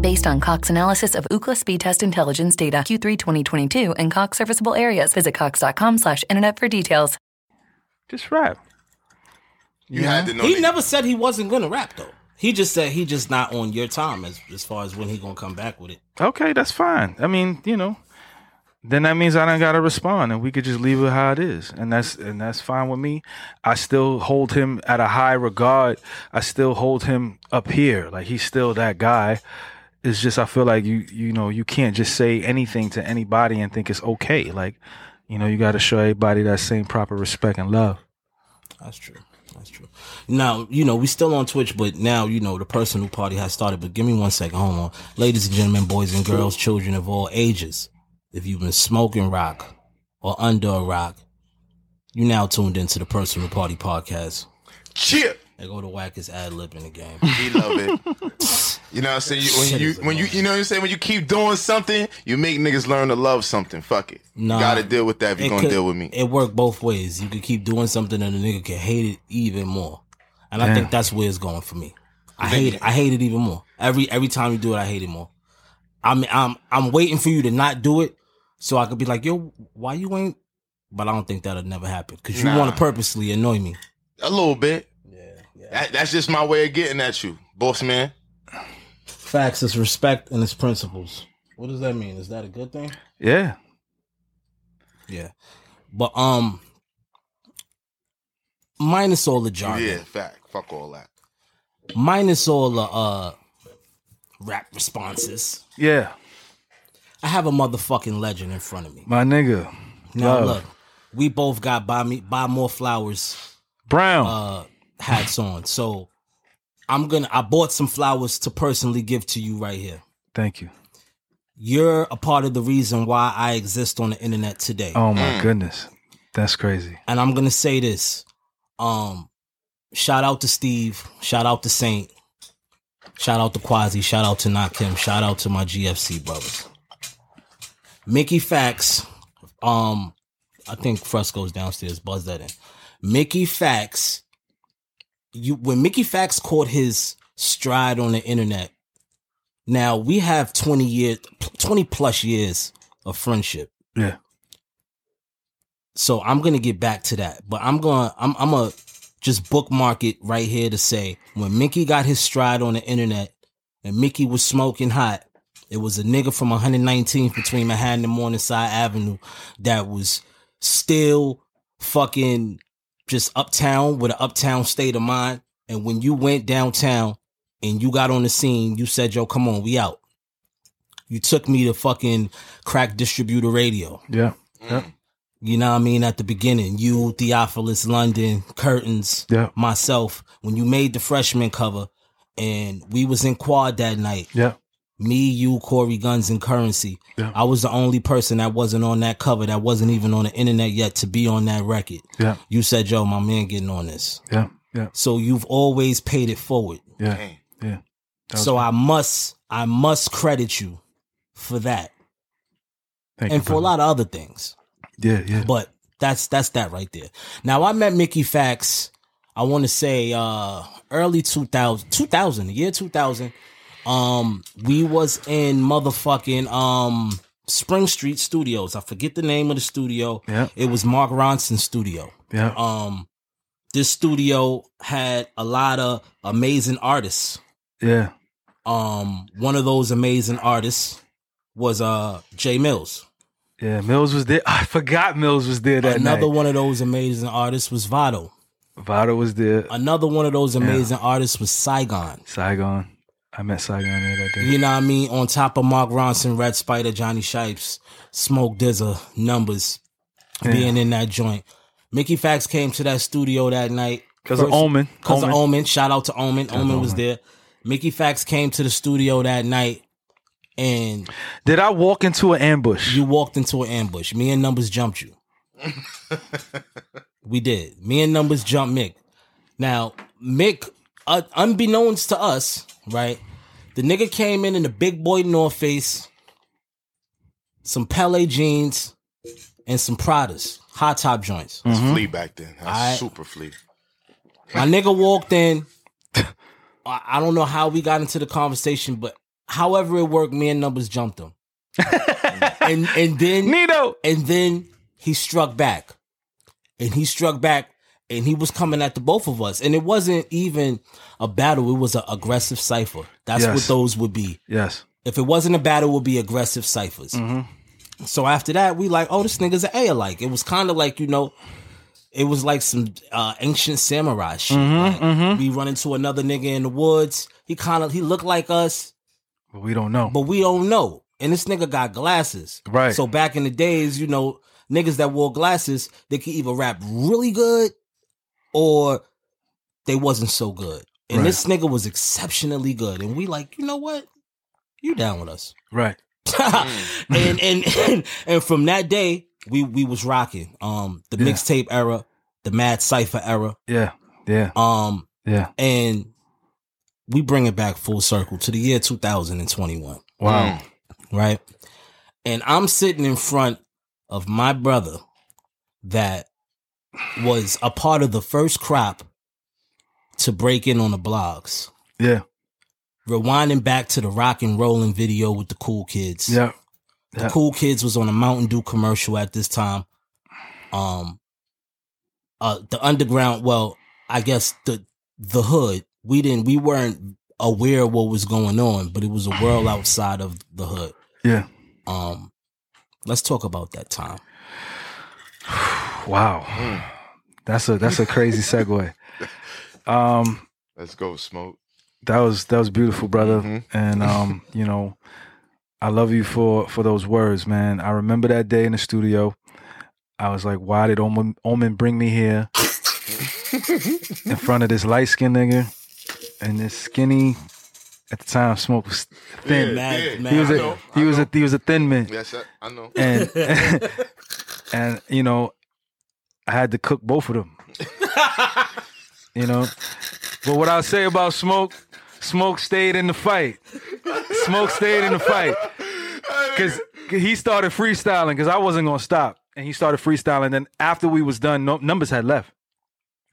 Based on Cox analysis of Ookla speed test intelligence data Q3 2022 and Cox serviceable areas, visit cox.com slash internet for details. Just rap. You had to know. He that- never said he wasn't gonna rap though. He just said he just not on your time as as far as when he gonna come back with it. Okay, that's fine. I mean, you know, then that means I don't gotta respond, and we could just leave it how it is, and that's and that's fine with me. I still hold him at a high regard. I still hold him up here, like he's still that guy. It's just I feel like you you know you can't just say anything to anybody and think it's okay. Like, you know, you got to show everybody that same proper respect and love. That's true. That's true. Now, you know, we still on Twitch, but now, you know, the personal party has started. But give me one second. Hold on. Ladies and gentlemen, boys and girls, children of all ages, if you've been smoking rock or under a rock, you now tuned into the personal party podcast. Chip. They go to whackest ad lib in the game. He love it. You know what I'm saying? You, when you when you you know what I'm saying? When you keep doing something, you make niggas learn to love something. Fuck it. Nah. you gotta deal with that if you're gonna could- deal with me. It worked both ways. You could keep doing something and the nigga can hate it even more. And I think that's where it's going for me. I hate it. I hate it even more. Every every time you do it, I hate it more. I mean, I'm I'm waiting for you to not do it so I could be like, yo, why you ain't? But I don't think that'll never happen because you Nah. want to purposely annoy me. A little bit. Yeah, yeah. That, that's just my way of getting at you, boss man. Facts is respect and its principles. What does that mean? Is that a good thing? Yeah, Yeah. But um, minus all the jargon. Yeah, fact. Fuck all that. minus all the uh rap responses. yeah, I have a motherfucking legend in front of me. my nigga. Now Love. look, we both got buy me buy more flowers Brown. uh hats on. So I'm gonna I bought some flowers to personally give to you right here. Thank you. You're a part of the reason why I exist on the internet today. Oh my goodness, that's crazy. And I'm gonna say this. Um shout out to Steve, shout out to Saint, shout out to Quasi, shout out to Nakim, shout out to my GFC brothers. Mickey Factz, um, I think Fresco's downstairs, buzz that in. Mickey Factz, you when Mickey Factz caught his stride on the internet, now we have 20 years 20 plus years of friendship. Yeah. So I'm gonna get back to that, but I'm gonna I'm I'm gonna just bookmark it right here to say when Mickey got his stride on the internet and Mickey was smoking hot, it was a nigga from 119th between Manhattan and Morningside Avenue that was still fucking just uptown with an uptown state of mind. And when you went downtown and you got on the scene, you said, "Yo, come on, we out." You took me to fucking crack distributor radio. Yeah. Yeah. Mm. You know what I mean? At the beginning, you, Theophilus, London, Curtains, Yeah. myself, when you made the freshman cover and we was in quad that night, Yeah. Me, you, Cory Gunz and Currency. Yeah. I was the only person that wasn't on that cover that wasn't even on the internet yet to be on that record. Yeah. You said, yo, my man getting on this. Yeah. Yeah. So you've always paid it forward. Yeah. Damn. Yeah. So good. I must, I must credit you for that Thank and you, for a lot of other things. Yeah. Yeah. But That's that's that right there. Now I met Mickey Factz. I want to say uh early 2000, 2000, the year 2000. Um, we was in motherfucking um Spring Street Studios. I forget the name of the studio. Yeah. It was Mark Ronson's studio. Yeah. Um, this studio had a lot of amazing artists. Yeah. Um, one of those amazing artists was uh Jae Millz. Yeah. Millz was there. I forgot Millz was there that Another night. one of those amazing artists was Vado. Vado was there. Another one of those amazing artists was Saigon. Saigon. I met Saigon there that day. You know what I mean? On top of Mark Ronson, Red Spyda, Johnny Shipes, Smoke Dizza, Numbers being in that joint. Mickey Factz came to that studio that night. Because of Omen. Because of Omen. Omen. Shout out to Omen. Omen was there. Mickey Factz came to the studio that night and Did I walk into an ambush? you walked into an ambush. Me and Numbers jumped you. we did. Me and Numbers jumped Mick. Now, Mick, uh, unbeknownst to us, right? The nigga came in in a big boy North Face, some Pele jeans, and some Pradas, hot top joints. That's mm-hmm. flea back then. That's Alright. super flea. My nigga walked in. I I don't know how we got into the conversation, but however it worked, me and Numbers jumped him. and and then Nito. and then he struck back. And he struck back and he was coming at the both of us. And it wasn't even a battle, it was an aggressive cipher. That's Yes. what those would be. Yes. If it wasn't a battle, it would be aggressive ciphers. Mm-hmm. So after that, we like, oh, this nigga's an A like. It was kind of like, you know, it was like some uh, ancient samurai shit. Mm-hmm, like, mm-hmm. We run into another nigga in the woods. He kind of he looked like us, But we don't know. but we don't know. And this nigga got glasses. Right. So back in the days, you know, niggas that wore glasses, they could either rap really good or they wasn't so good. And Right. this nigga was exceptionally good. And we like, you know what? You down with us. right. and, and and and from that day, we we was rocking. Um the Yeah. mixtape era, the Mad Cypher era. Yeah. Yeah. Um Yeah. and we bring it back full circle to the year 2021 Wow. right? And I'm sitting in front of my brother that was a part of the first crop to break in on the blogs. Yeah. Rewinding back to the rock and rolling video with the cool kids. Yeah. The Yeah. cool kids was on a Mountain Dew commercial at this time. Um uh the underground, well, I guess the the hood, we didn't we weren't aware of what was going on, but it was a world outside of the hood. Yeah. Um, let's talk about that time. Wow. That's a that's a crazy segue. Um Let's go, smoke. that was that was beautiful, brother. Mhm. And um, you know, I love you for for those words, man. I remember that day in the studio. I was like, why did Omen, Omen bring me here in front of this light skinned nigga and this skinny at the time smoke was thin. Mad- yeah. mad- he was I a know, he was a he was a thin man. Yes, I, I know. And and you know, I had to cook both of them. you know. But what I'll say about Smoke, Smoke stayed in the fight. Smoke stayed in the fight. Cause he started freestyling because I wasn't gonna stop. And he started freestyling. Then after we was done, no, numbers had left.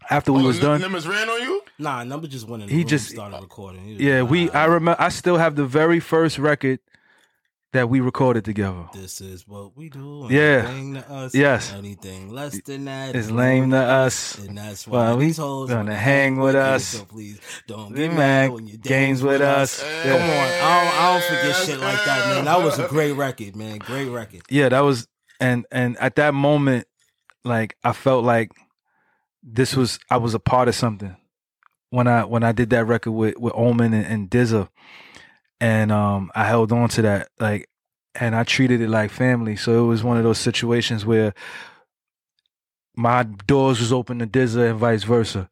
After we Oh, was N- done, Numbers ran on you? Nah, number just went in. The He room, just- started recording. He yeah, like, we "Nah, I remember I still have the very first record that we recorded together. This is what we do. Yeah. Anything to us. Yes. Anything less than that is lame to us. And that's why Well, we these hoes gonna wanna hang with us. So please don't Be get mad. mad when you Games with us. Come Yeah. on, I don't, I don't forget shit like that, man. That was a great record, man. Great record. yeah that was and and at that moment like i felt like this was i was a part of something when i when i did that record with with omen and, and dizza and um i held on to that like and i treated it like family so it was one of those situations where my doors was open to dizza and vice versa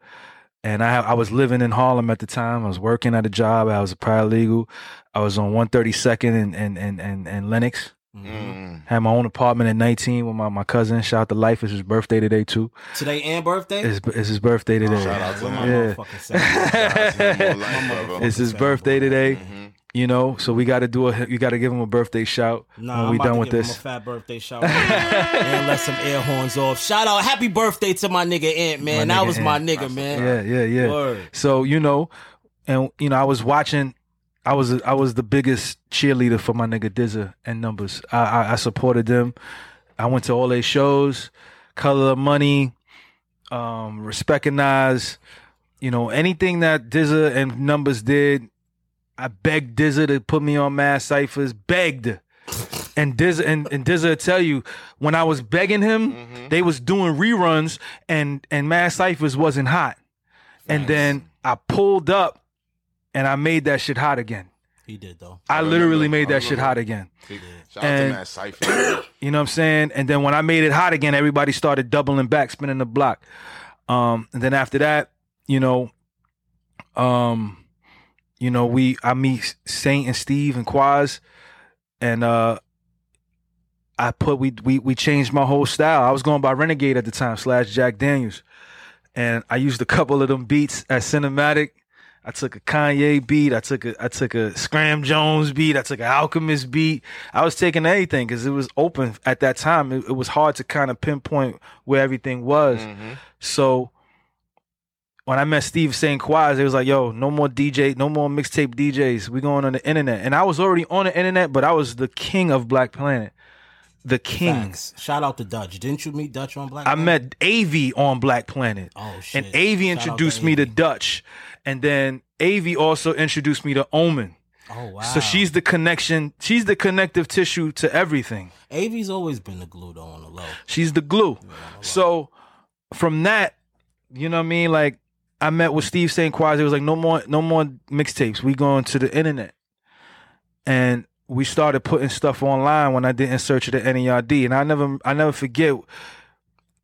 and I I was living in Harlem at the time. I was working at a job. I was a paralegal. I was on 132nd and and and and, and Lenox. Mm. Had my own apartment at 19 with my, my cousin. Shout out to Life. It's his birthday today too. Today and birthday. It's, it's his birthday today. Shout out to Where him. my Yeah. motherfucking sound? it's his birthday today. Mhm. You know, so we got to do a. You got to give him a birthday shout Nah, when we done with give this. him a fat birthday shout and let some air horns off. Shout out, happy birthday to my nigga Ant, man. My that nigga was my nigga, man. Yeah, yeah, yeah. Word. So you know, and you know, I was watching. I was I was the biggest cheerleader for my nigga Dizza and Numbers. I, I, I supported them. I went to all their shows, Color of Money, um, Recognize. You know, anything that Dizza and Numbers did, I begged Dizza to put me on Mad Ciphers. Begged. And Dizza and, and Dizza tell you when I was begging him, they was doing reruns and and Mass Ciphers wasn't hot. And then I pulled up and I made that shit hot again. He did though. I, remember. literally made that shit hot again. Shout out And- to Matt Cypher. You know what I'm saying? And then when I made it hot again, everybody started doubling back, spinning the block. Um, and then after that, you know, um, you know, we I meet Saint and Steve and Quaz, and uh, I put we we we changed my whole style. I was going by Renegade at the time slash Jack Daniels, and I used a couple of them beats at Cinematic. I took a Kanye beat. I took a I took a Scram Jones beat. I took an Alchemist beat. I was taking anything because it was open at that time. It, it was hard to kind of pinpoint where everything was. So when I met Steve St. Quaz, it was like, yo, no more DJ, no more mixtape DJs. We going on the internet. And I was already on the internet, but I was the king of Black Planet. The king. Facts. Shout out to Dutch. Didn't you meet Dutch on Black? I Planet? met AV on Black Planet. Oh shit. And AV introduced to me to Dutch. And then AV also introduced me to Omen. Oh wow. So she's the connection. She's the connective tissue to everything. AV's always been the glue though on the low. She's the glue. So from that, you know what I mean? Like I met with Steve St. Quaz. It was like no more, no more mixtapes. We going to the internet, and we started putting stuff online when I did in search of the NERD. And I never, I never forget.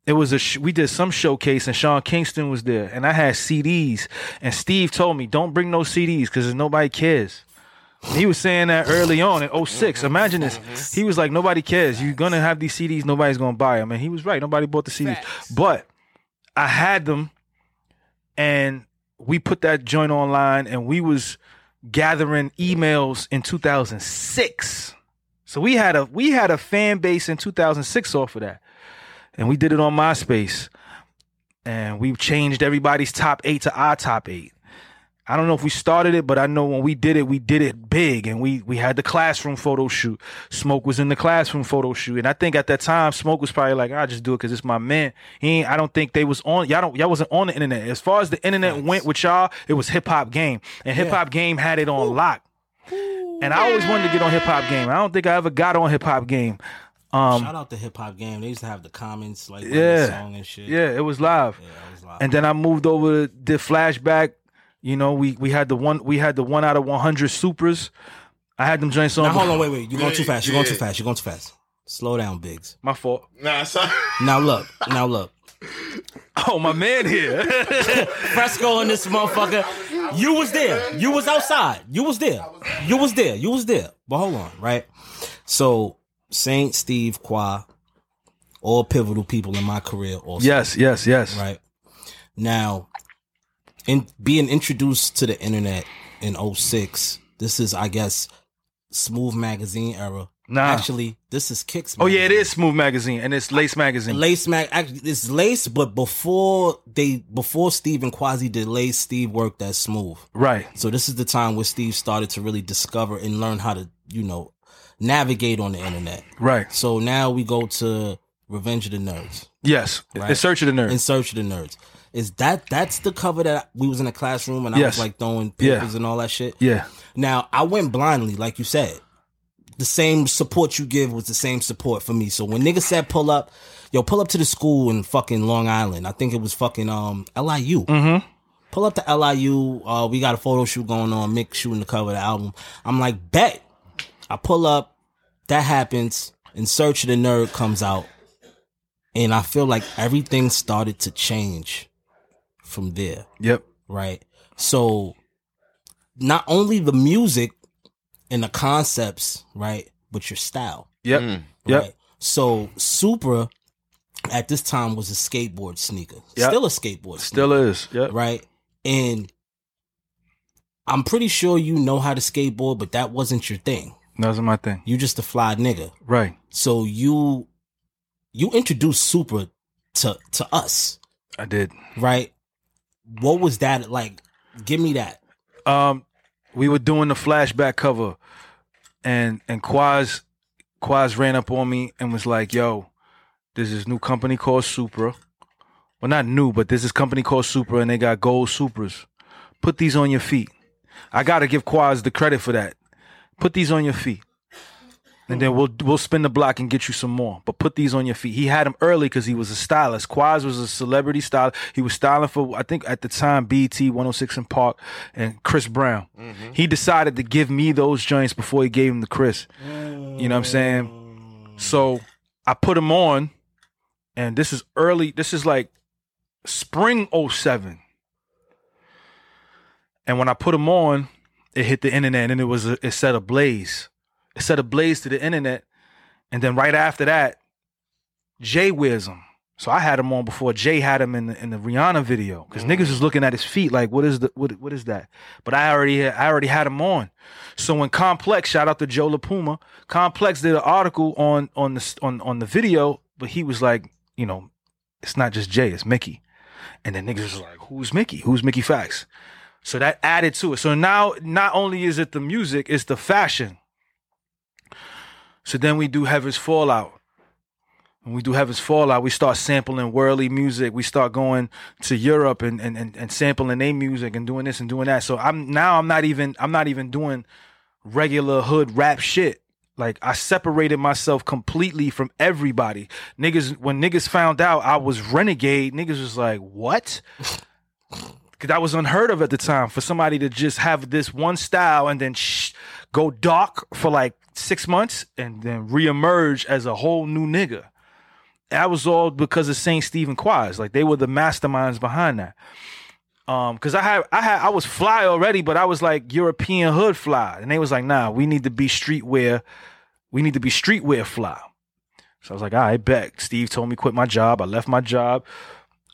It was a sh- we did some showcase and Sean Kingston was there, and I had CDs. And Steve told me, "Don't bring no CDs because nobody cares." He was saying that early on in 6 mm-hmm. Imagine this. Mm-hmm. He was like, nobody cares. You're going to have these CDs. Nobody's going to buy them. And he was right. Nobody bought the CDs. But I had them and we put that joint online and we was gathering emails in 2006. So we had a we had a fan base in 2006 off of that. And we did it on MySpace. And we changed everybody's top 8 to our top 8. I don't know if we started it, but I know when we did it, we did it big, and we we had the classroom photo shoot. Smoke was in the classroom photo shoot, and I think at that time, Smoke was probably like, "I just do it because it's my man." He, ain't, I don't think they was on. Y'all don't. Y'all wasn't on the internet. As far as the internet went with y'all, it was Hip Hop Game, and Hip Hop Game had it on lock. And I always wanted to get on Hip Hop Game. I don't think I ever got on Hip Hop Game. Um, Shout out to Hip Hop Game. They used to have the comments like Yeah. the song and shit. yeah, it was live. Yeah, that was live. and then I moved over to did flashback. You know, we we had the one we had the one out of one hundred supers. I had them joints on. now hold on, wait, wait. You're going too fast. You're going too fast. You're going too fast. Slow down, Biggs. My fault. Nah, son. Now look. Now look. Oh, my man here. Fresco in this motherfucker. You was there. You was outside. You was there. You was there. You was there. But hold on, right? So Saint Steve Qua, all pivotal people in my career also. yes, yes, yes. Right. Now, in being introduced to the internet in 06, this is I guess Smooth Magazine era. Nah. Actually, this is Kicks. Oh yeah, it is Smooth Magazine and it's Lace Magazine. Lace Mag. Actually, it's Lace, but before they, before Steve and Quasi did Lace, Steve worked at Smooth. right. So this is the time where Steve started to really discover and learn how to, you know, navigate on the internet. Right. So now we go to Revenge of the Nerds. Yes. Right. In search of the Nerds. In Search of the Nerds. Is that that's the cover that we was in a classroom and I Yes. was like throwing Yeah. papers and all that shit? yeah. Now I went blindly, like you said. The same support you give was the same support for me. So when niggas said pull up, yo, pull up to the school in fucking Long Island. I think it was fucking um LIU. Mm-hmm. Pull up to LIU. Uh, we got a photo shoot going on. Mick shooting the cover of the album. I'm like, bet. I pull up. That happens. In Search of the Nerd comes out. And I feel like everything started to change from there Yep. right? So not only the music and the concepts, right, but your style, Yep. Mm. Yep. So Supra at this time was a skateboard sneaker, Yep. still a skateboard, sneaker, Still is. Yep. right? And I'm pretty sure you know how to skateboard, but that wasn't your thing. That wasn't my thing. You just a fly nigga. Right. So you you introduced Supra to to us, I did. right? What was that like? Give me that. Um, we were doing the flashback cover, and and Quaz Quaz ran up on me and was like, "Yo, there's this new company called Supra. Well, not new, but there's this company called Supra, and they got gold Supras. Put these on your feet. I gotta give Quaz the credit for that. Put these on your feet." And then we'll we'll spin the block and get you some more. But put these on your feet. He had them early because he was a stylist. Quaz was a celebrity stylist. He was styling for I think at the time BET 106 in Park and Chris Brown. Mm-hmm. He decided to give me those joints before he gave them to Chris. You know what I'm saying? So I put them on, and this is early. This is like spring 07. And when I put them on, it hit the internet and it was a, it set ablaze. It set ablaze to the internet. And then right after that, Jay wears them. So I had him on before Jay had him in the in the Rihanna video because mm-hmm. niggas was looking at his feet like, what is the what what is that? But I already I already had him on. So when Complex, shout out to Joe LaPuma, Complex did an article on on the on on the video, but he was like, you know, it's not just Jay, it's Mickey. And then niggas was like, who's Mickey? Who's Mickey Factz? So that added to it. So now not only is it the music, it's the fashion. So then we do Heaven's Fallout. When we do Heaven's Fallout, we start sampling worldly music. We start going to Europe and and, and, and sampling their music and doing this and doing that. So I'm now I'm not even I'm not even doing regular hood rap shit. Like I separated myself completely from everybody. Niggas when niggas found out I was renegade, niggas was like, "What?" Cause that was unheard of at the time for somebody to just have this one style and then sh- go dark for like six months and then reemerge as a whole new nigga. That was all because of Saint Stephen Quaz. Like they were the masterminds behind that. Um, cause I had I had I was fly already, but I was like European hood fly, and they was like, nah, we need to be streetwear, we need to be streetwear fly. So I was like, all right, bet. Steve told me quit my job. I left my job.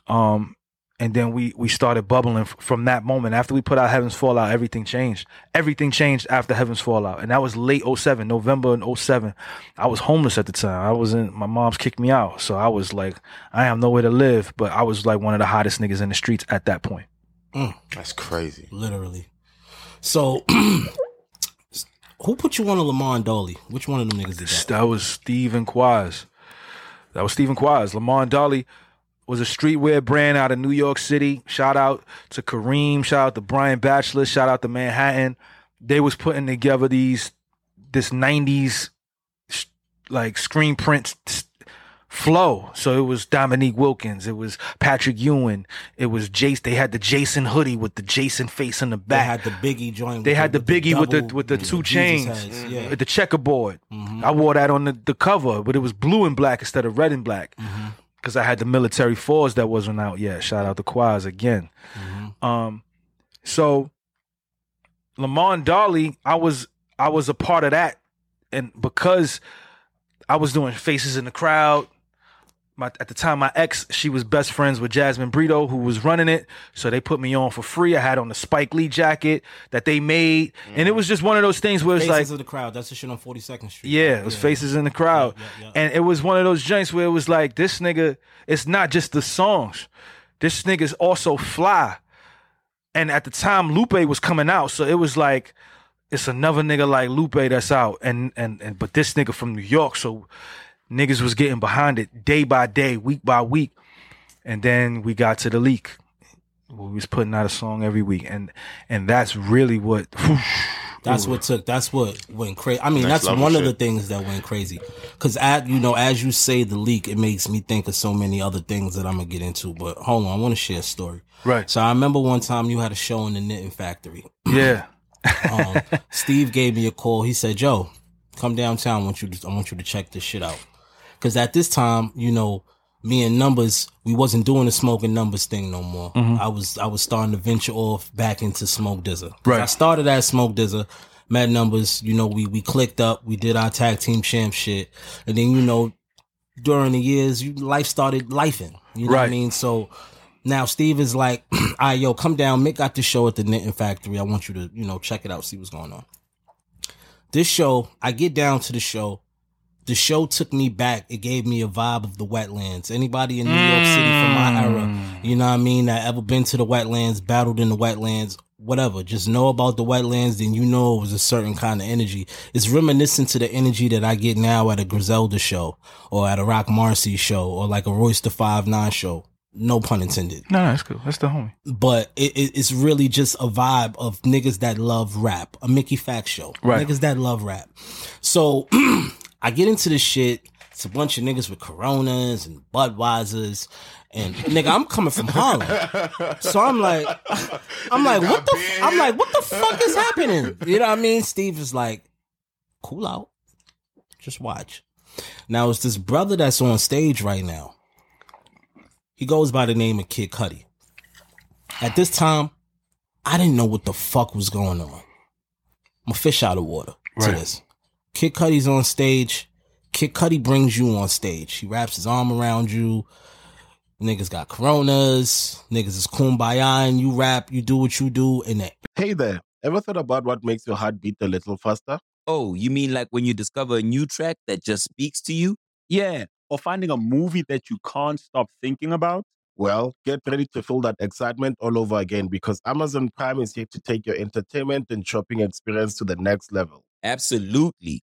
Um, and then we we started bubbling f- from that moment. After we put out Heaven's Fallout, everything changed. Everything changed after Heaven's Fallout, and that was late 07, November in 07. I was homeless at the time. I was in my mom's kicked me out, so I was like, I have nowhere to live. But I was like one of the hottest niggas in the streets at that point. Mm, that's crazy. Literally. So, who put you on a Lamar Dolly? Which one of them niggas did that? That was Stephen Quaz. That was Stephen Quaz. Lamar Dolly was a streetwear brand out of New York City. Shout out to Kareem. Shout out to Brian Batchelor. Shout out to Manhattan. They was putting together these this '90s like screen print flow. So it was Dominique Wilkins. It was Patrick Ewing. It was Jace. They had the Jason hoodie with the Jason face in the They back. had the Biggie joint. They had the Biggie with the with the two chains, Yeah. with the checkerboard. I wore that on the, the cover, but it was blue and black instead of red and black Mm-hmm. Because I had the military fours that wasn't out yet. Shout out to Quaz again. Mm-hmm. Um, so Lamont Dolly, I was I was a part of that, and because I was doing faces in the crowd. My, at the time, my ex, she was best friends with Jasmine Brito, who was running it. So they put me on for free. I had on the Spike Lee jacket that they made, and it mm. was just one of those things where it's Faces like, of the crowd. That's the shit on 42nd Street. yeah, it was faces in the crowd. Yeah, yeah, yeah. And it was one of those joints where it was like, this nigga, it's not just the songs. This nigga's also fly. And at the time, Lupe was coming out. So it was like, it's another nigga like Lupe that's out. And and and but this nigga from New York. So niggas was getting behind it day by day, week by week. And then we got to the leak. We was putting out a song every week. And and that's really what That's what took. That's what went crazy. I mean, Next that's one of the things that went crazy. Because at you know, as you say the leak, it makes me think of so many other things that I'm gonna get into. But hold on, I want to share a story. Right. So I remember one time you had a show in the knitting factory. Yeah. Um, Steve gave me a call. He said, "Joe, come downtown. I want you to. I want you to check this shit out." Because at this time, you know, me and numbers, we wasn't doing the smoking numbers thing no more. Mm-hmm. I was I was starting to venture off back into smoke dizza. Right. I started as smoke dizza. Met numbers, you know, we we clicked up, we did our tag team champ shit, and then you know, during the years, you life started lifing. You know what I mean? So Now Steve is like, all right, yo, come down. Mick got the show at the Knitting Factory. I want you to, you know, check it out, see what's going on. This show, I get down to the show. The show took me back. It gave me a vibe of the wetlands. Anybody in New York City from my mm. era, you know what I mean, that ever been to the wetlands, battled in the wetlands, whatever, just know about the wetlands, then you know it was a certain kind of energy. It's reminiscent to the energy that I get now at a Griselda show or at a Roc Marci show or like a Royce the Five Nine show. No pun intended No, no, that's cool. That's the homie. but it, it, it's really just a vibe of niggas that love rap, a Mickey Factz show, Right. Niggas that love rap. So I get into this shit. It's a bunch of niggas with Coronas and Budweisers, and nigga, I'm coming from Harlem, so I'm like, I'm like, what the, f- I'm like, what the fuck is happening? You know what I mean? Steve is like, cool out, just watch. Now it's this brother that's on stage right now. He goes by the name of Kid Cudi. At this time, I didn't know what the fuck was going on. I'm a fish out of water to this. Kid Cudi's on stage. Kid Cudi brings you on stage. He wraps his arm around you. Niggas got coronas. Niggas is kumbaya and you rap, you do what you do, and that Hey there, ever thought about what makes your heart beat a little faster? Oh, you mean like when you discover a new track that just speaks to you? Yeah. Or finding a movie that you can't stop thinking about. Well, get ready to feel that excitement all over again because Amazon Prime is here to take your entertainment and shopping experience to the next level. Absolutely.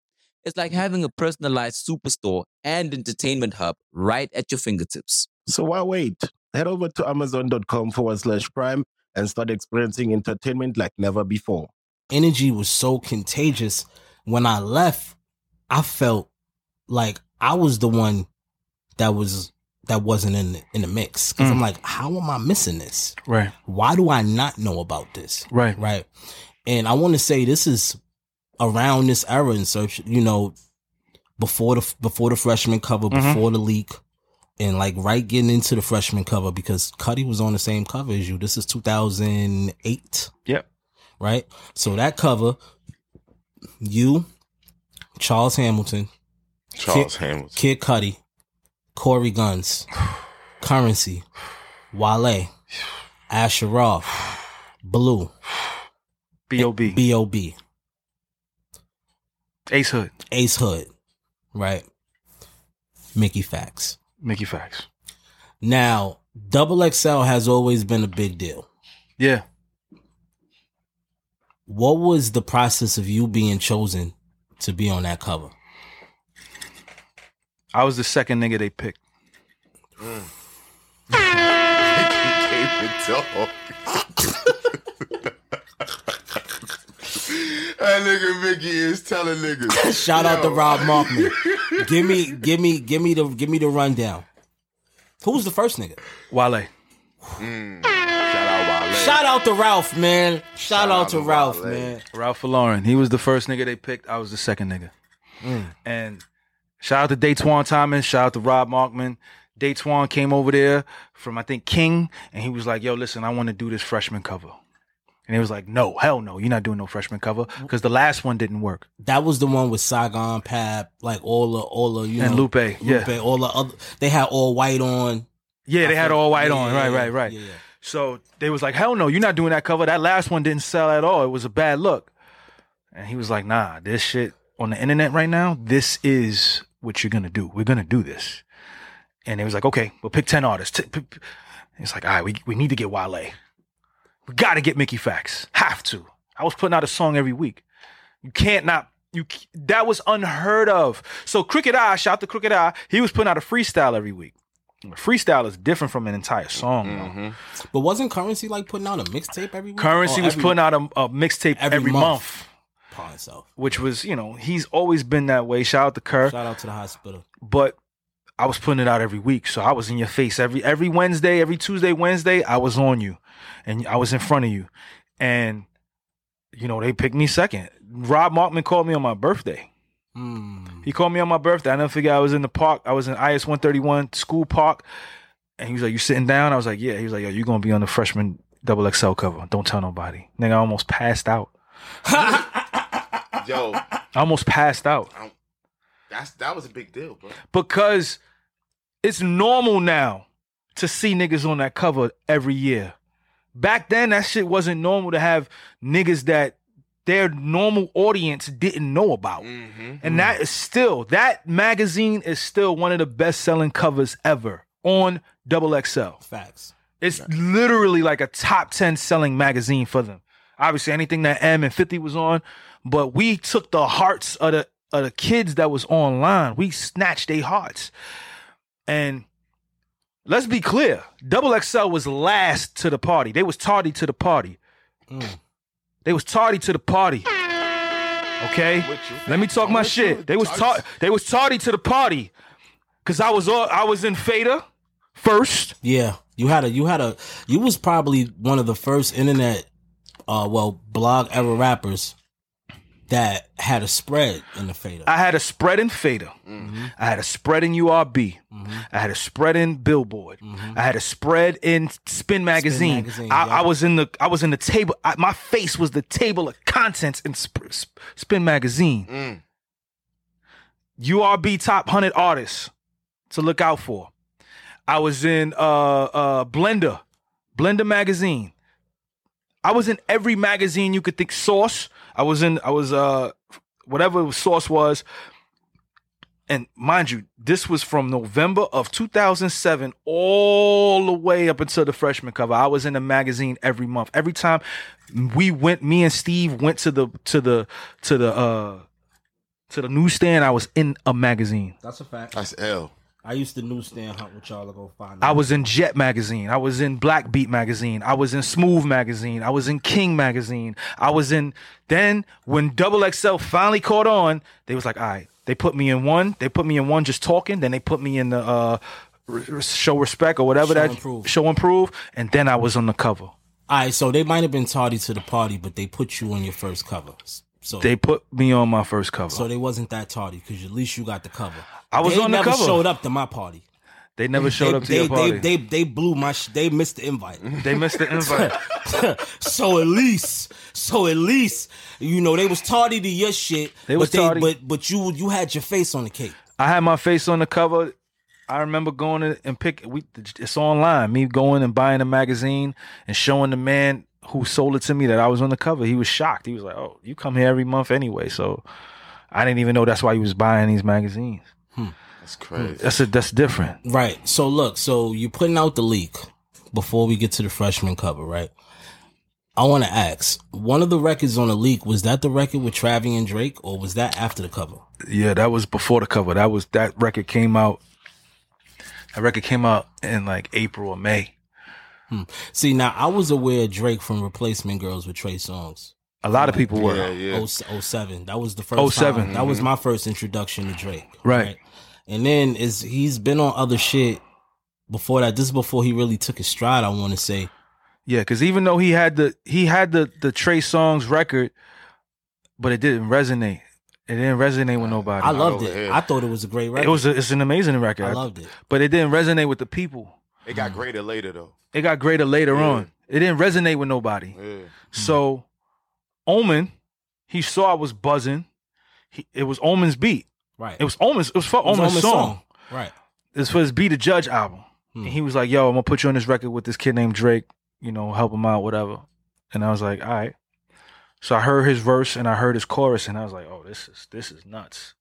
It's like having a personalized superstore and entertainment hub right at your fingertips. So why wait? Head over to amazon.com forward slash prime and start experiencing entertainment like never before. energy was so contagious. When I left, I felt like I was the one that was that wasn't in the, in the mix because I'm mm. like, how am I missing this? Right. Why do I not know about this? Right. Right. And I want to say this is around this era in search, you know, before the before the freshman cover, Mhm. before the leak, and like right getting into the freshman cover because Cudi was on the same cover as you. This is 2008 Yep. right? So that cover, you, Charles Hamilton, Charles Kid- Hamilton. Kid Cudi, Cory Gunz, Currency, Wale, Asher Roth, Blu, B.O.B. B.O.B., Ace Hood. Ace Hood, right? Mickey Factz. Mickey Factz. Now, Double XL has always been a big deal. Yeah. What was the process of you being chosen to be on that cover? I was the second nigga they picked. that nigga Mickey is telling niggas. Shout out to Rob Markman. give me, give me, give me the, give me the rundown. Who's the first nigga? Wale. Mm. Shout out Wale. Shout out to Ralph, man. Shout, out, out to to Ralph, Wale. man. Ralph Lauren. He was the first nigga they picked. I was the second nigga. Mm. And shout out to Datwon Thomas. Shout out to Rob Markman. Datwon came over there from I think King, and he was like, "Yo, listen, I want to do this freshman cover." And he was like, "No, hell no, you're not doing no freshman cover because the last one didn't work." That was the one with Saigon Pap, like all the, all the, you know. And know, Lupe, yeah. All the other. They had all white on. Yeah, they I had all white yeah, on. yeah, Right, right, right. yeah. So they was like, hell no, you're not doing that cover. That last one didn't sell at all. It was a bad look. And he was like, nah, this shit on the internet right now, this is what you're gonna do. We're gonna do this. And it was like, okay, we'll pick 10 artists. T- p- p- It's like, all right, we, we need to get Wale. We gotta get Mickey Factz. Have to. I was putting out a song every week. You can't not you that was unheard of. So Crooked I, shout to Crooked I, he was putting out a freestyle every week. Freestyle is different from an entire song. Mm-hmm. But wasn't Currency like putting out a mixtape every week? Currency Or was every- putting out a, a mixtape every every, month. month. Itself. which was, you know, he's always been that way. Shout out to Kerr. Shout out to the hospital. But I was putting it out every week. So I was in your face every every Wednesday, every Tuesday, Wednesday, I was on you. And I was in front of you. And you know, they picked me second. Rob Markman called me on my birthday. Mm. He called me on my birthday. I never forget I was in the park. I was in IS 131 school park. And he was like, You sitting down? I was like, Yeah. He was like, Yo, you gonna be on the freshman double XL cover. Don't tell nobody. Nigga, I almost passed out. Yo, I almost passed out. that's that was a big deal, bro. because it's normal now to see niggas on that cover every year. Back then, that shit wasn't normal to have niggas that their normal audience didn't know about. Mm-hmm. And that is still, that magazine is still one of the best selling covers ever on Double XL. Facts. It's literally like a top 10 selling magazine for them. Obviously, anything that M and 50 was on, but we took the hearts of the of the kids that was online. We snatched their hearts. And let's be clear, Double XL was last to the party. They was tardy to the party. They was tardy to the party. Okay? Let me talk my shit. They was tar- they was tardy to the party. Cause I was all I was in Fader first. Yeah, you had a you had a you was probably one of the first internet, uh, well, blog ever rappers that had a spread in the fader. I had a spread in Fader. I had a spread in URB. I had a spread in Billboard. I had a spread in Spin Magazine. Magazine, I, yeah. I was in the I was in the table. I, my face was the table of contents in Sp- Sp- Spin Magazine. URB top hundred artists to look out for. I was in uh uh Blender, Blender magazine. I was in every magazine you could think. Source. I was in. I was uh whatever Source was. And mind you, this was from November of 2007 all the way up until the freshman cover. I was in the magazine every month. Every time we went, me and Steve went to the to the to the uh to the newsstand. I was in a magazine. That's a fact. That's L. I used to newsstand hunt with y'all to go find. I was in Jet magazine. I was in Black Beat magazine. I was in Smooth magazine. I was in King magazine. I was in. Then when Double XL finally caught on, they was like, all right. They put me in one. They put me in one just talking. Then they put me in the uh, show respect or whatever Show that Improve. show improve. And then I was on the cover. All right, so they might have been tardy to the party, but they put you on your first cover. So They put me on my first cover. so they wasn't that tardy because at least you got the cover. I was they on the city. They never cover. showed up to my party. they never showed they, up to they, your party. They, they they blew my sh- they missed the invite. They missed the invite. so at least, so at least, you know, they was tardy to your shit. They was but tardy. but but you you had your face on the cake. I had my face on the cover. I remember going in and pick. We it's online. Me going and buying a magazine and showing the man who sold it to me that I was on the cover. He was shocked. He was like, "Oh, you come here every month anyway." So I didn't even know that's why he was buying these magazines. That's hmm. crazy. That's a, that's different. Right. So look, so you're putting out the leak before we get to the freshman cover, right? I want to ask, one of the records on the leak was that the record with Travie and Drake, or was that after the cover? Yeah, that was before the cover. That was that record came out. That record came out in like April or May. Hmm. See, now I was aware of Drake from Replacement Girls with Trey Songz. A lot of people were. Yeah, yeah. Oh, 07. That was the first 07, time. That was mm-hmm. my first introduction to Drake. Right. And then is he's been on other shit before that. This is before he really took his stride, I want to say. Yeah, because even though he had the he had the the Trey Songz record, but it didn't resonate. It didn't resonate with nobody. I loved it. here. I thought it was a great record. it was a, it's an amazing record. I loved it. but it didn't resonate with the people. It got greater later though. It got greater later Yeah. on. It didn't resonate with nobody. Yeah. So, mm-hmm. Omen, he saw I was buzzing. He, it was Omen's beat. Right. It was Omen's. It was for It was Omen's, Omen's song. Right. It's for his Be the Judge album. Hmm. And he was like, "Yo, I'm gonna put you on this record with this kid named Drake. You know, help him out, whatever." And I was like, "All right." So I heard his verse and I heard his chorus, and I was like, "Oh, this is this is nuts."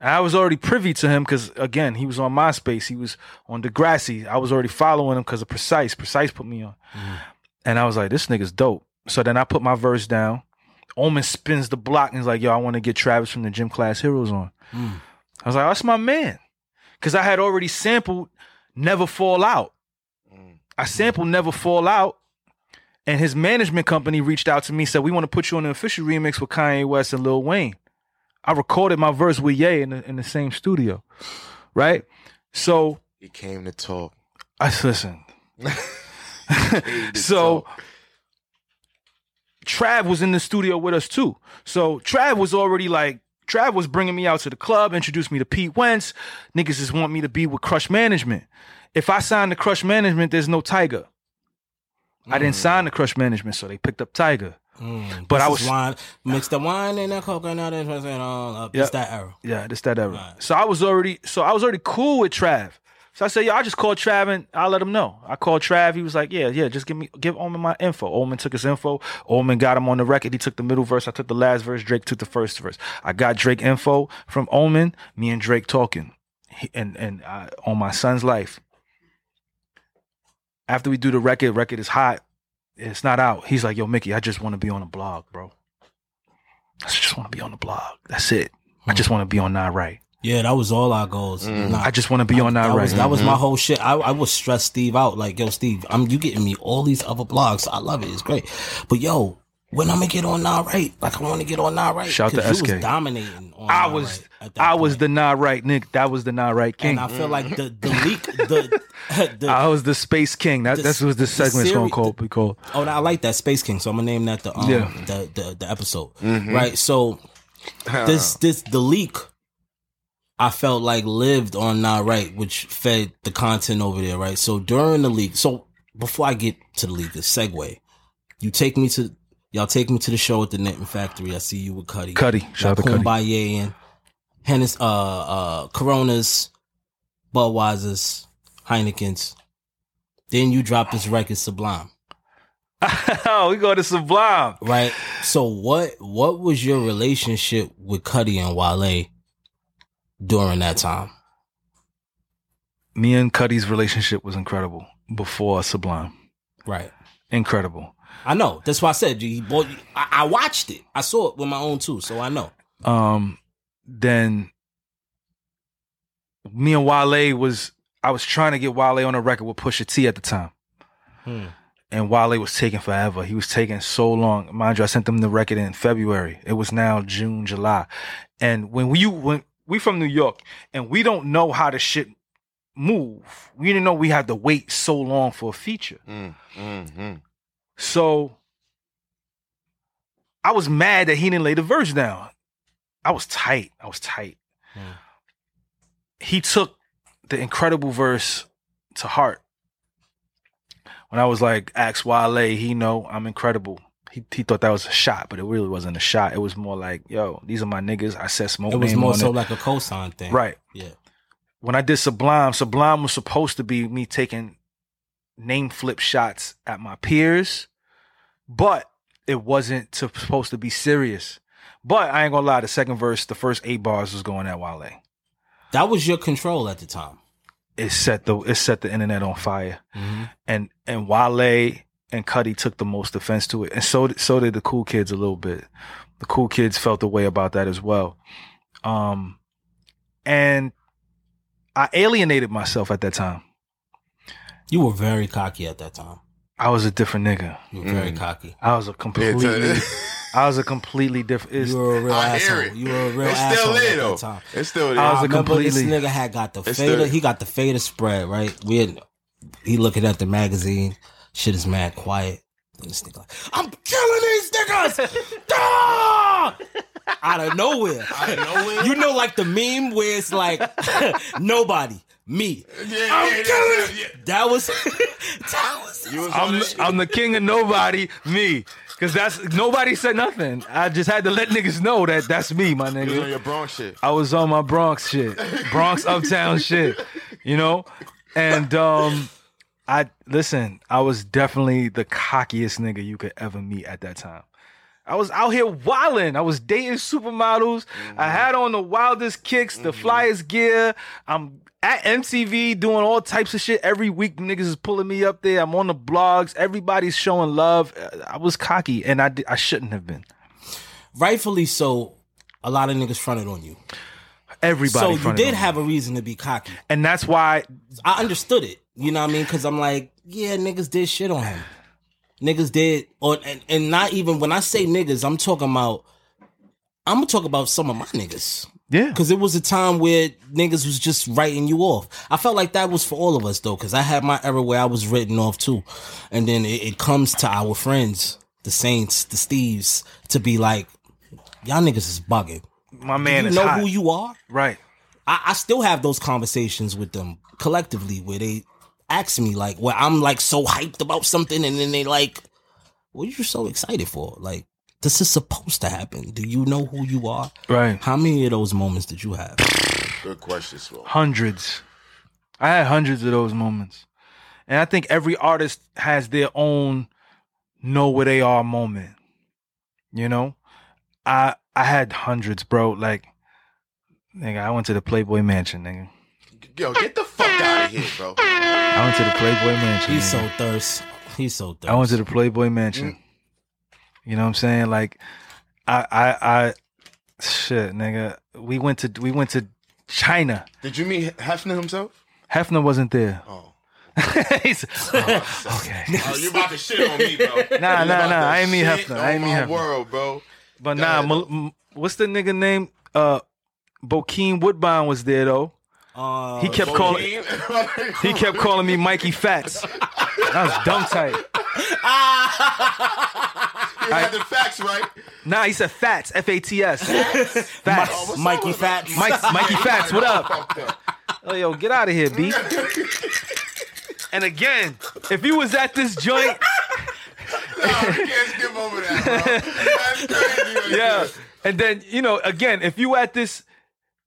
And I was already privy to him because again, he was on MySpace. He was on Degrassi. I was already following him because of Precise. Precise put me on, and I was like, "This nigga's dope." So then I put my verse down. Omen spins the block and he's like, "Yo, I want to get Travis from the Gym Class Heroes on." Mm. I was like, "That's my man," because I had already sampled "Never Fall Out." I sampled "Never Fall Out," and his management company reached out to me said, "We want to put you on an official remix with Kanye West and Lil Wayne." I recorded my verse with Ye in the, in the same studio, right? So He came to talk. I said, listen. So talk. Trav was in the studio with us too. So Trav was already like, Trav was bringing me out to the club, introduced me to Pete Wentz. Niggas just want me to be with Crush Management. If I sign the Crush Management, there's no Tyga. I didn't sign the Crush Management, so they picked up Tyga. But This I was wine, mix the wine and the coconut and uh, Yeah. it's that era. Yeah, this that era. Right. So I was already so I was already cool with Trav. So I said, yo, I just called Trav and I'll let him know. I called Trav. He was like, yeah, yeah, just give me give Omen my info. Omen took his info. Omen got him on the record. He took the middle verse. I took the last verse. Drake took the first verse. I got Drake info from Omen. Me and Drake talking, He- and and uh, on my son's life. After we do the record, record is hot. It's not out. He's like, yo, Mickey, I just want to be on a blog, bro. I just want to be on the blog. That's it. I just want to be on Nah Right. Yeah, that was all our goals. Mm. Nah, I just want to be on Not that Right. was that was my mm-hmm. whole shit. I I would stress Steve out like, yo, Steve, I'm you getting me all these other blogs. I love it. It's great. But yo, when I'm gonna get on Nah Right, like I want to get on Nah Right. Shout to 'cause you SK. was dominating. On I was Right at that I was the Nah Right Nick. That was the Nah Right King. and I feel like the the mm. leak the the I was the Space King. That the- that's what this the segment's gonna seri- call be called. Oh, I like that Space King. So I'm gonna name that the um, Yeah. the, the the episode. Mm-hmm. Right. So this this the leak. I felt like lived on Nah Right, which fed the content over there. Right. So during the leak, so before I get to the leak, the segue, you take me to y'all take me to the show at the Knitting Factory. I see you with Cudi. Cudi. Shout out to Cudi. And Hennes, uh, uh, Coronas, Budweisers, Heinekens. Then you drop this record, Sublime. oh, we go to Sublime. right? So what what was your relationship with Cudi and Wale during that time? Me and Cudi's relationship was incredible before Sublime. Right. Incredible. I know. That's why I said he bought. I, I watched it. I saw it with my own too, so I know. Um, then me and Wale was I was trying to get Wale on a record with Pusha T at the time. Hmm. And Wale was taking forever. He was taking so long. Mind you, I sent them the record in February. It was now June, July. And when we when we from New York and we don't know how the shit move. We didn't know we had to wait so long for a feature. Mm, mm, mm. So I was mad that he didn't lay the verse down. I was tight. I was tight. Hmm. He took the incredible verse to heart. When I was like, ask Wale, he know I'm incredible. He he thought that was a shot, but it really wasn't a shot. It was more like, yo, these are my niggas. I said smoke It was more so it. like a cosign thing, right. Yeah. When I did Sublime, Sublime was supposed to be me taking name flip shots at my peers, but it wasn't to, supposed to be serious. But I ain't gonna lie, the second verse, the first eight bars was going at Wale. That was your control at the time. It set the it set the internet on fire. Mm-hmm. And and Wale and Cudi took the most offense to it. And so so did the cool kids a little bit. The cool kids felt the way about that as well. Um and I alienated myself at that time. You were very cocky at that time. I was a different nigga. You were very cocky. I was a completely I was a completely different it's, You were a real I asshole. it. You were a real it's asshole still there at though. that time. It's still I was I a remember this completely- nigga had got the It's fader. the- He got the fader spread, right? We had, he looking at the magazine. Shit is mad quiet. Then this nigga like, I'm killing these niggas! Ah! Out of nowhere. Out of nowhere. You know, like the meme where it's like, nobody, me. Yeah, I'm yeah, killing yeah, yeah. That was, that was, was I'm the. I'm the king of nobody, me. Cause that's nobody said nothing. I just had to let niggas know that that's me, my You was on your Bronx shit. I was on my Bronx shit, Bronx uptown shit, you know. And um, I listen. I was definitely the cockiest nigga you could ever meet at that time. I was out here wilding. I was dating supermodels. I mm-hmm. had on the wildest kicks, the mm-hmm. flyest gear. I'm at MTV doing all types of shit every week. Niggas is pulling me up there. I'm on the blogs. Everybody's showing love. I was cocky, and I I shouldn't have been. rightfully so. A lot of niggas fronted on you. Everybody. so you did have a reason to be cocky. and that's why I understood it. You know what I mean? Because I'm like, yeah, niggas did shit on him. Niggas did, or and, and not even when I say niggas, I'm talking about. I'm gonna talk about some of my niggas. Yeah. Because it was a time where niggas was just writing you off. I felt like that was for all of us though, because I had my era where I was written off too. And then it, it comes to our friends, the Saints, the Steves, to be like, y'all niggas is bugging. My man you is know hot. who you are? right. I, I still have those conversations with them collectively where they ask me like where I'm like so hyped about something and then they like, what are you so excited for? Like, this is supposed to happen. Do you know who you are? Right. How many of those moments did you have? Good question, Swole. Hundreds. I had hundreds of those moments. And I think every artist has their own know where they are moment. You know? I I had hundreds, bro. Like nigga, I went to the Playboy Mansion, nigga. Yo, get the fuck out of here, bro. I went to the Playboy Mansion. He's nigga. so thirst. He's so thirst. I went to the Playboy Mansion. You know what I'm saying? Like, I, I, I, shit, nigga. We went to, we went to China. Did you meet Hefner himself? Hefner wasn't there. Oh. He's, oh, oh, okay. Oh, you about to shit on me, bro. Nah, nah, nah. I ain't mean Hefner. I ain't mean my Hefner. world, bro. But Go nah, ahead, Mal- m- what's the nigga name? Uh, Bokeem Woodbine was there though. Uh, He kept calling. He kept calling me Mikey Fats. That was dumb tight. You had the facts right. Nah, he said Fats. F A T S. Fats. Oh, Mikey Fats. Mike, Mikey Fats, what up? Oh, yo, get out of here, B. and again, if you was at this joint, Nah, we can't skip over that, bro. That's crazy. right yeah, there. and then you know, again, if you at this,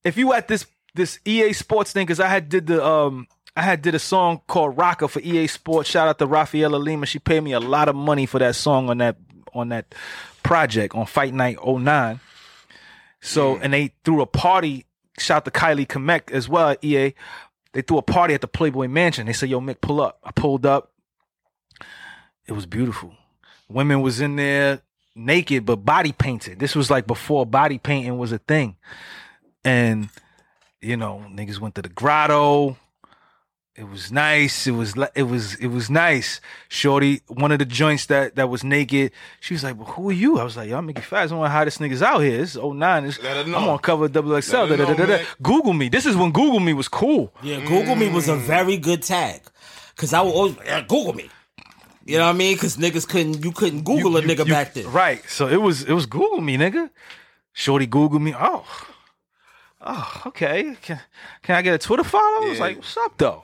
if you at this this EA Sports thing, because I had did the um. I had did a song called Rocker for EA Sports. Shout out to Rafaela Lima. She paid me a lot of money for that song on that on that project on Fight Night 09. So and they threw a party. Shout out to Kylie Kamek as well at EA. They threw a party at the Playboy Mansion. They said, "Yo, Mick, pull up." I pulled up. It was beautiful. Women was in there naked but body painted. This was like before body painting was a thing. And you know, niggas went to the grotto. It was nice. It was li- it was it was nice. Shorty, one of the joints that that was naked. She was like, "Well, who are you?" I was like, "Y'all make it fast. I'm one of the hottest niggas out here. It's is 09. This, Let her I'm know. on cover of double XL. Google me. This is when Google me was cool. Yeah, Google me was a very good tag. Cause I would always yeah, Google me. You know what I mean? Cause niggas couldn't you couldn't Google a You- nigga you- back then. Right. So it was it was Google me, nigga. Shorty Google me. Oh. Oh, okay. Can, can I get a Twitter follow? I was like, what's up though?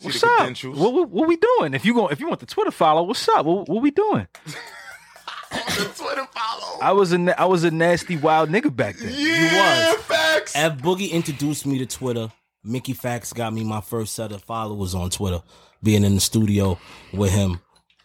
What's up? What, what, what we doing? If you go, if you want the Twitter follow, what's up? What, what we doing? Twitter follow. I was a na- I was a nasty wild nigga back then. yeah, was. facts. F Boogie introduced me to Twitter. Mickey Factz got me my first set of followers on Twitter, being in the studio with him.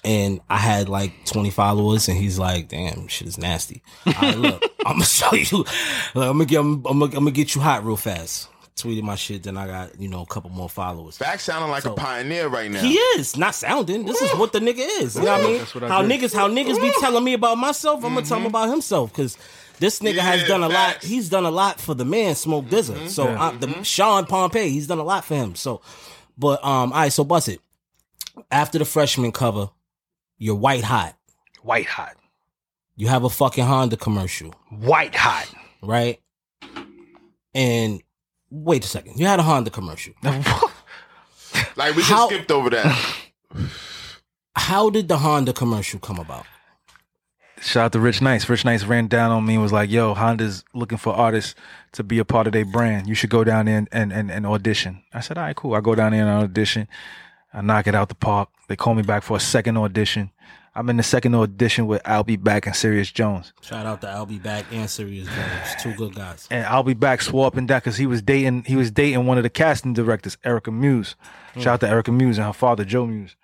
And I had like 20 followers, and he's like, damn, shit is nasty. All right, look, I'm gonna show you. Look, I'm, gonna get, I'm, I'm, gonna, I'm gonna get you hot real fast. Tweeted my shit, then I got, you know, a couple more followers. Back sounding like So- a pioneer right now. He is not sounding. This is what the nigga is. You know what I mean? That's what I how did. niggas, how niggas be telling me about myself. I'm gonna tell him mm-hmm. about himself because this nigga has done a lot. He's done a lot for the man, Smoke mm-hmm. Dizza. So I, uh, the mm-hmm. Sean Pompey, he's done a lot for him. So, but um, all right. So bust it. After the freshman cover, you're white hot. White hot. You have a fucking Honda commercial, White hot. right? And wait a second, you had a Honda commercial. Like we just How- skipped over that. How did the Honda commercial come about? Shout out to Rich Nice. Rich Nice ran down on me and was like, yo, Honda's looking for artists to be a part of their brand. You should go down there and, and, and, and audition. I said, all right, cool. I go down there and I audition. I knock it out the park. They call me back for a second audition. I'm in the second audition with I'll Be Back and Serious Jones. Shout out to I'll be back and Serious Jones, two good guys. And I'll Be Back swore up and down because he was dating he was dating one of the casting directors, Erica Muse. Shout out to Erica Muse and her father, Joe Muse.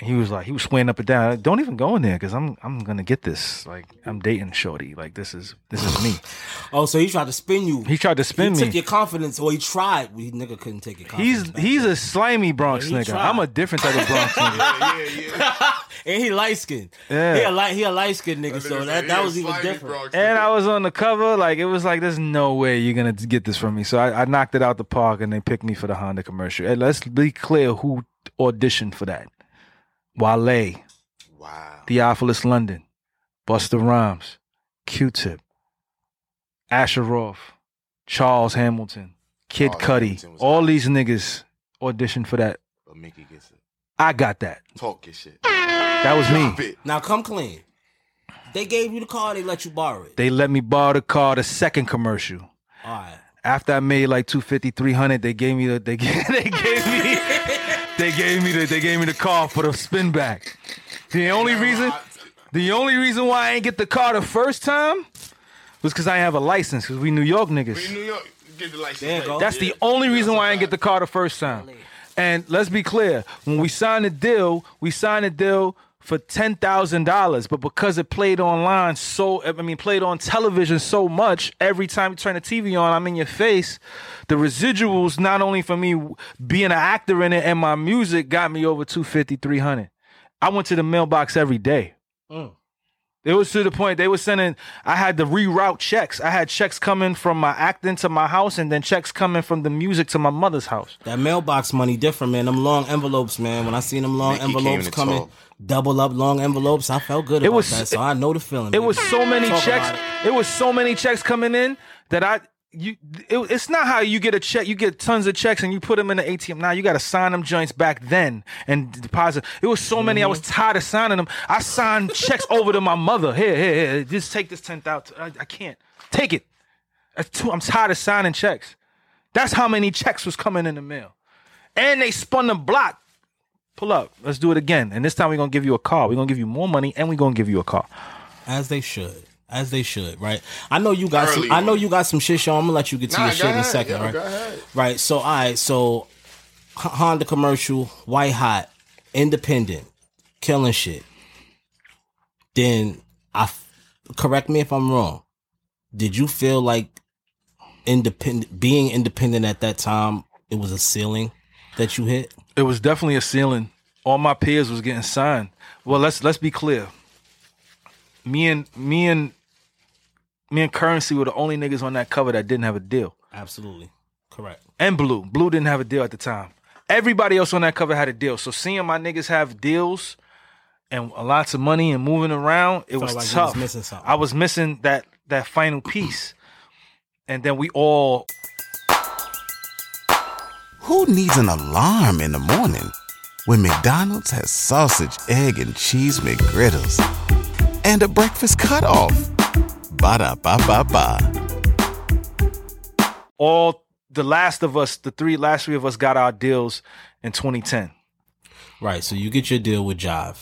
And he was like, he was swaying up and down. Like, Don't even go in there because I'm I'm gonna get this. Like I'm dating Shorty. Like this is this is me. Oh, so he tried to spin you. He tried to spin he me. took your confidence, or he tried. We nigga couldn't take your confidence. He's back he's then. a slimy Bronx Yeah, nigga. tried. I'm a different type of Bronx nigga. and he light skinned. Yeah. he a light he a light skinned nigga. So that that was even different. And I was on the cover, like it was like, there's no way you're gonna get this from me. So I, I knocked it out the park, and they picked me for the Honda commercial. And let's be clear, who auditioned for that? Wale, Wow. Theophilus London, Busta mm-hmm. Rhymes, Q-Tip, Asher Roth, Charles Hamilton, Kid Charles Cudi, Hamilton all hot. these niggas auditioned for that. But Mickey gets it. I got that. Talk your shit. That was me. Now come clean. They gave you the car. They let you borrow it. They let me borrow the car, the second commercial. All right. After I made like 250, 300, they gave me the they gave, they gave me they gave me the they gave me the car for the spin back. The only reason the only reason why I ain't get the car the first time was because I didn't have a license because we New York niggas. In New York, get the license. There you plate. go. That's the only reason why I didn't get the car the first time. And let's be clear, when we signed the deal, we signed a deal for ten thousand dollars, but because it played online so, I mean, played on television so much, every time you turn the TV on, I'm in your face. The residuals, not only for me being an actor in it and my music, got me over 250, 300. I went to the mailbox every day. Mm. It was to the point they were sending. I had to reroute checks. I had checks coming from my acting to my house, and then checks coming from the music to my mother's house. That mailbox money different, man. Them long envelopes, man. When I seen them long Mickey envelopes coming, talk. Double up long envelopes, I felt good It about was- that. So I know the feeling. It baby. was so many Talk checks. about It. was so many checks coming in that I you. It, it's not how you get a check. You get tons of checks and you put them in the ATM. Now you got to sign them joints back then and deposit. It was so many. I was mm-hmm. tired of signing them. I signed checks over to my mother. Here, here, here. Just take this ten thousand. I, I can't take it. That's too, I'm tired of signing checks. That's how many checks was coming in the mail. And they spun the block. Pull up. Let's do it again. And this time we're gonna give you a car. We're gonna give you more money and we're gonna give you a car. as they should, as they should, right? I know you got Early some. I know you got some shit, Sean. I'm gonna let you get to Nah, your go shit in a second, Yo, right? Right. So, all right. So, Honda commercial, white hot, independent, killing shit. Then I f- correct me if I'm wrong. Did you feel like independent, being independent at that time, it was a ceiling that you hit? It was definitely a ceiling. All my peers was getting signed. Well, let's let's be clear. Me and me and me and Curren$y were the only niggas on that cover that didn't have a deal. Absolutely correct. And Blu. Blu didn't have a deal at the time. Everybody else on that cover had a deal. So seeing my niggas have deals and lots of money and moving around, it was like was tough. missing something. I was missing that that final piece. And then we all Who needs an alarm in the morning when McDonald's has sausage, egg, and cheese McGriddles and a breakfast cutoff? Ba da ba ba ba. all the last of us, the three last three of us got our deals in 2010. Right. So you get your deal with Jive.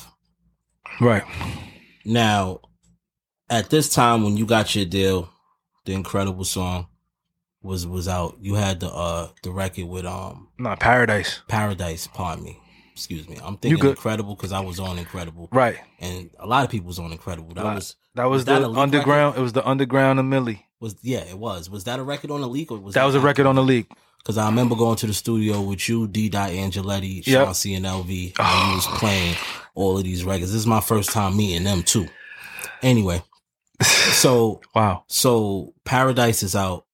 Right. Now, at this time when you got your deal, the incredible song was was out. You had the uh the record with um Not Paradise. Paradise. Pardon me. Excuse me. I'm thinking incredible because I was on incredible, Right. and a lot of people was on incredible. That was That was, that the leak underground. It was the underground of Millie. Was yeah, it was. Was that a record on the leak or was That was a record on the leak. Because I remember going to the studio with you, D-Dot Angelettie, Yep. Sean C. and LV, and you was playing all of these records. This is my first time meeting them too. Anyway, so Wow. so Paradise is out.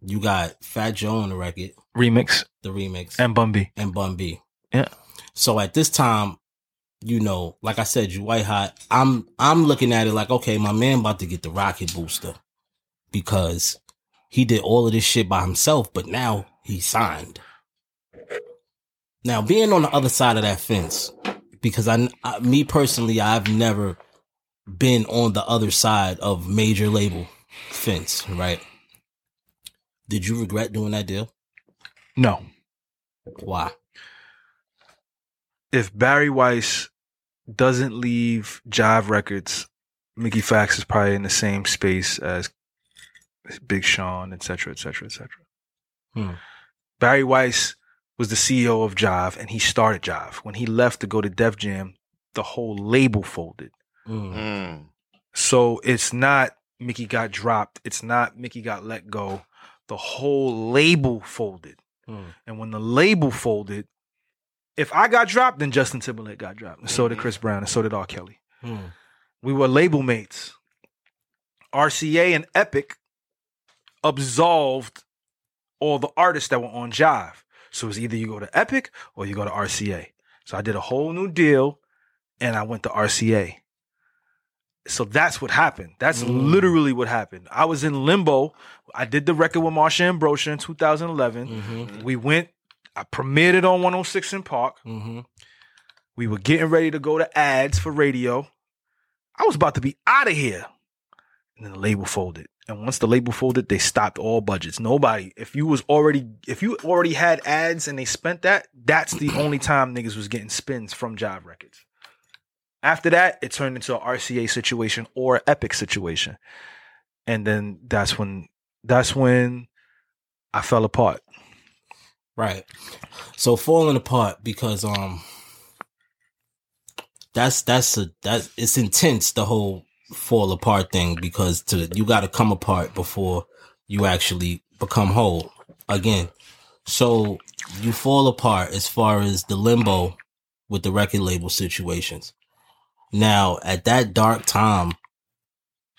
You got Fat Joe on the record, Remix the remix, and Bun B. and Bun B. Yeah. So at this time, you know, like I said, you white hot. I'm I'm looking at it like, okay, my man about to get the rocket booster because he did all of this shit by himself, but now he signed. Now, being on the other side of that fence, because I, I me personally, I've never been on the other side of major label fence, right? Did you regret doing that deal? No. Why? If Barry Weiss doesn't leave Jive Records, Mickey Factz is probably in the same space as Big Sean, et cetera, et cetera, et cetera. Hmm. Barry Weiss was the CEO of Jive and he started Jive. When he left to go to Def Jam, the whole label folded. Mm. Mm. So it's not Mickey got dropped. It's not Mickey got let go. The whole label folded. Mm. And when the label folded, if I got dropped, then Justin Timberlake got dropped. And so did Chris Brown, and so did R. Kelly. Mm. We were label mates. RCA and Epic absolved all the artists that were on Jive. So it's either you go to Epic or you go to RCA. So I did a whole new deal and I went to RCA. So that's what happened. That's literally what happened. I was in limbo. I did the record with Marsha Ambrosius in 2011. We went, I premiered it on 106 in Park. Mm-hmm. We were getting ready to go to ads for radio. I was about to be out of here. And then the label folded. And once the label folded, they stopped all budgets. Nobody, if you was already, if you already had ads and they spent that, that's the only time niggas was getting spins from Jive Records. After that, it turned into a RCA situation or an Epic situation. And then that's when, that's when I fell apart. Right. So falling apart because um that's that's a that's it's intense the whole fall apart thing because to you got to come apart before you actually become whole again. So you fall apart as far as the limbo with the record label situations. Now, at that dark time,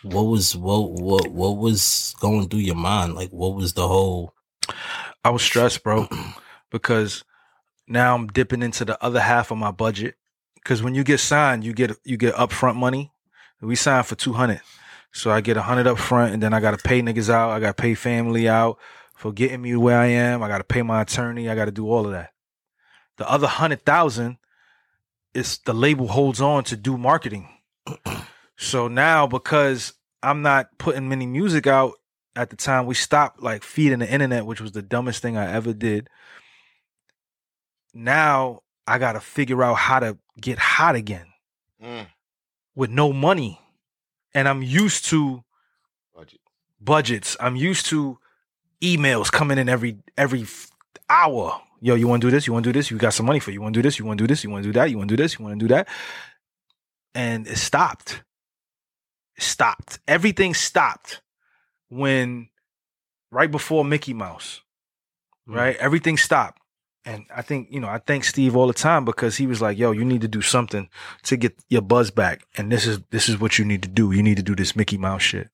what was what what what was going through your mind? Like what was the whole I was stressed, bro, because now I'm dipping into the other half of my budget. Because when you get signed, you get you get upfront money. We signed for two hundred, so I get a hundred up front, and then I got to pay niggas out. I got to pay family out for getting me where I am. I got to pay my attorney. I got to do all of that. The other hundred thousand is the label holds on to do marketing. so now because I'm not putting many music out at the time, we stopped like feeding the internet, which was the dumbest thing I ever did. Now I got to figure out how to get hot again Mm. with no money. And I'm used to Budget. budgets. I'm used to emails coming in every every hour. Yo, you want to do this? You want to do this? You got some money for it. you want to do this? You want to do this? You want to do that? You want to do this? You want to do that? And it stopped. It stopped. Everything stopped when right before Mickey Mouse. Mm. Right? Everything stopped. And I think, you know, I thank Steve all the time because he was like, yo, you need to do something to get your buzz back. And this is this is what you need to do. You need to do this Mickey Mouse shit.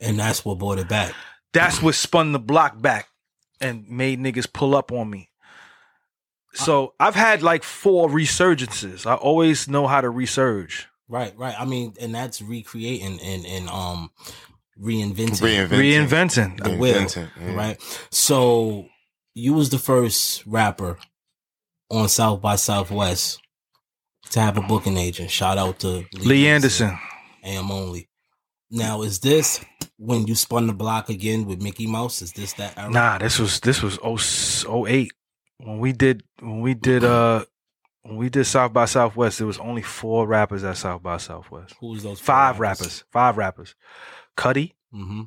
and that's what brought it back. That's what spun the block back and made niggas pull up on me. So I've had like four resurgences. I always know how to resurge. Right, right. I mean, and that's recreating and and um reinventing Reinventing. Reinventing. the wheel, Reinventing, yeah. right? So you was the first rapper on South by Southwest to have a booking agent. Shout out to Lee Anderson. AM only. Now, is this when you spun the block again with Mickey Mouse? Is this that era? Nah, this was this was 0- 08. When we did when we did uh when we did South by Southwest, there was only four rappers at South by Southwest. Who was those? Five rappers. Five rappers. Cudi, Mm-hmm.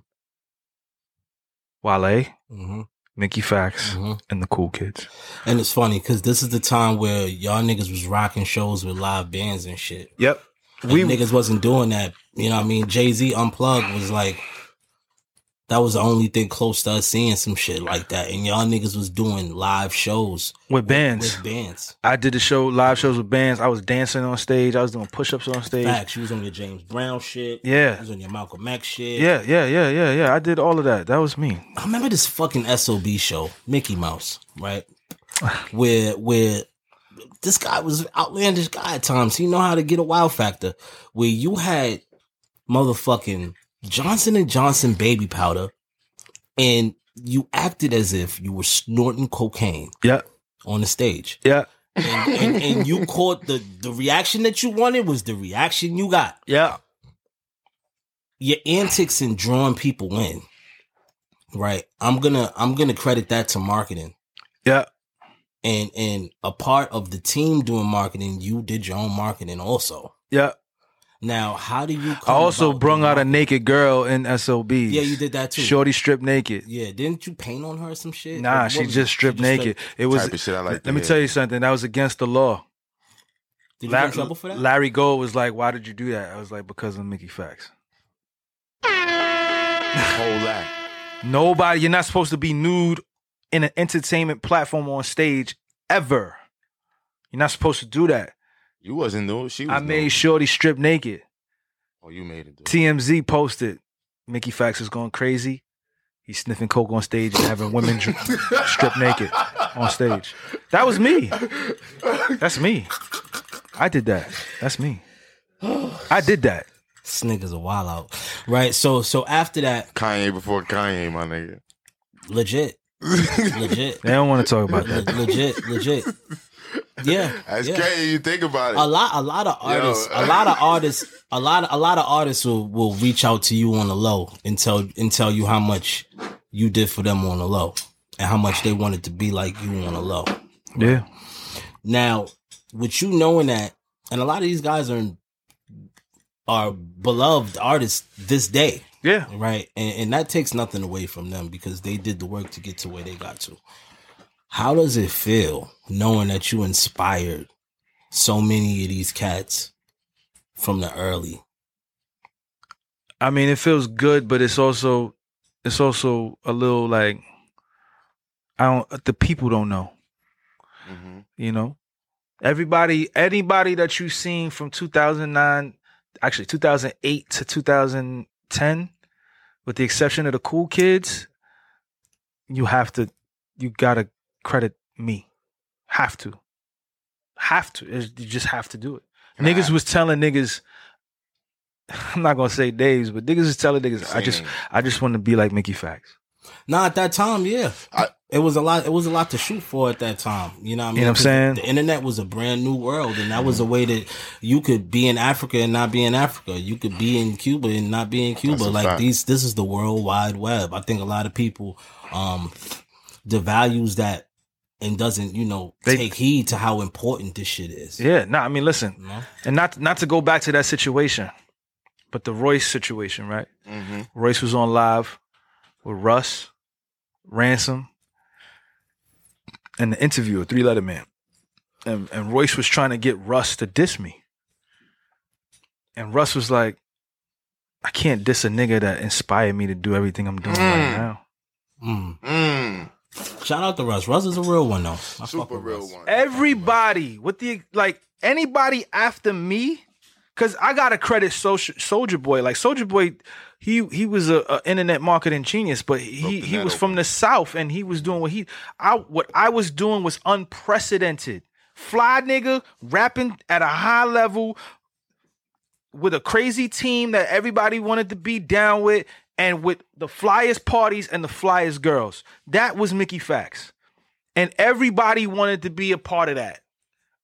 Wale, Mm-hmm. Mickey Factz, Mm-hmm. and the Cool Kids. And it's funny because this is the time where y'all niggas was rocking shows with live bands and shit. Yep. We niggas wasn't doing that. You know what I mean? Jay Z Unplugged was like, that was the only thing close to us seeing some shit like that. And y'all niggas was doing live shows with bands. with bands. I did the show, live shows with bands. I was dancing on stage. I was doing push ups on stage. Facts. You was on your James Brown shit. Yeah. You was on your Malcolm X shit. Yeah, yeah, yeah, yeah, yeah. I did all of that. That was me. I remember this fucking SOB show, Mickey Mouse, right? where where this guy was outlandish guy at times. He know how to get a wow factor. Where you had motherfucking Johnson and Johnson baby powder, and you acted as if you were snorting cocaine Yeah, on the stage. yeah, And, and, and you caught the the reaction that you wanted was the reaction you got. yeah. your antics and drawing people in right i'm gonna i'm gonna credit that to marketing Yeah. And and a part of the team doing marketing you did your own marketing also Yeah. now how do you I also about brung out a naked girl in SOB. yeah you did that too Shorty stripped naked. yeah didn't you paint on her some shit Nah, What she just stripped She just naked. It was. Type of shit I like let to me hear. tell you something. That was against the law. did you get in trouble for that Larry Gold was like, "Why did you do that?" I was like, "Because of Mickey Factz." Whole lot. Nobody, you're not supposed to be nude in an entertainment platform on stage ever. You're not supposed to do that. You wasn't new. She was I made new. Shorty strip naked. Oh, you made it. Dude. TMZ posted Mickey Factz is going crazy. He's sniffing coke on stage and having women dr- strip naked on stage. That was me. That's me. I did that. That's me. I did that. This nigga's a wild out. Right. So so after that, Kanye before Kanye, my nigga. legit. Legit. They don't want to talk about that. legit, legit. Yeah. That's yeah. crazy. You think about it. A lot, a lot of artists, Yo. a lot of artists, a lot, a lot of artists will, will reach out to you on the low and tell and tell you how much you did for them on the low and how much they wanted to be like you on the low. Yeah. Now, with you knowing that, and a lot of these guys are are beloved artists this day, Yeah. right? And, and that takes nothing away from them because they did the work to get to where they got to. How does it feel knowing that you inspired so many of these cats from the early? I mean, it feels good, but it's also it's also a little like I don't the people don't know. hmm You know, everybody, anybody that you've seen from 2009, actually 2008 to 2010, with the exception of the cool kids, you have to, you gotta credit me. Have to, have to. You just have to do it. Niggas was telling niggas. I'm not gonna say days, but niggas was telling niggas. I just. I just want to be like Mickey Factz. Nah, at that time, yeah. I- it was a lot. It was a lot to shoot for at that time. You know what I mean? You know what I'm 'Cause saying? The internet was a brand new world, and that was a way that you could be in Africa and not be in Africa. You could be in Cuba and not be in Cuba. That's Like fact. these, this is the world wide web. I think a lot of people um devalues that and doesn't, you know, They- take heed to how important this shit is. Yeah, no, I mean, listen, You know? and not not to go back to that situation, but the Royce situation, right? hmm Royce was on live with Russ, Ransom, and the interviewer, Three Letter Man, and and Royce was trying to get Russ to diss me, and Russ was like, "I can't diss a nigga that inspired me to do everything I'm doing right Mm. now." Mm. Mm. Shout out to Russ. Russ is a real one though. I fuck Super with real Russ. one. Everybody with the like anybody after me, because I gotta credit Soulja Soulja Boy. Like Soulja Boy, he he was a, a internet marketing genius, but he he was open. from the south and he was doing what he I what I was doing was unprecedented. Fly nigga rapping at a high level with a crazy team that everybody wanted to be down with, and with the flyest parties and the flyest girls. That was Mickey Factz. And everybody wanted to be a part of that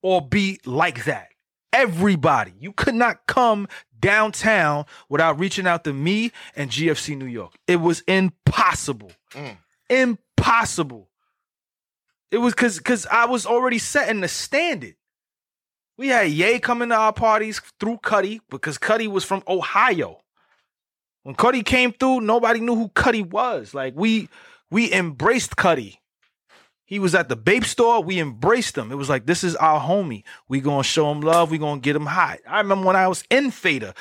or be like that. Everybody. You could not come downtown without reaching out to me and GFC New York. It was impossible. Mm. Impossible. It was cause cause I was already setting the standard. We had Ye coming to our parties through Cudi because Cudi was from Ohio. When Cudi came through, nobody knew who Cudi was. Like we we embraced Cudi. He was at the Bape store. We embraced him. It was like, this is our homie. We gonna show him love. We gonna get him hot. I remember when I was in Fader,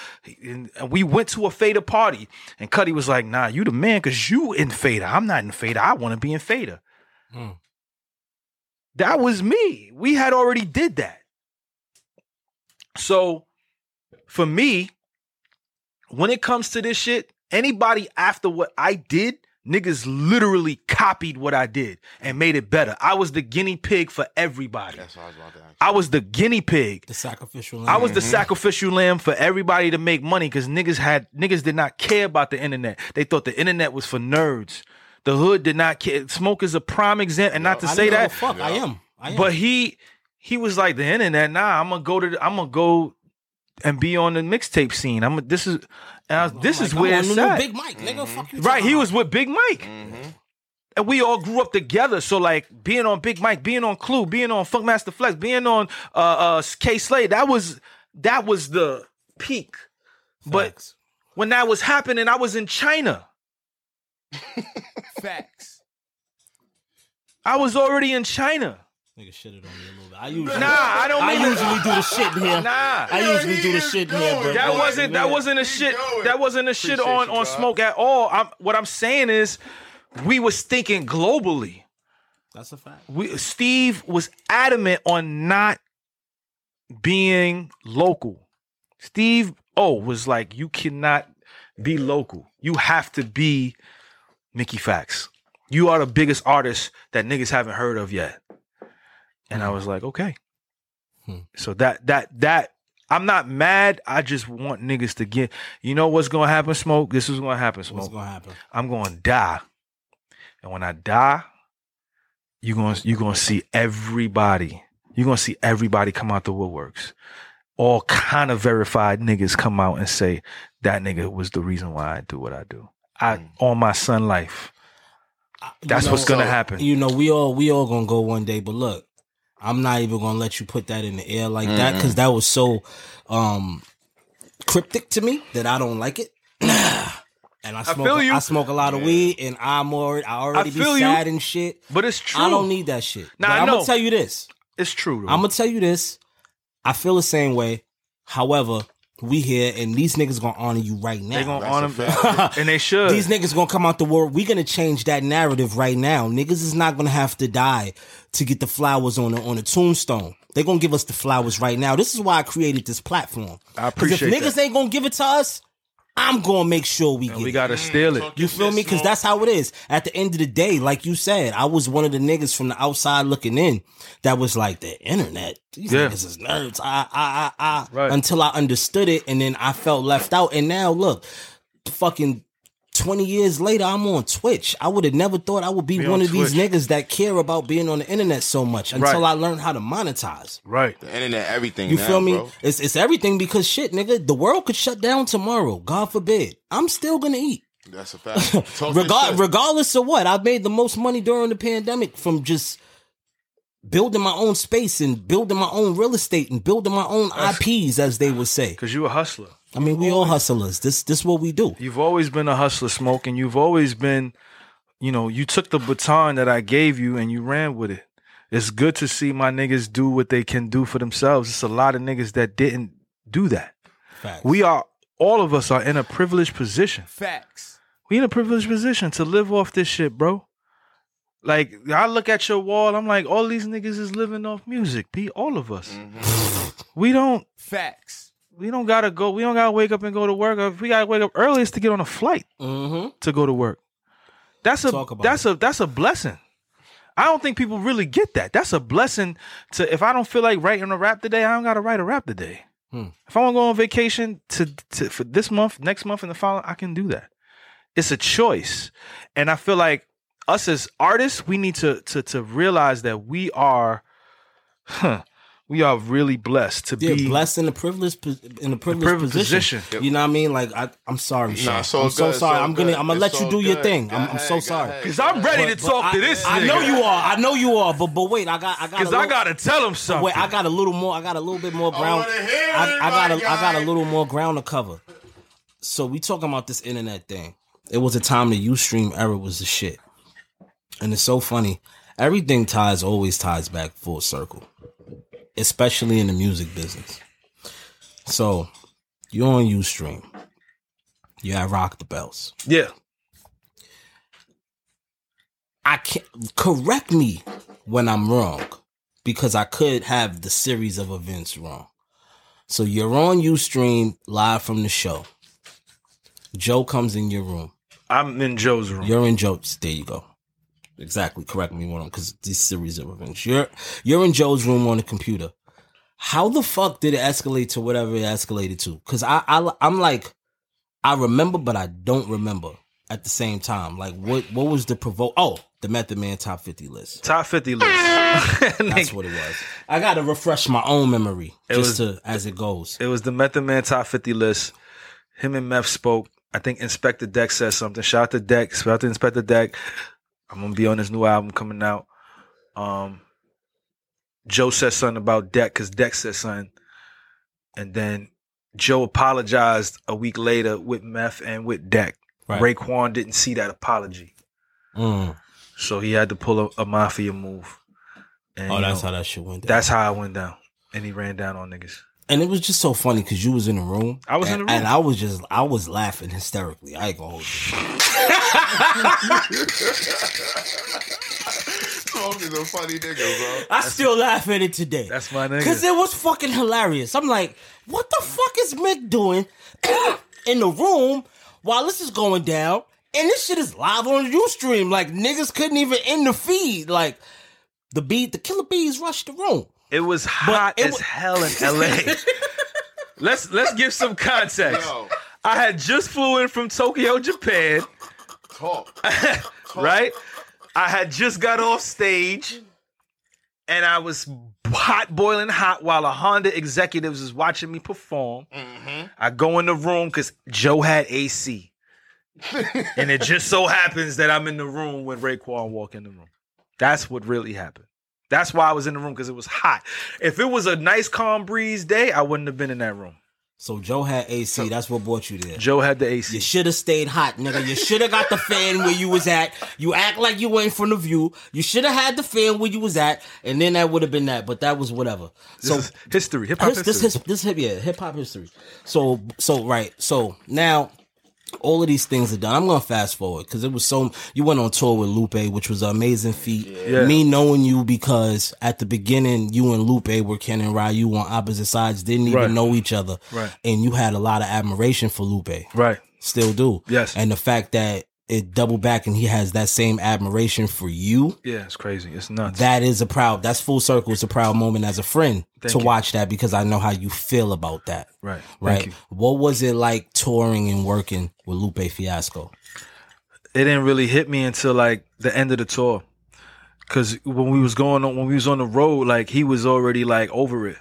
and we went to a Fader party, and Cudi was like, "Nah, you the man, cause you in Fader. I'm not in Fader. I want to be in Fader." Hmm. That was me. We had already did that. So, for me, when it comes to this shit, anybody after what I did, niggas literally copied what I did and made it better. I was the guinea pig for everybody. That's what I was about to ask. I was the guinea pig. The sacrificial. I was the sacrificial lamb for everybody to make money because niggas had niggas did not care about the internet. They thought the internet was for nerds. The hood did not care. Smoke is a prime example, and not to I say didn't give a that, Fuck, I am. I am. but he he was like the internet. Nah, I'm gonna go to. The, I'm gonna go and be on the mixtape scene. I'm. This is. I this is like, where it's on the new at. Big Mike, nigga. Fuck you. Right, he was with Big Mike. Mm-hmm. And we all grew up together. So like being on Big Mike, being on Clue, being on Funkmaster Flex, being on uh uh Kay Slay, that was that was the peak. But when that was happening, I was in China. Facts. I was already in China. Nigga shitted on me a little bit. I usually, Nah, I don't I mean to- usually do the shit here. Nah. I usually do the shit here, but That but- wasn't that wasn't a Keep shit. going. That wasn't a shit Appreciate on you, on Job. smoke at all. I'm what I'm saying is we was thinking globally. That's a fact. we Steve was adamant on not being local. Steve O was like, you cannot be local. You have to be Mickey Factz. You are the biggest artist that niggas haven't heard of yet. And I was like, okay. Hmm. So that that that I'm not mad. I just want niggas to get. You know what's gonna happen, smoke. This is gonna happen, smoke. What's gonna happen? I'm gonna die, and when I die, you gonna you gonna see everybody. You're gonna see everybody come out the woodworks. All kind of verified niggas come out and say that nigga was the reason why I do what I do. I on my son life. That's You what's gonna so, happen. You know, we all we all gonna go one day, but look, I'm not even gonna let you put that in the air like that because that was so um cryptic to me that I don't like it. and I smoke, feel you. I smoke a lot of weed, and I'm already, I already be feel you. sad and shit. But it's true. I don't need that shit. Nah, but I I'm gonna tell you this. It's true. Though. I'm gonna tell you this. I feel the same way. However, we here and these niggas gonna honor you right now. they gonna That's honor them, and they should. These niggas gonna come out the world. We gonna change that narrative right now. Niggas is not gonna have to die to get the flowers on the on the tombstone. They gonna give us the flowers right now. This is why I created this platform. I 'Cause if appreciate niggas that. ain't gonna give it to us, I'm gonna make sure we And get we it. gotta steal it. You feel me? Because that's how it is. At the end of the day, like you said, I was one of the niggas from the outside looking in that was like the internet. These Yeah. niggas is nerds. I, I, I, I. Right. Until I understood it, and then I felt left out. And now look, fucking. 20 years later, I'm on Twitch. I would have never thought I would be, Be one on of these Twitch. niggas that care about being on the internet so much until Right. I learned how to monetize. Right. The internet, everything. You now, feel me? Bro. It's it's everything because shit, nigga, the world could shut down tomorrow. God forbid. I'm still gonna eat. That's a fact. Talk your Regard, shit. regardless of what, I've made the most money during the pandemic from just building my own space and building my own real estate and building my own IPs, as they would say. Cause you a hustler. I mean, we all hustlers. This this what we do. You've always been a hustler, smoke, and you've always been, you know, you took the baton that I gave you and you ran with it. It's good to see my niggas do what they can do for themselves. It's a lot of niggas that didn't do that. Facts. We are all of us are in a privileged position. Facts. We in a privileged position to live off this shit, bro. Like I look at your wall, I'm like, all these niggas is living off music. Be all of us. Mm-hmm. We don't Facts. We don't gotta go. We don't gotta wake up and go to work. If we gotta wake up early, it's to get on a flight mm-hmm. to go to work. That's a that's a that's a blessing. I don't think people really get that. That's a blessing to if I don't feel like writing a rap today, I don't gotta write a rap today. Hmm. If I want to go on vacation to, to for this month, next month, and the following, I can do that. It's a choice, and I feel like us as artists, we need to to to realize that we are, huh, we are really blessed to Yeah, be blessed in a privileged in a privileged, privileged position. position. You know what I mean? Like I, I'm sorry, Sean. Nah, so I'm so good, sorry. so I'm gonna good. I'm gonna let It's you so do your thing. I'm, I'm so go sorry. Because I'm ready to talk I, to this I nigga. know you are. I know you are. But but wait, I got I got because I gotta tell him something. Wait, I got a little more. I got a little bit more ground. wanna hear I, I got a, my I got a little more ground to cover. So we talking about this internet thing. It was a time the UStream era was the shit, and it's so funny. Everything ties always ties back full circle, especially in the music business. So you're on UStream. You at Rock the Bells. yeah. I can't correct me when I'm wrong because I could have the series of events wrong. So you're on Ustream live from the show. Joe comes in your room. I'm in Joe's room. You're in Joe's. There you go. Exactly. Correct me when I'm because this series of events. You're you're in Joe's room on the computer. How the fuck did it escalate to whatever it escalated to? Because I, I I'm like I remember, but I don't remember at the same time. Like what what was the provoke? Oh, the Method Man top fifty list. Top 50 list. That's what it was. I gotta refresh my own memory It just was- to as it goes. It was the Method Man top 50 list. Him and Meth spoke. I think Inspectah Deck said something. Shout out to Deck. Shout out to Inspectah Deck. I'm gonna be on this new album coming out. Um, Joe said something about Deck because Deck said something, and then Joe apologized a week later with Meth and with Deck. Right. Raekwon didn't see that apology, Mm. so he had to pull a, a mafia move. And, Oh, that's know, how that shit went down. that's how it went down, and he ran down on niggas. And it was just so funny because you was in the room. I was in the room. and I was just I was laughing hysterically. I ain't gonna hold you. Smoke is a funny nigga, bro. I still laugh at it today. That's my nigga. Because it was fucking hilarious. I'm like, what the fuck is Mick doing in the room while this is going down? And this shit is live on Ustream. Like niggas couldn't even end the feed. Like the beat, the killer bees rushed the room. It was hot it as wa- hell in LA. let's let's give some context. Yo, I had just flew in from Tokyo, Japan. talk. right? I had just got off stage and I was hot boiling hot while a Honda executives was watching me perform. Mm-hmm. I go in the room because Joe had AC. and it just so happens that I'm in the room when Raekwon walk in the room. That's what really happened. That's why I was in the room because it was hot. If it was a nice calm breeze day, I wouldn't have been in that room. So Joe had AC. That's what brought you there. Joe had the AC. You should have stayed hot, nigga. You should have got the fan where you was at. You act like you were in front of you. You should have had the fan where you was at, and then that would have been that. But that was whatever. So This is history, hip hop history. this his, this hip yeah hip hop history. So so right so now all of these things are done. I'm gonna fast forward because it was so you went on tour with Lupe, which was an amazing feat. Yeah. Me knowing you because at the beginning you and Lupe were Ken and Ryu on opposite sides, didn't even Right. know each other, Right. and you had a lot of admiration for Lupe, right. still do. Yes. and the fact that it doubled back and he has that same admiration for you Yeah, it's crazy. It's nuts. that is a proud that's full circle it's a proud moment as a friend Thank to you. watch that because i know how you feel about that right. right Thank you. what was it like touring and working with lupe fiasco it didn't really hit me until like the end of the tour. Cause when we was going on, when we was on the road, like he was already like over it.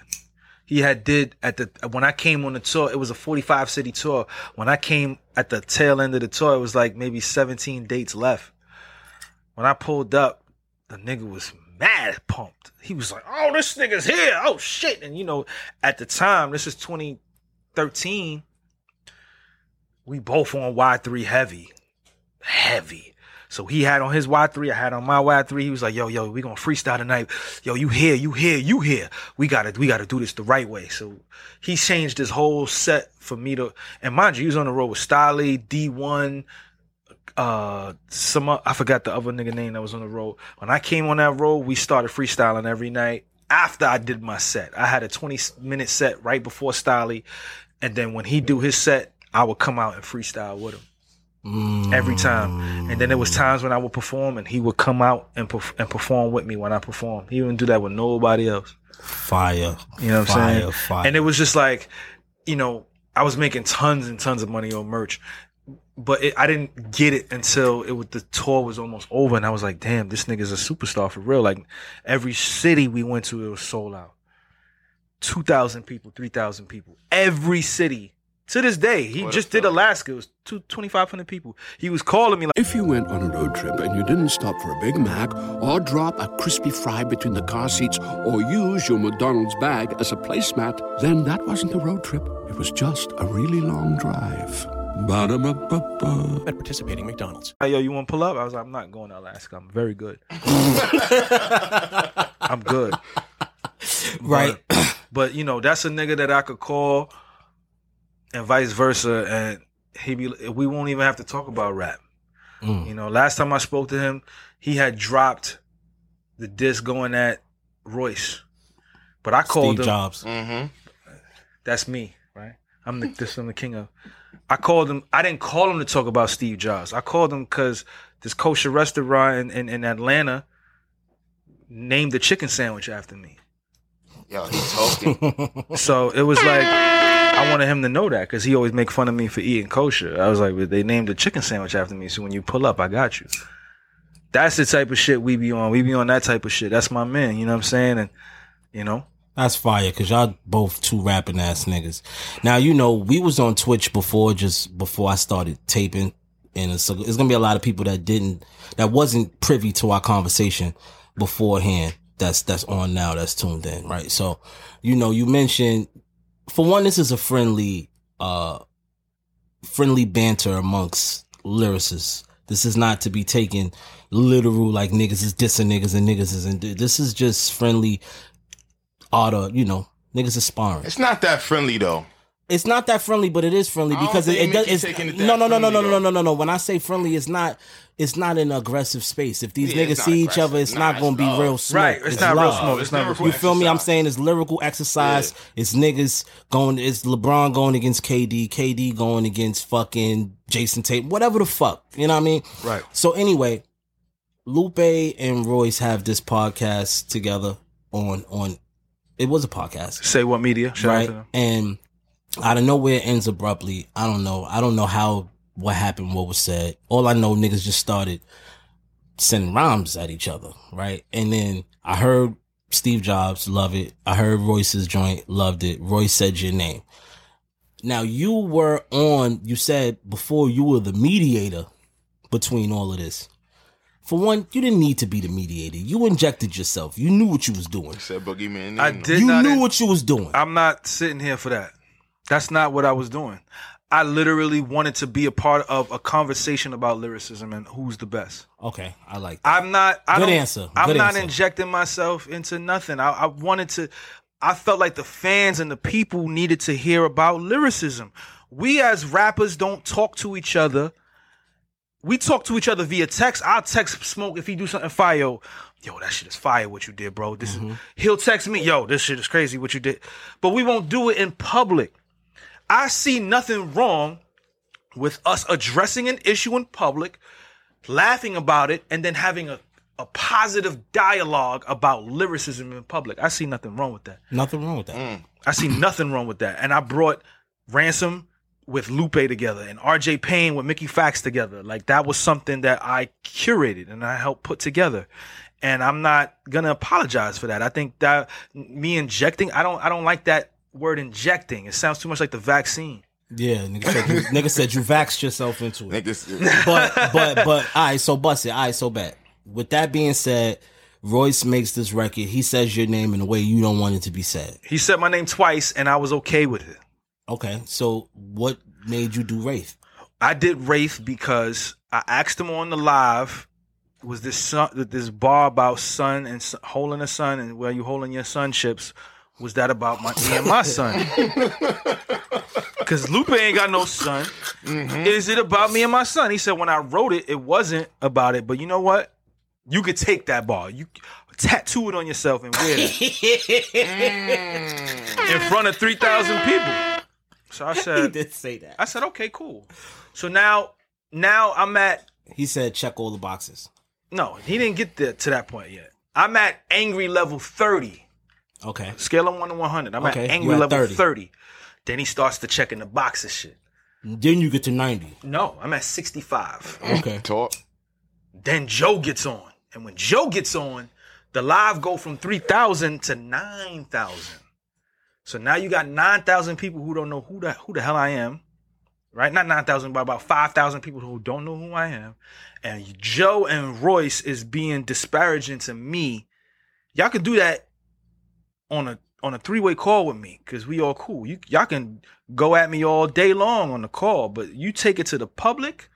He had did at the when I came on the tour, it was a 45 city tour. When I came at the tail end of the tour, it was like maybe 17 dates left. When I pulled up, the nigga was mad pumped. He was like, "Oh, this nigga's here! Oh shit!" And you know, at the time, this is 2013. We both on Y3 heavy heavy. So he had on his Y3, I had on my Y3. He was like, yo, yo, we gonna freestyle tonight. Yo, you here, you here, you here. We gotta, we gotta do this the right way. So he changed his whole set for me to, and mind you, he was on the road with Stalley, D1, uh, some, I forgot the other nigga name that was on the road. When I came on that road, we started freestyling every night after I did my set. I had a 20 minute set right before Stalley. And then when he do his set, I would come out and freestyle with him every time. And then there was times when I would perform and he would come out and perf- and perform with me when I perform. He wouldn't do that with nobody else. fire You know what fire, I'm saying? fire. And it was just like, you know, I was making tons and tons of money on merch, but it, I didn't get it until it was the tour was almost over, and I was like, damn, this nigga's a superstar for real. Like every city we went to, it was sold out. Two thousand people, three thousand people, every city. To this day, he What just did fella. Alaska. It was two twenty five hundred people. He was calling me like. If you went on a road trip and you didn't stop for a Big Mac or drop a crispy fry between the car seats or use your McDonald's bag as a placemat, then that wasn't a road trip. It was just a really long drive. Ba-da-ba-ba-ba. At participating McDonald's. Hey, yo, you want to pull up? I was like, I'm not going to Alaska. I'm very good. I'm good. right But, but, you know, that's a nigga that I could call and vice versa. And he be, we won't even have to talk about rap. Mm. You know, last time I spoke to him, he had dropped the disc going at Royce. But I called steve him. jobs Mm-hmm. That's me, right? I'm the this I'm the king of. I called him. I didn't call him to talk about Steve Jobs. I called him because this kosher restaurant in, in, in Atlanta named the chicken sandwich after me. Yo, he talking. So it was like I wanted him to know that because he always make fun of me for eating kosher. I was like, but they named the chicken sandwich after me, so when you pull up, I got you. That's the type of shit we be on. We be on that type of shit. That's my man. You know what I'm saying? And you know, That's fire, cause y'all both two rapping ass niggas. Now you know we was on Twitch before, just before I started taping, and it's, it's gonna be a lot of people that didn't, that wasn't privy to our conversation beforehand. That's that's on now. That's tuned in, right? So, you know, you mentioned for one, this is a friendly, uh, friendly banter amongst lyricists. This is not to be taken literal, like niggas is dissing niggas and niggas is, and this is just friendly auto, you know, niggas is sparring. It's not that friendly though. It's not that friendly, but it is friendly because it, it does. Mickey It's, taking it no, no, no, no, no, no, no, no, no. When I say friendly, it's not. It's not an aggressive space. If these Yeah, niggas it's not see each other, it's. Nah, not going to be love. real smoke. Right, it's not real smoke. It's not lyrical You feel me? I'm saying it's lyrical exercise. It's niggas going. It's LeBron going against KD. KD going against fucking Jason Tate. Whatever the fuck. You know what I mean? Right. So anyway, Lupe and Royce have this podcast together on on. It was a podcast say what media? Shout out right? to them. And out of nowhere it ends abruptly. I don't know. I don't know how what happened, what was said. All I know, niggas just started sending rhymes at each other, right? And then I heard Steve Jobs, love it. I heard Royce's joint, loved it. Royce said your name. Now you were on, you said before you were the mediator between all of this. For one, you didn't need to be the mediator. You injected yourself. You knew what you was doing. Said boogeyman. I did You not. knew what you was doing. I'm not sitting here for that. That's not what I was doing. I literally wanted to be a part of a conversation about lyricism and who's the best. Okay, I like that. I'm not. I Good answer. I'm Good not answer. injecting myself into nothing. I, I wanted to. I felt like the fans and the people needed to hear about lyricism. We as rappers don't talk to each other. We talk to each other via text. I'll text Smoke if he do something fire. Yo, yo, that shit is fire. What you did, bro? This Mm-hmm. is. He'll text me. Yo, this shit is crazy. What you did, but we won't do it in public. I see nothing wrong with us addressing an issue in public, laughing about it, and then having a, a positive dialogue about lyricism in public. I see nothing wrong with that. Nothing wrong with that. Mm. I see nothing wrong with that. And I brought Ransom with Lupe together and RJ Payne with Mickey Factz together. Like that was something that I curated and I helped put together. And I'm not gonna apologize for that. I think that me injecting, I don't I don't like that word injecting. It sounds too much like the vaccine. Yeah, nigga said you, nigga said you vaxxed yourself into it. Niggas, But but but all right, so bust it. All right, so bad. With that being said, Royce makes this record. He says your name in a way you don't want it to be said. He said my name twice and I was okay with it. Okay, so what made you do Wraith? I did Wraith because I asked him on the live, was this son, this bar about son and son, holding a son and where you holding your son chips? Was that about my me and my son? Because Lupe ain't got no son. Mm-hmm. Is it about me and my son? He said when I wrote it, it wasn't about it. But you know what? You could take that ball. You tattoo it on yourself and wear it mm. in front of three thousand people. So I said, he did say that. I said, okay, cool. So now, now I'm at He said check all the boxes. no, he didn't get there to that point yet. I'm at angry level 30. Okay. Scale of one to 100. I'm Okay, at you angry at level 30. 30. Then he starts to check in the box boxes shit. Then you get to 90. No, I'm at 65. Okay. Mm, talk. then Joe gets on. And when Joe gets on, the live go from 3,000 to 9,000. So now you got 9,000 people who don't know who the, who the hell I am. Right? Not 9,000, but about 5,000 people who don't know who I am. And Joe and Royce is being disparaging to me. Y'all can do that on a on a three way call with me because we all cool. You y'all can go at me all day long on the call, but you take it to the public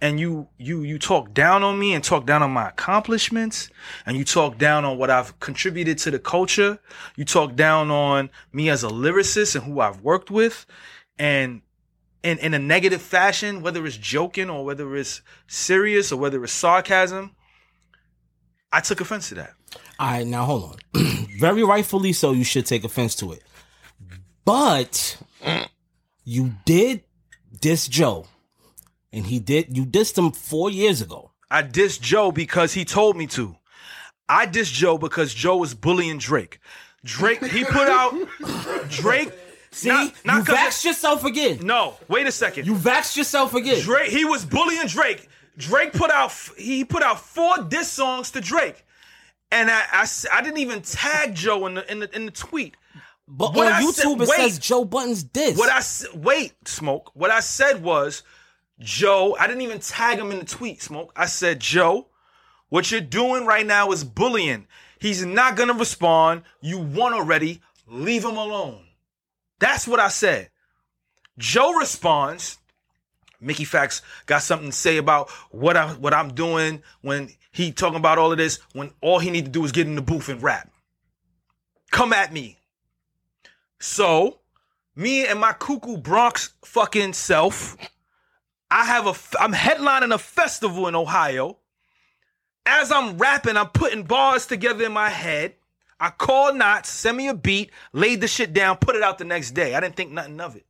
and you you you talk down on me and talk down on my accomplishments and you talk down on what I've contributed to the culture. You talk down on me as a lyricist and who I've worked with and in in a negative fashion, whether it's joking or whether it's serious or whether it's sarcasm. I took offense to that. All right, now hold on. Very rightfully so, you should take offense to it. But you did diss Joe. And he did, you dissed him four years ago. I dissed Joe because he told me to. I dissed Joe because Joe was bullying Drake. Drake, he put out Drake. See, not- not you vaxxed yourself again. No, wait a second. You vaxxed yourself again. Drake, he was bullying Drake. Drake put out he put out four diss songs to Drake, and I I didn't even tag Joe in the in the in the tweet. but what on I YouTube, said- it wait. says Joe Budden's diss. What I wait, smoke. What I said was, Joe. I didn't even tag him in the tweet, smoke. I said, Joe, what you're doing right now is bullying. He's not gonna respond. You won already. Leave him alone. That's what I said. Joe responds. Mickey Factz got something to say about what I what I'm doing when he talking about all of this. When all he need to do is get in the booth and rap. Come at me. So, me and my cuckoo Bronx fucking self, I have a I'm headlining a festival in Ohio. As I'm rapping, I'm putting bars together in my head. I call Knots, send me a beat, laid the shit down, put it out the next day. I didn't think nothing of it.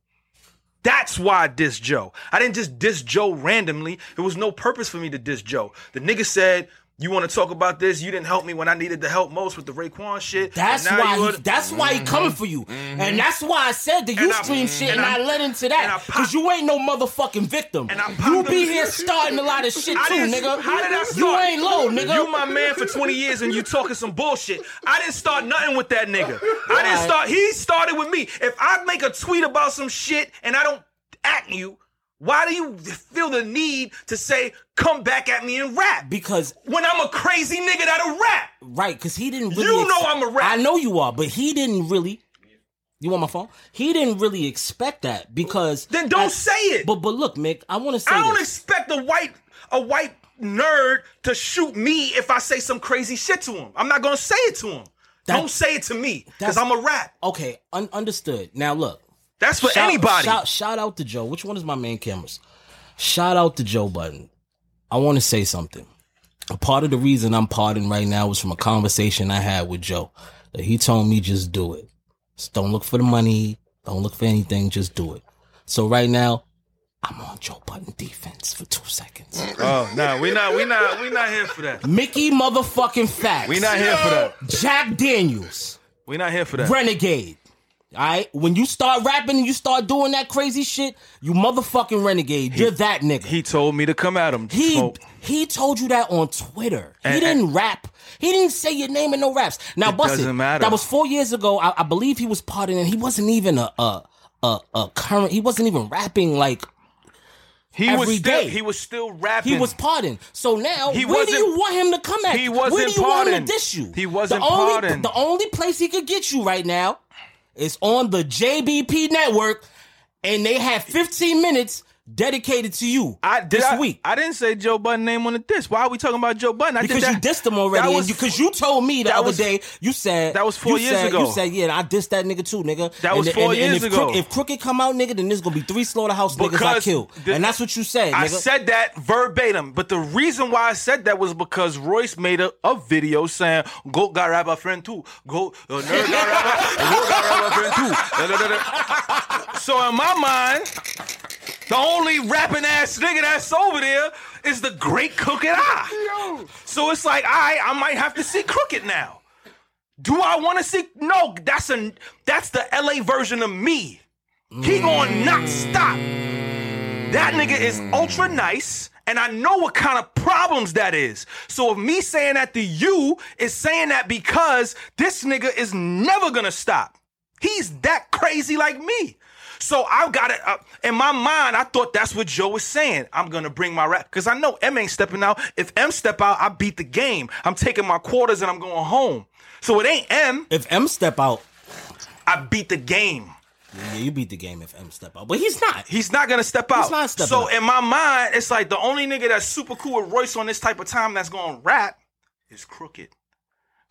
That's why I diss Joe. I didn't just diss Joe randomly. There was no purpose for me to diss Joe. The nigga said You want to talk about this? You didn't help me when I needed the help most with the Raekwon shit. That's why you he, would- that's why he coming mm-hmm. for you, mm-hmm. and that's why I said the And I- Ustream shit, and and I- I led into that because you ain't no motherfucking victim. And I you be here starting a lot of shit too, nigga. How did I start? You ain't low, nigga. You my man for 20 years and you talking some bullshit. I didn't start nothing with that nigga. I didn't Alright. start. He started with me. If I make a tweet about some shit and I don't at you, why do you feel the need to say come back at me and rap? because When I'm a crazy nigga that'll rap. right, because he didn't really. You know I'm a rap. I know you are, but he didn't really. You want my phone? He didn't really expect that because. Then don't I- say it. But but look, Mick, I want to say I don't this. expect a white a white nerd to shoot me if I say some crazy shit to him. I'm not gonna say it to him. That- don't say it to me because I'm a rap. okay, un- understood. Now look, That's for Shout- anybody. Shout, shout out to Joe. Which one is my main cameras? Shout out to Joe Budden. I want to say something. A part of the reason I'm parting right now was from a conversation I had with Joe. That he told me just do it. Just don't look for the money. Don't look for anything. Just do it. So right now, I'm on Joe Budden defense for two seconds. Oh no, we not we not we not here for that. Mickey motherfucking Factz. We not here for that. Jack Daniels. We not here for that. Renegade. All right, when you start rapping and you start doing that crazy shit, you motherfucking renegade. You're that nigga. He told me to come at him. He Smoke. he told you that on Twitter. he didn't rap. He didn't say your name in no raps. Now, It bust doesn't matter. That was four years ago. I, I believe he was partying, and he wasn't even a a a, a current. He wasn't even rapping like He every was still day. he was still rapping. he was partying. So now, He where do you want him to come at? he wasn't do you want him to diss you? He wasn't the only, partying. The only place he could get you right now is on the JBP network, and they have 15 minutes dedicated to you I this I, week. I didn't say Joe Budden name on the disc. Why are we talking about Joe Budden? I Because did you dissed him already, was- because you, told me the other was- day. You said that was four years said- ago. You said, "Yeah, I dissed that nigga too, nigga." That And- was four and, and years if ago. Crook- if Crooked come out, nigga, then there's gonna be three slaughterhouse niggas I Because killed, the- and that's what you said. I said that verbatim, but the reason why I said that was because Royce made a, a video saying "Goat got rap a friend too, Goat uh, nerd got rap, got rap a friend too." So in my mind, the only rapping ass nigga that's over there is the great Crooked I. So it's like, right, I might have to see Crooked now. Do I want to see? No, that's a that's the LA version of me. He gonna not stop. That nigga is ultra nice, and I know what kind of problems that is. So if me saying that to you is saying that because this nigga is never gonna stop. He's that crazy like me. So I got it uh, in my mind. I thought that's what Joe was saying. I'm gonna bring my rap because I know M ain't stepping out. If M step out, I beat the game. I'm taking my quarters and I'm going home. So it ain't M. if M step out, I beat the game. yeah, you beat the game. If M step out, but he's not. He's not gonna step out. not stepping so out. in my mind, it's like the only nigga that's super cool with Royce on this type of time that's gonna rap is Crooked.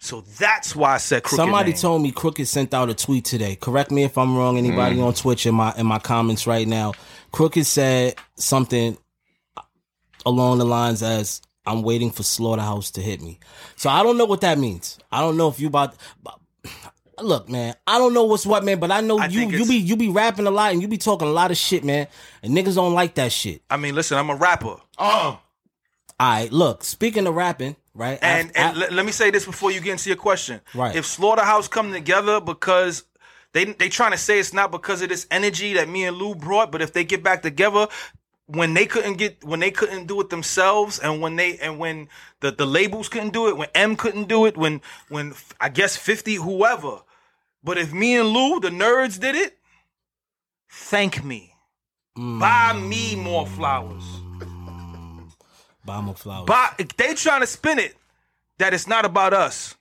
So that's why I said Crooked. Somebody name. told me Crooked sent out a tweet today. Correct me if I'm wrong. Anybody Mm. on Twitch in my in my comments right now. Crooked said something along the lines as I'm waiting for Slaughterhouse to hit me. So I don't know what that means. I don't know if you about Look, man, I don't know what's what, man, but I know I you think you be you be rapping a lot and you be talking a lot of shit, man. And niggas don't like that shit. I mean, listen, I'm a rapper. All right, look, speaking of rapping, right? And and let, let me say this before you get into your question. Right. If Slaughterhouse come together because they they trying to say it's not because of this energy that me and Lou brought, but if they get back together, when they couldn't get when they couldn't do it themselves, and when they and when the the labels couldn't do it, when M couldn't do it, when when I guess Fifty whoever, but if me and Lou the nerds did it, thank me. Mm. Buy me more flowers. Bomber flowers. But they trying to spin it that it's not about us.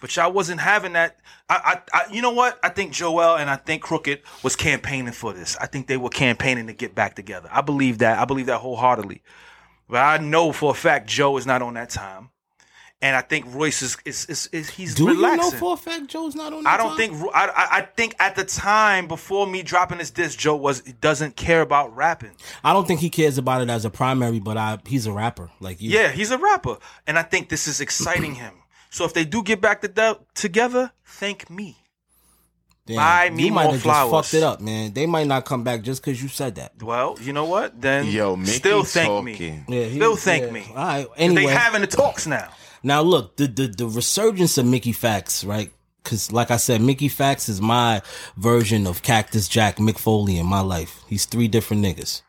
But y'all wasn't having that. I, I, I, you know what? I think Joel and I think Crooked was campaigning for this. I think they were campaigning to get back together. I believe that. I believe that wholeheartedly. But I know for a fact Joe is not on that time, and I think Royce is is, is, is he's Do relaxing. you know for a fact Joe's not on? I don't time? think I, I I think at the time before me dropping this disc, Joe was doesn't care about rapping. I don't think he cares about it as a primary, but I he's a rapper like you. Yeah, he's a rapper, and I think this is exciting him. So if they do get back to together, thank me. Damn, Buy me you might more have flowers. just fucked it up, man. They might not come back just because you said that. Well, you know what? Then Yo, Mickey still thank me. talking. Yeah, he- Still thank yeah. me. All right. 'Cause Anyway, They having the talks now. Now look, the the, the resurgence of Mickey Factz, right? Because like I said, Mickey Factz is my version of Cactus Jack Mick Foley in my life. He's three different niggas.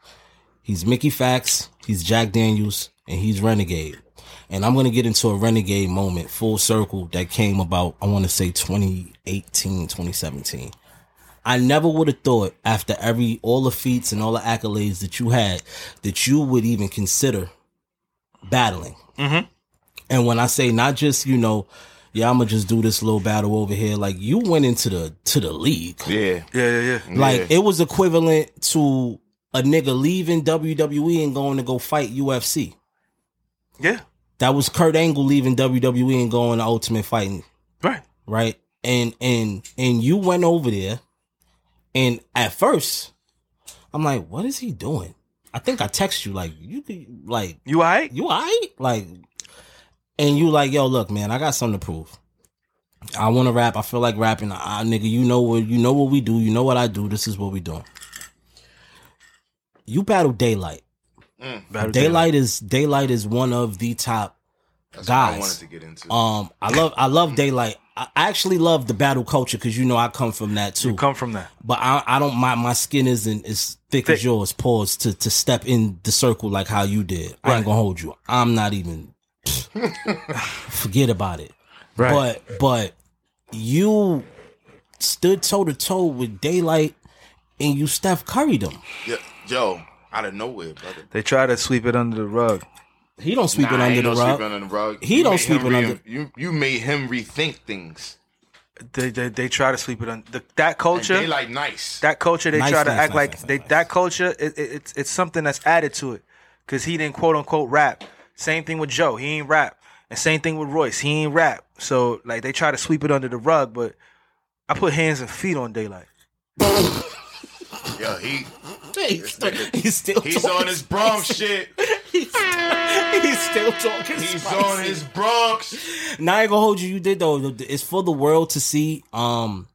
He's Mickey Factz, he's Jack Daniels, and he's Renegade. And I'm gonna get into a Renegade moment, full circle, that came about, I wanna say 2018, 2017. I never would have thought after every all the feats and all the accolades that you had that you would even consider battling. Mm-hmm. And when I say not just, you know, yeah, I'm gonna just do this little battle over here, like you went into the to the league. Yeah. Yeah, yeah, yeah. Like Yeah. it was equivalent to a nigga leaving WWE and going to go fight UFC. Yeah. That was Kurt Angle leaving WWE and going to Ultimate Fighting, Right. right? And and and you went over there, and at first, I'm like, what is he doing? I think I text you like you like You alright? you alright? Like, and you like, yo, look, man, I got something to prove. I want to rap. I feel like rapping. Nigga, you know what? You know what we do. You know what I do. This is what we doing. You battle Daylyt. Battle Daylyt is Daylyt is one of the top That's what I guys. wanted to get into. Um, I love I love Daylyt. I actually love the battle culture because you know I come from that too. You come from that. But I, I don't my my skin isn't as thick, as yours. Pause to to step in the circle like how you did. I ain't gonna hold you. I'm not even. forget about it. Right. But but you stood toe to toe with Daylyt, and you Steph Curry'd him. Yeah, yo, out of nowhere, brother. They try to sweep it under the rug. He don't sweep it under the no rug. under the rug. He You don't sweep it re- under- You you made him rethink things. They they, they try to sweep it under the, that And culture. they like nice. that culture they Nice, try to nice, act nice, like nice, they nice. that culture it, it, it's it's something that's added to it because he didn't quote unquote rap same thing with joe he ain't rap and same thing with royce he ain't rap so like they try to sweep it under the rug but i put hands and feet on Daylyt yo, he He's still, he's still he's talking on his Bronx shit. he's, he's still talking. He's spicy. on his Bronx. Now I ain't gonna hold you. You did though. It's for the world to see. Um,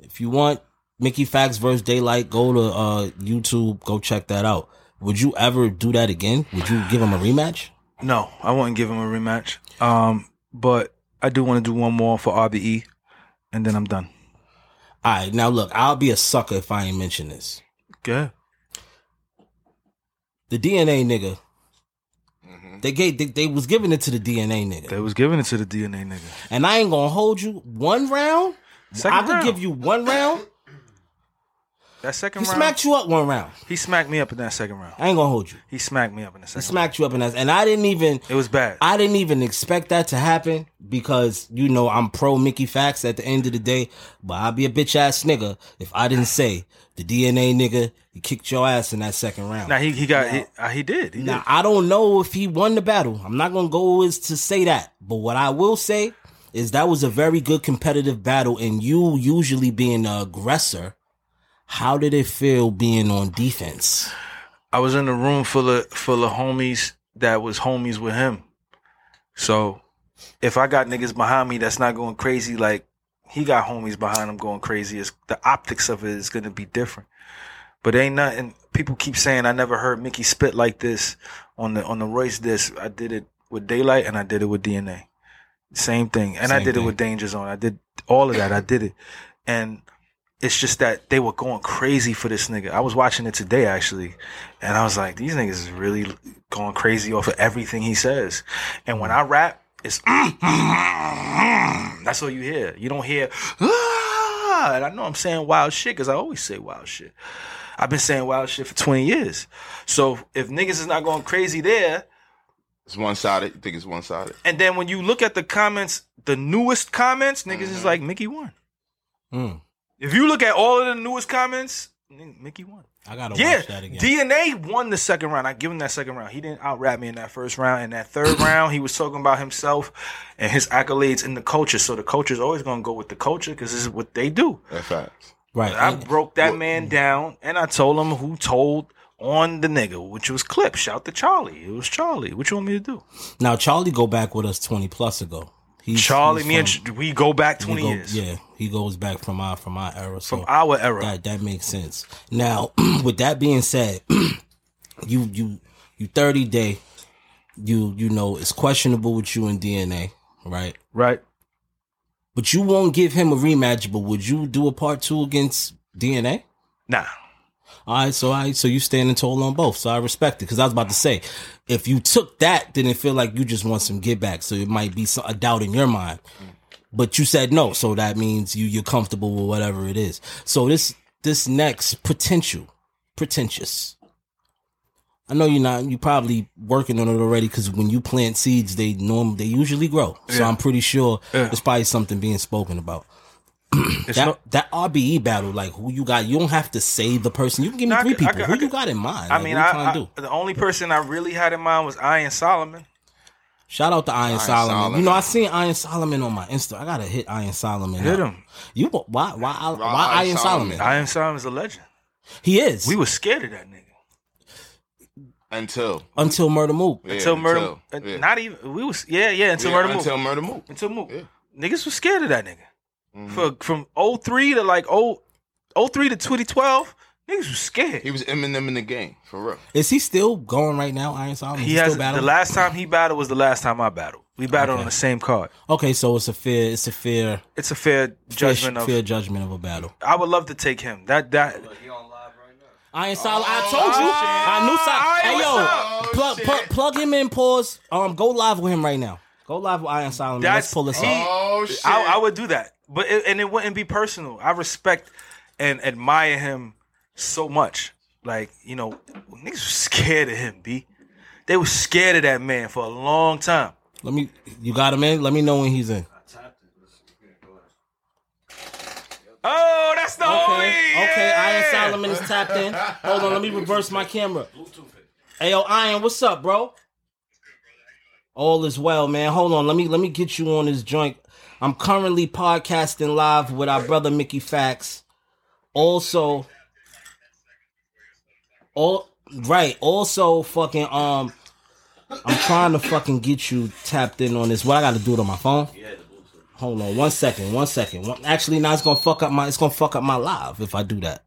if you want Mickey Factz versus Daylyt, go to uh YouTube. Go check that out. Would you ever do that again? Would you give him a rematch? No i wouldn't give him a rematch um but i do want to do one more for rbe and then i'm done All right. Now look, I'll be a sucker if I ain't mention this. good The DNA nigga. They gave they, they was giving it to the DNA nigga, they was giving it to the dna nigga and I ain't gonna hold you one round. Second I could give you one round. That second He round smacked you up one round. he smacked me up in that second round I ain't gonna hold you. he smacked me up in the second. He smacked you up in that, and I didn't even. it was bad I didn't even expect that to happen because you know I'm pro Mickey Factz at the end of the day, but I'd be a bitch ass nigga if I didn't say the DNA nigga he kicked your ass in that second round. now he, he got he, uh, he did he Now did. I don't know if he won the battle. I'm not gonna go as to say that, but what I will say is that was a very good competitive battle, and you usually being the aggressor. How did it feel being on defense? I was in a room full of full of homies that was homies with him. So if I got niggas behind me that's not going crazy like he got homies behind him going crazy, it's, the optics of it is gonna be different. But ain't nothing people keep saying I never heard Mickey spit like this on the on the Royce disc. I did it with Daylyt and I did it with DNA. Same thing. And I did thing. it with Danger Zone. I did all of that. I did it. And it's just that they were going crazy for this nigga. I was watching it today actually, and I was like, these niggas is really going crazy off of everything he says. And when I rap, it's that's all you hear. You don't hear ah, and I know I'm saying wild shit because I always say wild shit. I've been saying wild shit for 20 years. So if niggas is not going crazy there, It's one sided. You think it's one sided? and then when you look at the comments, the newest comments, niggas is like Mickey won. Mm, If you look at all of the newest comments, Mickey won. I gotta Yeah, watch that again. DNA won the second round. I give him that second round. He didn't out rap me in that first round. In that third round, he was talking about himself and his accolades in the culture. So the culture is always gonna go with the culture because this is what they do. That's facts. right. I and- broke that man down and I told him who told on the nigga, which was Clip. Shout to Charlie. It was Charlie. What you want me to do? Now Charlie go back with us twenty plus ago. He's, Charlie, he's me and from- Ch- we go back twenty go- years. Yeah, he goes back from our from our era. So From our era. That that makes sense. Now, with that being said, you you you thirty day, you you know it's questionable with you and DNA, right? Right. But you won't give him a rematch. But would you do a part two against DNA? Nah. All right, so I so you standing tall on both. So I respect it because I was about to say, if you took that, then it feel like you just want some get back. So it might be some, a doubt in your mind. But you said no, so that means you you're comfortable with whatever it is. So this this next potential, pretentious. I know you're not. You're probably working on it already because when you plant seeds, they norm they usually grow. So Yeah. I'm pretty sure Yeah. there's probably something being spoken about. It's that no- that RBE battle, like who you got? You don't have to say the person. You can give me No, three could- I people. could- who I you got in mind? I Like, mean, what you I, trying to I- do? the only person I really had in mind was Iron Solomon. Shout out to Iron, Iron Solomon. Solomon. You know, I seen Iron Solomon on my Insta. I gotta hit Iron Solomon. Hit up. him. You why why why, Iron Iron Solomon? Solomon. Iron Solomon's a legend. He is. We were scared of that nigga Until until Murda Mook. yeah, until Murder. until, yeah. Not even we was yeah yeah until Yeah, Murda Mook. Until Murda Mook. Until Move. Yeah. Niggas was scared of that nigga. Mhm. For from 03 to like 0, 03 to 2012, niggas was scared. He was Eminem in the game for real. Is he still going right now? Iron Solomon. He Is has still battling? the last time he battled was the last time I battled. We battled Okay. on the same card. Okay, so it's a fair. It's a fair It's a fair judgment fair, of. fair judgment of a battle. I would love to take him. That that I Iron Solomon. I told you. I knew something. Hey yo, plug, plug plug him in. Pause. Um, go live with him right now. Go live with Iron Solomon. Let's pull this he- up. Oh shit! I, I would do that, but it, and it wouldn't be personal. I respect and admire him so much. Like you know, niggas was scared of him. B, they was scared of that man for a long time. Let me. You got him in. Let me know when he's in. Oh, that's the Okay. homie. Okay. Iron Solomon is tapped in. Hold on. Let me reverse my camera. Hey yo, Iron, what's up, bro? All is well, man. Hold on. Let me let me get you on this joint. I'm currently podcasting live with our brother Mickey Factz. Also, all right. Also, fucking um, I'm trying to fucking get you tapped in on this. What I got to do it on my phone? Hold on, one second, one second. One, actually, now it's gonna fuck up my. It's gonna fuck up my live if I do that.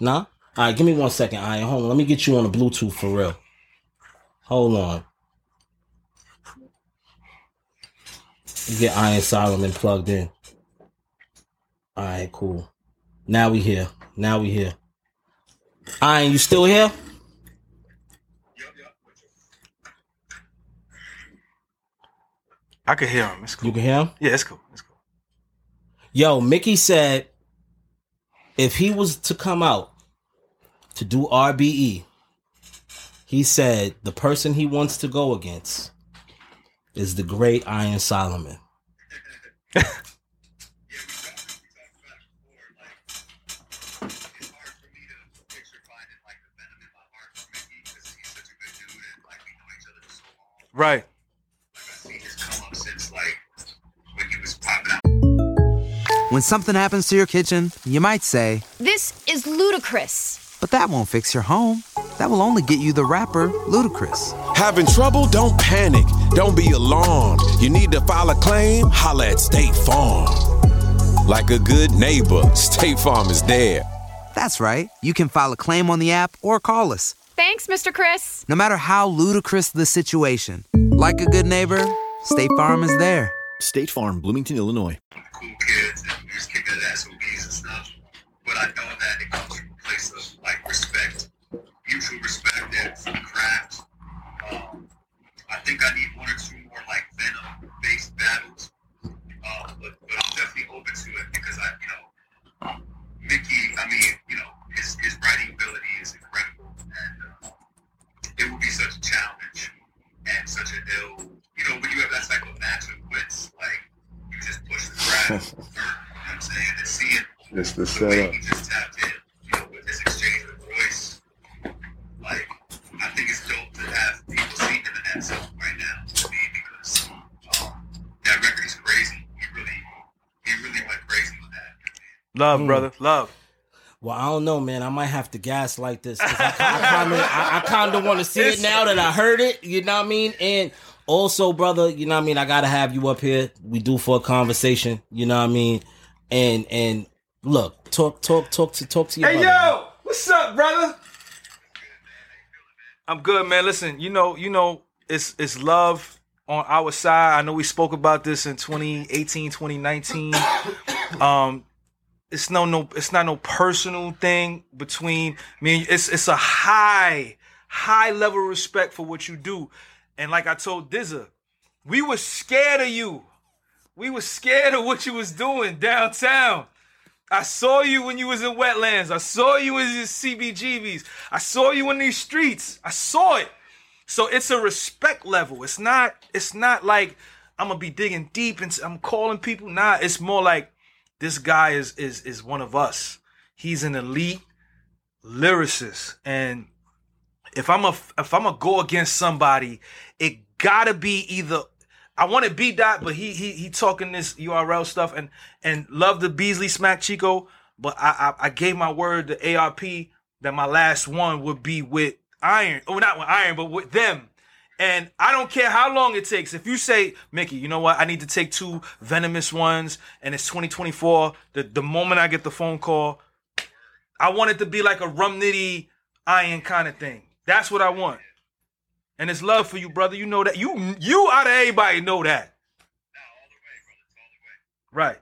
Nah. All right, give me one second. All right, hold on. Let me get you on the Bluetooth for real. Hold on. Get Iron Solomon plugged in. All right, cool. Now we here. Now we here. Iron, you still here? I could hear him. It's cool. You can hear him? Yeah, it's cool. It's cool. Yo, Mickey said if he was to come out to do RBE, he said the person he wants to go against is the great Iron Solomon. Right. When something happens to your kitchen, you might say, This is ludicrous. but that won't fix your home. That will only get you the rapper, Ludacris. Having trouble? Don't panic. Don't be alarmed. You need to file a claim? Holla at State Farm. Like a good neighbor, State Farm is there. That's right. You can file a claim on the app or call us, Thanks, Mr. Chris. no matter how ludicrous the situation. Like a good neighbor, State Farm is there. State Farm, Bloomington, Illinois. cool kids and we just kick it at SOBs and stuff. But I know that it comes from a place of like respect, mutual respect and for craft. Um, I think I need one or two more like Venom based battles. Um, but, but I'm definitely open to it because I, you know, Mickey, I mean, you know, his, his writing ability is incredible. And uh, it would be such a challenge and such a ill, you know, when you have that type of match of wits, like, you just push the grass. you know what I'm saying? And seeing It's the the way setup. he just tapped in, you know, with his exchange with Royce, like, I think it's dope to have people see him in that zone right now, to me, because um, that record is crazy. He really, he really went crazy with Love, brother. Love. Well, I don't know, man. I might have to gaslight this. I kind of, I, I kind of want to see it now that I heard it. You know what I mean? And also, brother, you know what I mean. I gotta have you up here. We do for a conversation. You know what I mean. And and look, talk talk talk to talk to your Hey brother. yo, what's up, brother? I'm good, man. Listen, you know, you know, it's it's love on our side. I know we spoke about this in 2018, 2019. Um, it's no no, it's not no personal thing between me. and. It's it's a high high level respect for what you do. And like I told Dizza, we were scared of you. We were scared of what you was doing downtown. I saw you when you was in wetlands. I saw you in your CBGBs. I saw you in these streets. I saw it. So it's a respect level. It's not. It's not like I'm gonna be digging deep and I'm calling people. Nah, it's more like this guy is is is one of us. He's an elite lyricist, and if I'm a if I'm a go against somebody, it gotta be either I want to be dot, but he he he talking this URL stuff and and love the Beasley smack Chico, but I I, I gave my word to ARP that my last one would be with Iron, oh not with Iron, but with them. And I don't care how long it takes. If you say, Mickey, you know what? I need to take two venomous ones, and it's 2024. The the moment I get the phone call, I want it to be like a rum nitty iron kind of thing. That's what I want. And it's love for you, brother. You know that. You you out of everybody know that. Right.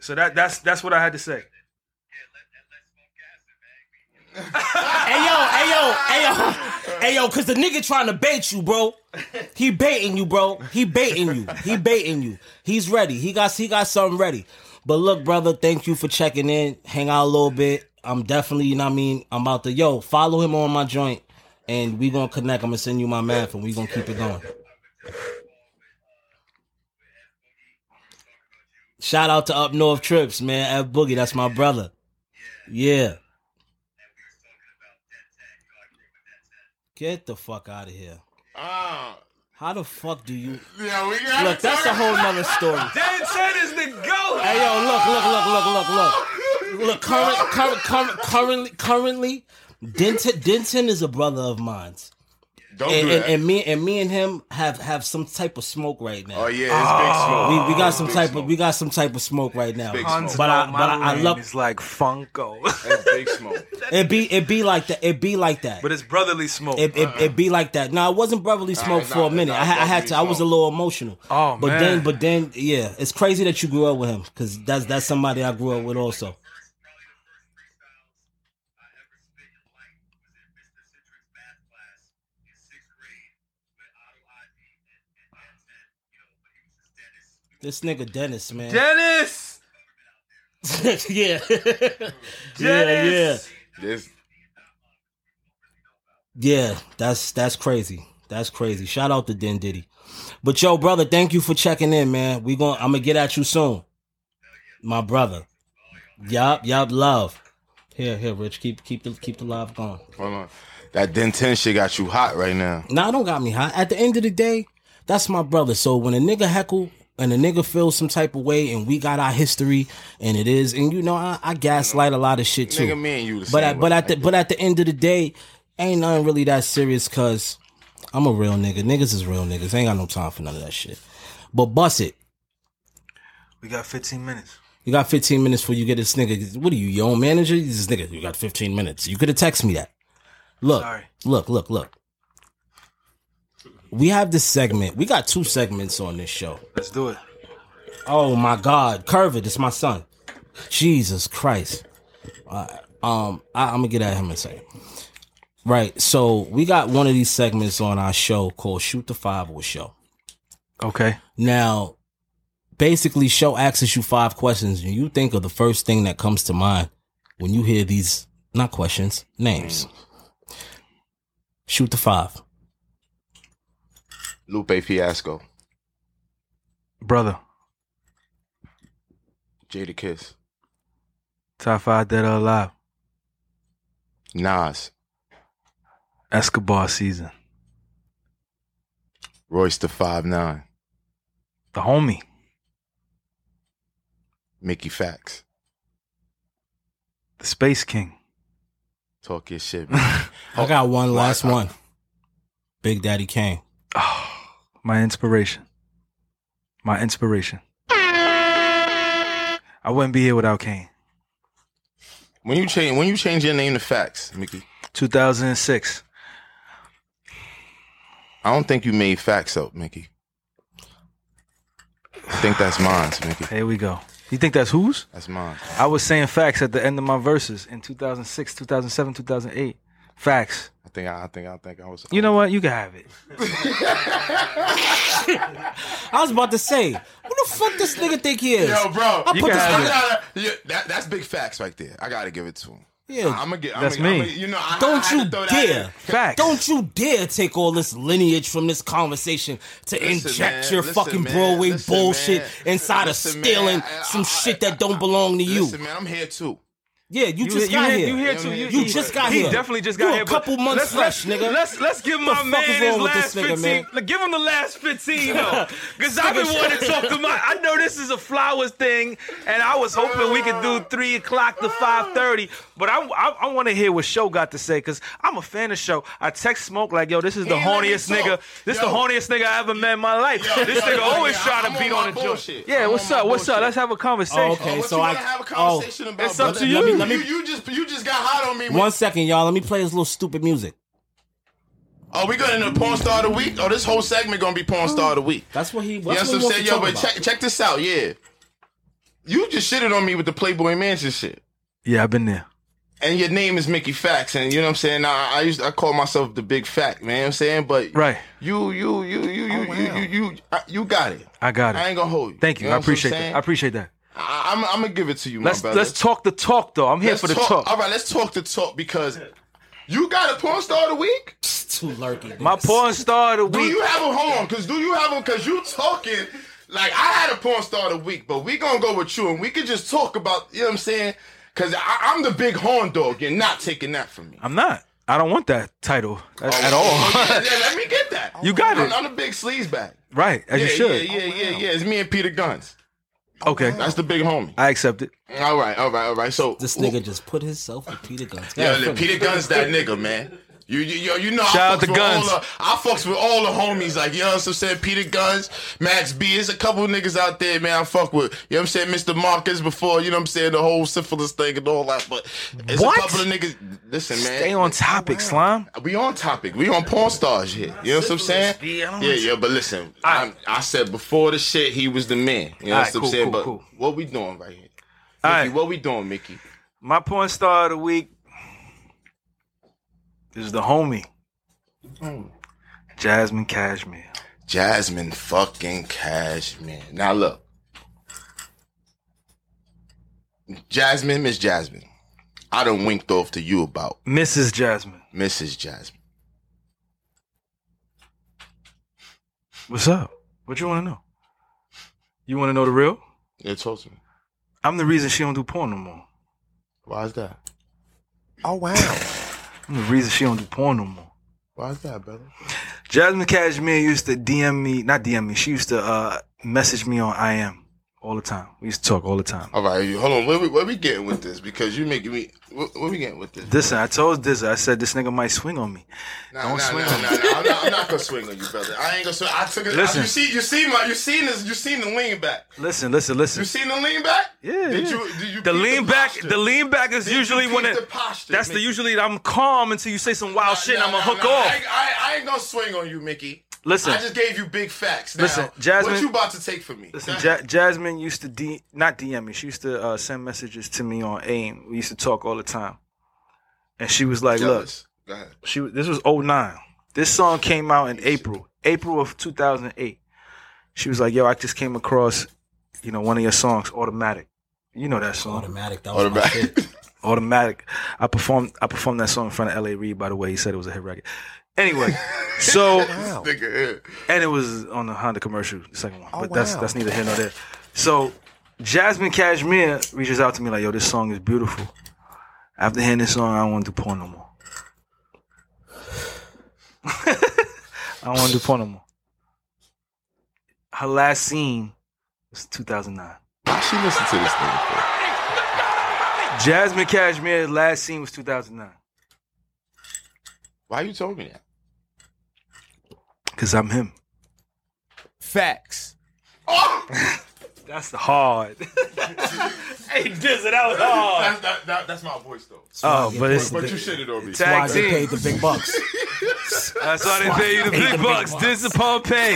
So that that's that's what I had to say. Hey yo, hey yo, hey yo, hey yo, cause the nigga trying to bait you, bro. He baiting you, bro. He baiting you. He baiting you. He's ready. He got he got something ready. But look, brother, thank you for checking in. Hang out a little bit. I'm definitely, you know what I mean? I'm about to yo, follow him on my joint and we gonna connect. I'm gonna send you my math and we gonna keep it going. Shout out to Up North Trips, man. F Boogie, that's my brother. Yeah. Get the fuck out of here. Ah. How the fuck do you Yeah, we got look? That's a whole nother story. Dan Ted is the goat. Hey yo, look, look, look, look, look, look. Look, current, current, current, currently, currently, Denton, Denton is a brother of mine. Don't and, do and, that. and me and me and him have have some type of smoke right now. Oh yeah, it's big oh. smoke. We, we got some type smoke. of we got some type of smoke right now. big Hans. But I but I, I love it's like Funko, That's big smoke. it. Be it be like that. It be like that. but it's brotherly smoke. It, it, it be like that. No, it wasn't brotherly smoke it's for not- a minute. it's I, had- I had brotherly to. I was a little emotional. Oh, but man. then, but then, yeah, it's crazy that you grew up with him because that's that's somebody I grew up with also. This nigga Dennis, man. Dennis. yeah. yeah, yeah. This Yeah, that's that's crazy. That's crazy. Shout out to Den Diddy. But yo, brother, thank you for checking in, man. We going I'm gonna get at you soon. My brother. Yup, yup, love. Here, here, Rich. Keep keep the keep the live going. hold on. That Den 10 shit got you hot right now. Nah, it don't got me hot. At the end of the day, that's my brother. So when a nigga heckle and a nigga feels some type of way and we got our history and it is and you know I, I gaslight a lot of shit too. Nigga, me and you the but same at, but way. at the but at the end of the day, ain't nothing really that serious cause I'm a real nigga. Niggas is real niggas. Ain't got no time for none of that shit. But bust it. We got 15 minutes. You got 15 minutes before you get this nigga. What are you, your own manager? This nigga, you got 15 minutes. You could have texted me that. Look, Sorry. look, look, look. We have this segment. We got two segments on this show. Let's do it. Oh my God, Curvid, it's my son. Jesus Christ. Uh, um, I, I'm gonna get at him in a second. Right. So we got one of these segments on our show called Shoot the Five or Show. Okay. Now, basically, show asks you five questions, and you think of the first thing that comes to mind when you hear these not questions, names. Shoot the five. Lupe Fiasco. Brother, Jadakiss. top five dead or alive. Nas. Escobar season. Royce the Five Nine. The homie. Mickey Factz. The Space King. Talk your shit. man. I got one last one. Big Daddy Kane. Oh. My inspiration. My inspiration. I wouldn't be here without Kane. When you change when you change your name to Facts, Mickey. 2006. I don't think you made Facts up, Mickey. I think that's mine, Mickey. Here we go. You think that's whose? That's mine. I was saying facts at the end of my verses in 2006, 2007, 2008. Facts. I think I, I think I think I was. You know what? You can have it. I was about to say, who the fuck this nigga think he is? Yo, bro, I you put this have Gotta- yeah, that, that's big facts right there. I gotta give it to him. Yeah. I'm gonna get. I'm That's gonna, me. I'm gonna, you know, I, Don't I you to throw that dare. Facts. Don't you dare take all this lineage from this conversation to Listen, inject man, your listen, fucking man, Broadway listen, bullshit man. inside of stealing some shit that don't belong to you. Listen, man, I'm here too. Yeah, you, just you got here, here. You here too? You You, You you- just got he here. definitely just got a here. but couple months let's, fresh, let's, nigga. Let's let's give my man his last nigga, fifteen. man? Like, give him the last fifteen though, because I've been wanting to talk to my. I know this is a flowers thing, and I was hoping we could do three o'clock to five thirty. But I I, I want to hear what Show got to say because I'm a fan of Show. I text Smoke like, yo, this is the He ain't let me horniest nigga. This Yo. the horniest nigga I ever met in my life. Yo, this yo, nigga yo, always yeah, trying I'm to beat on on my the joint. bullshit. Yeah, I'm what's up? my What's up? Let's have a conversation. Oh, okay. Oh, what so you I- wanna have a oh, conversation about? it's up brother? to Let me- you. let me- You, you just you just got hot on me. One second, y'all. Let me play this little stupid music. Oh, we going into porn star of the week? Oh, this whole segment gonna be porn star of the week. That's what he. You That's know what what I'm saying? wants Yo, but about. check check this out. Yeah, you just shitted on me with the Playboy Mansion shit. Yeah, I've been there and your name is Mickey Factz, and you know what I'm saying. I, I used I call myself the Big Fact, man. You know I'm saying, but right, you you you you you oh, wow. you you you, I, you got it. I got it. I ain't gonna hold you. Thank you. you know I appreciate that. I appreciate that. I, am I'm, I'm gonna give it to you, let's, Let's talk the talk, though. I'm here let's for the talk. talk. All right, let's talk the talk because you got a porn star of the week. It's too lurky. My porn star of the week. Do you have a home? Because do you have them? Because you talking like I had a porn star of the week, but we gonna go with you, and we can just talk about. You know what I'm saying? Because I'm the big horn dog. You're not taking that from me. I'm not. I don't want that title at, oh, at all. Oh, yeah, yeah, let me get that. You got I'm, it. I'm the big sleaze bag. right, as yeah, you should. Yeah, yeah, yeah, yeah. It's me and Peter Gunz. Okay, That's the big homie. I accept it. All right, all right, all right. So This nigga just put himself with Peter Gunz. Yeah, God, Peter Gunz that nigga, man. You, you, yo, you know, Shout I out fucks to with Gunz. All the, I fucks with all the homies, like you know what I'm saying. Peter Gunz, Max B. There's a couple niggas out there, man. I fuck with. You know what I'm saying, Mr. Marcus before. You know what I'm saying, the whole syphilis thing and all that. But it's What? a couple of niggas. Listen, man. Stay on topic, slime. We on topic. We on porn stars here. You know what I'm saying? B, I don't Yeah, yeah. But listen, I, I said before the shit, he was the man. You know Alright, what I'm cool, saying? cool, but cool. what we doing right here? Mickey, All right, what we doing, Mickey? my porn star of the week is the homie, mm. Jasmine Cashmere. Jasmine fucking Cashmere. Now look. Jasmine, Miss Jasmine. I done winked off to you about Mrs. Jasmine. Mrs. Jasmine. What's up? What you want to know? You want to know the real? Yeah, talk to me. I'm the reason she don't do porn no more. Why is that? Oh wow. I'm the reason she don't do porn no more. Why is that, brother? Jasmine Cashmere used to DM me, not DM me. She used to uh, message me on IM all the time. We used to talk all the time. All right, hold on. Where we, where we getting with this? Because you making me. Where, where we getting with this? Listen, I told this. I said this nigga might swing on me. Nah, Don't nah, swing nah, on nah, me. nah. I'm not, I'm not gonna swing on you, brother. I ain't gonna swing. I took it. Listen. You see, you see my, you seen this, you seen the lean back. Listen, listen, listen. You seen the lean back? Yeah, Did yeah. you? Did you the lean back, posture? the lean back is Did usually when it. the posture, that's the Mickey? usually I'm calm until you say some wild shit and I'm gonna hook nah, off. I, I, I ain't gonna swing on you, Mickey. Listen. I just gave you big facts. Now, Listen, Jasmine- What you about to take from me? Listen, ja- Jasmine used to D, not DM me. She used to uh, send messages to me on AIM. We used to talk all the time, and she was like, Jealous. Go ahead. "Look, she this was 09. This song came out in April, April of 2008. She was like, "Yo, I just came across, you know, one of your songs, Automatic. You know that song, Automatic. That was my Automatic. shit. Automatic. I performed, I performed that song in front of L.A. Reid. By the way, he said it was a hit record. Anyway, so." And it was on the Honda commercial, the second one. Oh, but that's wow. that's neither here nor there. So Jasmine Cashmere reaches out to me like, "Yo, this song is beautiful." After hearing this song, I don't want to do porn no more. I don't want to do porn no more. Her last scene was 2009. Why she listen to this nigga for? Jasmine Cashmere's last scene was 2009. Why are you told me that? Cause I'm him. Facts. That's the hard. hey, Dizzy, that was hard. That's, that, that, that's my voice though. Oh, but it's but you shitted on me. Tag team. paid the big bucks. That's why they pay you the big bucks. This is Pompeii.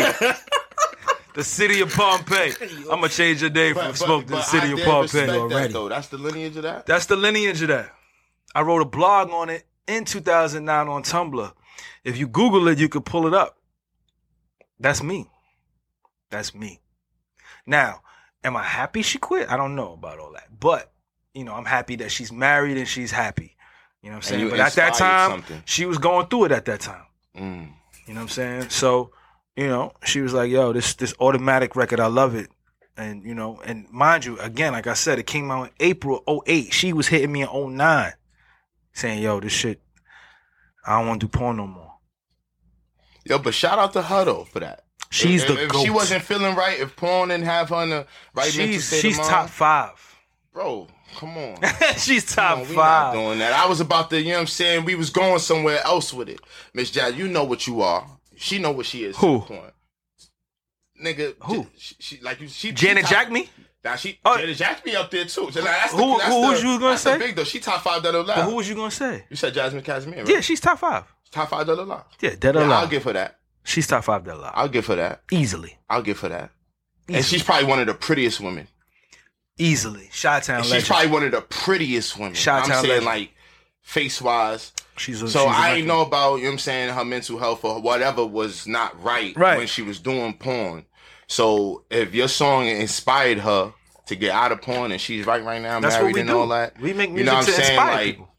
The city of Pompeii. I'm gonna change your name from Smoke to the city I of Pompeii respect already. That, though. That's the lineage of that. That's the lineage of that. I wrote a blog on it in 2009 on Tumblr. If you Google it, you could pull it up. That's me. That's me. Now, am I happy she quit? I don't know about all that. But, you know, I'm happy that she's married and she's happy. You know what I'm saying? But at that time, something. she was going through it at that time. Mm. You know what I'm saying? So, you know, she was like, yo, this this automatic record, I love it. And, you know, and mind you, again, like I said, it came out in April 08. She was hitting me in 09 saying, yo, this shit, I don't want to do porn no more. Yo, but shout out to Huddle for that. She's if, the if she wasn't feeling right, if porn didn't have her in the right mental She's state she's of top five. bro. Come on, she's top Come on, we five. not doing that. I was about to, you know what I'm saying. We was going somewhere else with it, Miss Jazz. You know what you are. She know what she is. Who? Nigga, Who? She, she like you. She Janet she top- Jack me? Now she Oh. Janet Jacme up there too. So, like, that's the, Who- that's who the, was you gonna say? Big though. She top five that alive. But who was you gonna say? You said Jasmine Cashmere, right? Yeah, she's top five. Top five that alive. Yeah, dead Yeah, I'll give her that. She's top five dead alive. I'll give her that. Easily. I'll give her that. And she's probably one of the prettiest women. Easily. Chi-Town she's legend. probably one of the prettiest women. Chi-Town I'm saying legend. like face wise. She's a, So she's I ain't know about, you know what I'm saying, her mental health or whatever was not right, Right. when she was doing porn. So if your song inspired her to get out of porn and she's right right now, That's married and do. all that. We make you music know what to I'm saying? inspire Like people.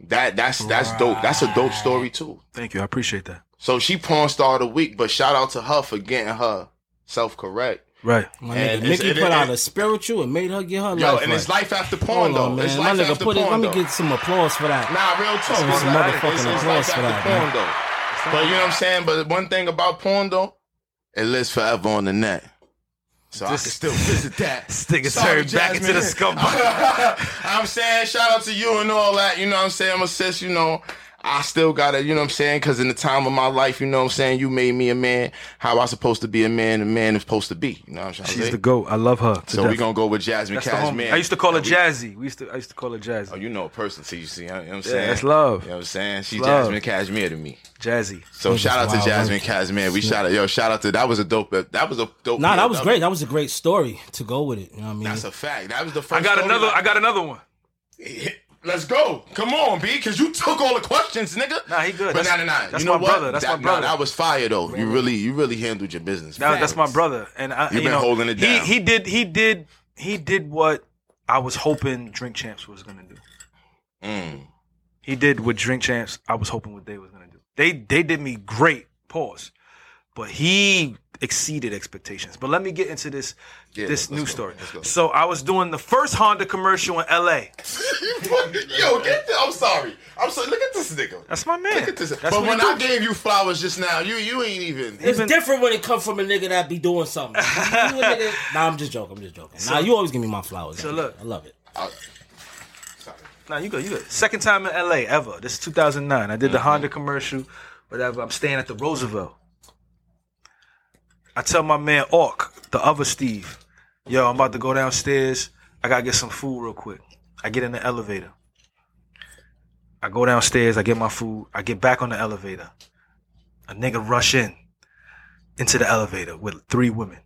That that's that's dope. That's a dope story too. Thank you. I appreciate that. So she porn star the week, but shout out to her for getting her self correct. Right. My And nigga, it's- Nicki it- put it- out a spiritual and made her get her Yo, life and it's life after porn Hold though. on, man. It's My nigga, after put it. Let me though. get some applause for that. Nah, real talk. Some It's, motherfucking like- it's, it's applause life for that, porn man. though. But you know what I'm saying? But one thing about porn though, it lives forever on the net. So I This- can still visit that. Sorry, turned back into the scumbag. I'm saying shout out to you and all that. You know what I'm saying? I'm a sis, you know. I still gotta, you know what I'm saying? Cause in the time of my life, you know what I'm saying, you made me a man, how I supposed to be a man, a man is supposed to be. You know what I'm trying to She's say? the GOAT. I love her. to so we death. gonna go with Jasmine That's the. Cashmere. I used to call her we- Jazzy. We used to I used to call her Jazzy. Oh, you know a person, so you see, you know what I'm Yeah, saying? that's love. You know what I'm saying? She's Love. Jasmine Cashmere to me. Jazzy. So Niggas shout out to wild, Jasmine right? Cashmere. We shout out, yo, shout out to that was a dope. That was a dope. Nah, that was POW. great. That was a great story to go with it. You know what I mean? That's a fact. That was the first. I got story another like- I got another one. Let's go. Come on, B, because you took all the questions, nigga. Nah, he good. But nah, nah, nah. that's you know my what? brother. That's that, my brother. Nah, that was fire though. You really, you really handled your business. That, that's my brother, and I, You've you been know, holding it he, down. He did, he did, he did what I was hoping Drink Champs was gonna do. Mm. He did what Drink Champs I was hoping what they was gonna do. They they did me great, pause, but he exceeded expectations. But let me get into this Yeah, this let's new go, story. So I was doing the first Honda commercial in L.A. Yo, get the, I'm sorry. I'm sorry. Look at this nigga. That's my man. Look at this. That's but when I do. gave you flowers just now, you you ain't even. It's different when it comes from a nigga that be doing something. You a nigga- nah, I'm just joking. I'm just joking. Nah, you always give me my flowers. So look. I love it. Nah, you good, you good. Second time in LA ever. This is 2009. I did the mm-hmm. Honda commercial, whatever. I'm staying at the Roosevelt. I tell my man Ork, the other Steve, yo, I'm about to go downstairs. I gotta get some food real quick. I get in the elevator. I go downstairs, I get my food, I get back on the elevator. A nigga rush in into the elevator with three women.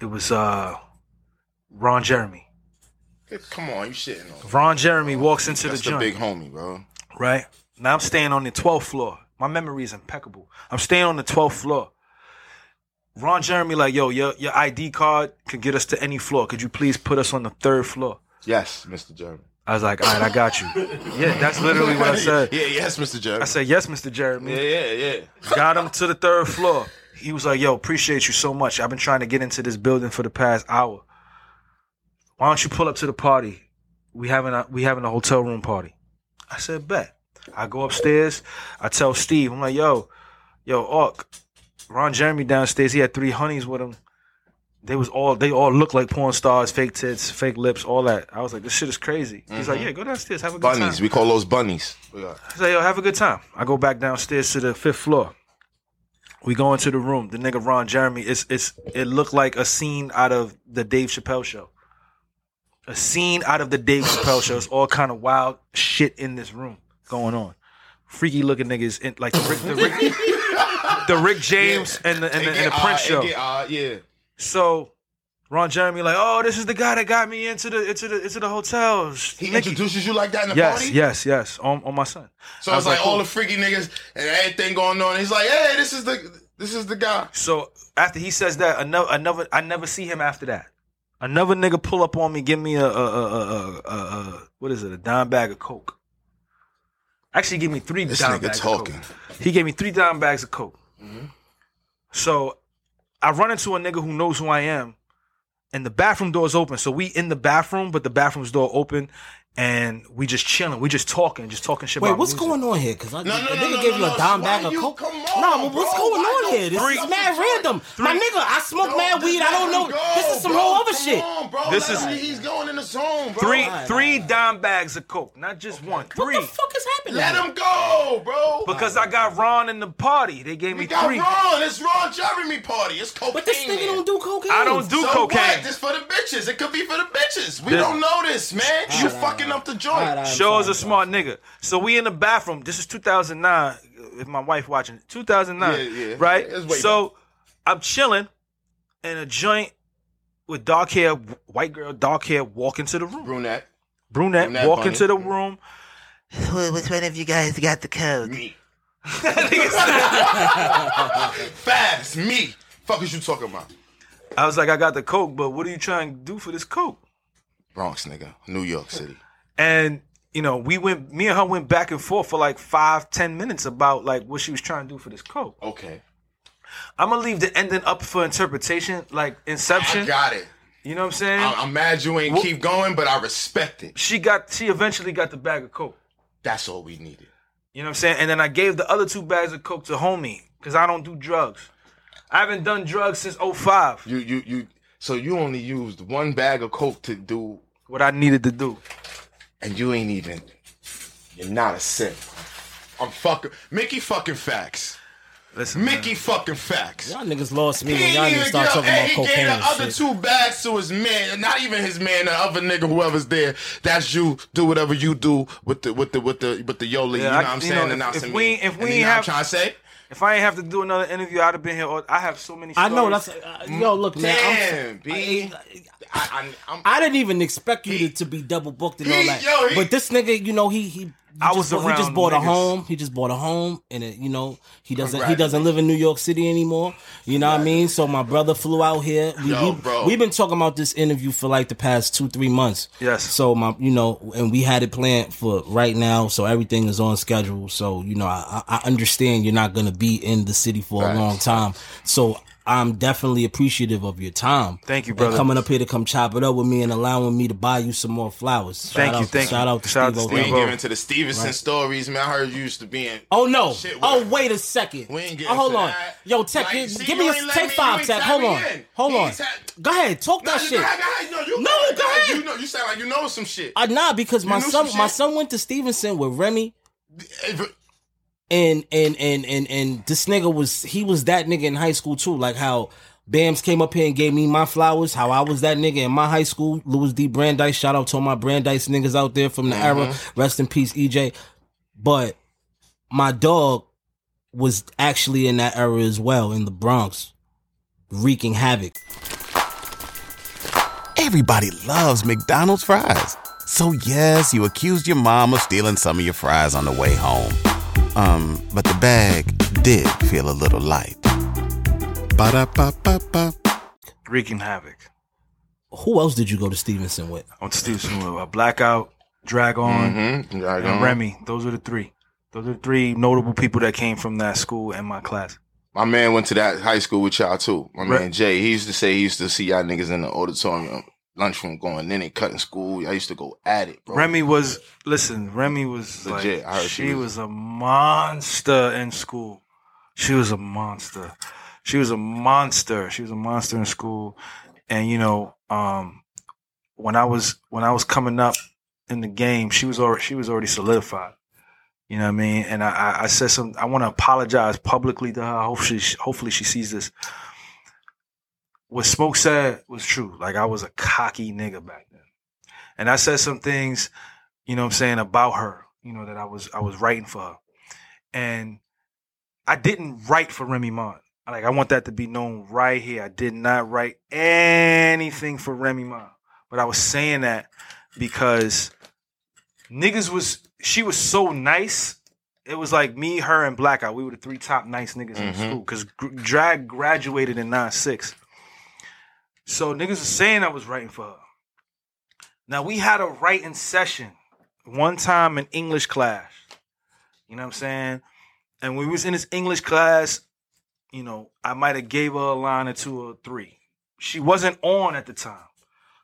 It was uh Ron Jeremy. Come on, you shitting on. Ron Jeremy walks into That's the the joint. big homie, bro. right? Now I'm staying on the 12th floor. My memory is impeccable. I'm staying on the 12th floor. Ron Jeremy, like, yo, your your ID card could get us to any floor. Could you please put us on the third floor? Yes, Mr. Jeremy. I was like, all right, I got you. Yeah, that's literally what I said. Yeah, yes, Mr. Jeremy. I said, yes, Mr. Jeremy. Yeah, yeah, yeah. Got him to the third floor. He was like, yo, appreciate you so much. I've been trying to get into this building for the past hour. Why don't you pull up to the party? We having a we having a hotel room party. I said, bet. I go upstairs. I tell Steve, I'm like, yo, yo, Ork, Ron Jeremy downstairs. He had three honeys with him. They was all they all look like porn stars, fake tits, fake lips, all that. I was like, this shit is crazy. He's like, Mhm. yeah, go downstairs, have a good Bunnies. time. We call those bunnies. I say, yo, have a good time. I go back downstairs to the fifth floor. We go into the room. The nigga Ron Jeremy. It's it's it looked like a scene out of the Dave Chappelle show. A scene out of the Dave Chappelle show. It's all kind of wild shit in this room going on. Freaky looking niggas in like the Rick, the Rick, the Rick James and the and the, and the Prince show. Uh, yeah. So Ron Jeremy like, oh, this is the guy that got me into the into the into the hotels. He introduces you like that in the yes, party? yes, yes, yes. on on my son. So I it's was like, all the freaky niggas and everything going on. He's like, hey, this is the this is the guy. So after he says that, another another I never see him after that. Another nigga pull up on me, give me a a a a, a, a, a what is it? A dime bag of coke. Actually, give me three This dime nigga bags talking. of coke. He gave me three dime bags of coke. Mm-hmm. So I run into a nigga who knows who I am, and the bathroom door is open. So we in the bathroom, but the bathroom's door open, and we just chilling. We just talking, just talking shit. Wait, about what's music. going on here? Because no, the nigga no, gave no, you a dime bag of coke. come No, on, what's going on here? This Three- is mad random. My nigga, I smoke Bro, mad weed. I don't know. let him this is some bro. whole other Come shit. on, bro. This is- him- he's going in the zone, bro. Three three dime bags of coke, not just one. Three. What the fuck is happening? Let him go, bro. Because I got Ron in the party. They gave me We got three. Ron. It's Ron Jeremy party. It's cocaine. But this nigga don't do cocaine. I don't do so cocaine. What? This for the bitches. It could be for the bitches. We don't know this, man. You fucking up the joint. Show is a smart nigga. So we in the bathroom. This is 2009. If my wife watching, 2009, Yeah, yeah. right? It's way So I'm chilling in a joint with dark hair, white girl, dark hair, walk into the room. Brunette. Brunette, Brunette walk bunny. into the room. Which one of you guys got the code? Me. Fast. Me. Fuck is you talking about? I was like, I got the coke, but what are you trying to do for this coke? Bronx, nigga. New York City. And you know, we went, me and her went back and forth for like five, ten minutes about like what she was trying to do for this coke. Okay. I'm gonna leave the ending up for interpretation, like Inception. I got it. You know what I'm saying? I- I'm mad you ain't Wh- keep going, but I respect it. she got, she eventually got the bag of coke. That's all we needed. You know what I'm saying? And then I gave the other two bags of coke to homie because I don't do drugs. I haven't done drugs since 05. You you you. So you only used one bag of coke to do What I needed to do. And you ain't even. You're not a simp. I'm fucking Mickey fucking Factz. Listen, Mickey fucking Factz. Y'all niggas lost me He when y'all ain't niggas even start talking and about he cocaine gave the and other shit. two bags to his man, not even his man, the other nigga, whoever's there. That's you. Do whatever you do with the with the with the with the Yoli. Yeah, you know I- what I'm saying? know, and if- if we- if we you know I'm have- trying to say. If I ain't have to do another interview, I'd have been here. all- I have so many. I know that's uh, yo. Look, man. Damn, I'm, B. I, I, I'm, I didn't even expect you to, to be double booked and all that. yo, he- but this nigga, you know, he he. he I just was bought, he just around bought a home. He just bought a home, and it, you know he doesn't he doesn't live in New York City anymore. You know what I mean? So my brother flew out here. We, Yo, we, bro. We've been talking about this interview for like the past two three months. Yes. So my you know, and we had it planned for right now. So everything is on schedule. So you know, I, I I understand you're not gonna be in the city for a long time. So. I'm definitely appreciative of your time. Thank you, And brother. coming up here to come chop it up with me and allowing me to buy you some more flowers. Thank Shout you, thank shout you. out to Shout out Steve to we Steve ain't O. getting to the Stevenson Right. stories, man. I heard you used to be in. Oh no! Shit with oh wait a second. We ain't getting oh, hold to on. that. Yo, Tech, Like, give, see, give me a take me- five, you Tech. Hold on. in. Hold You on. ain't Go ahead, talk No, that shit. go ahead, go ahead. No, you No, go ahead. go ahead. You know, you sound like you know some shit. Uh, nah, because my son, my son went to Stevenson with Remy, If- and and and and and this nigga was he was that nigga in high school too. Like how Bams came up here and gave me my flowers. How I was that nigga in my high school. Louis D. Brandeis. Shout out to all my Brandeis niggas out there from the era. Mm-hmm. Rest in peace, EJ. But my dog was actually in that era as well in the Bronx, wreaking havoc. Everybody loves McDonald's fries. So yes, you accused your mom of stealing some of your fries on the way home. Um, but the bag did feel a little light. Ba-da-ba-ba-ba. Wreaking havoc. Who else did you go to Stevenson with? On Stevenson with uh, Blackout, Drag On, Mhm, Drag and On. Remy. Those are the three. Those are the three notable people that came from that school and my class. My man went to that high school with y'all too. My Right. man Jay, he used to say he used to see y'all niggas in the auditorium, lunchroom going, in and cutting school. I used to go at it, bro. Remy was listen. Remy was Legit. Like, she she was a monster in school. She was a monster. She was a monster. She was a monster in school. And you know, um, when I was when I was coming up in the game, she was already she was already solidified. You know what I mean? And I, I, I said some. I want to apologize publicly to her. Hopefully, she, hopefully she sees this. What Smoke said was true. Like I was a cocky nigga back then, and I said some things, you know, what I'm saying about her. You know that I was I was writing for her, and I didn't write for Remy Ma. Like I want that to be known right here. I did not write anything for Remy Ma, but I was saying that because niggas was she was so nice. It was like me, her, and Blackout. We were the three top nice niggas in the Mhm. school because drag graduated in '96. So niggas was saying I was writing for her. Now we had a writing session one time in English class. You know what I'm saying? And when we was in this English class, you know, I might have gave her a line or two or three. She wasn't on at the time.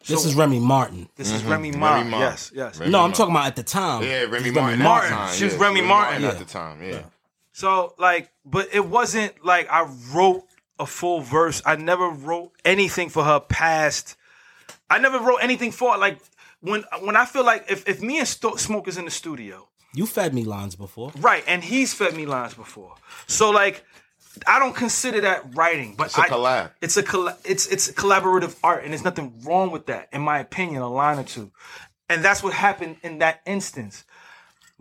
This is Remy Martin. This is mm-hmm. Remy Ma. Yes, yes. no, I'm talking about at the time. Yeah, Remy It's Martin. Martin. Time, She was yeah. Remy Martin. at Yeah. the time. Yeah. So like, but it wasn't like I wrote a full verse. I never wrote anything for her past. I never wrote anything for her. Like when when I feel like if, if me and Sto- Smoke is in the studio, You fed me lines before. right, and he's fed me lines before. So like, I don't consider that writing, but It's a I, collab. It's a colla- it's it's collaborative art, and there's nothing wrong with that, in my opinion. A line or two, and that's what happened in that instance.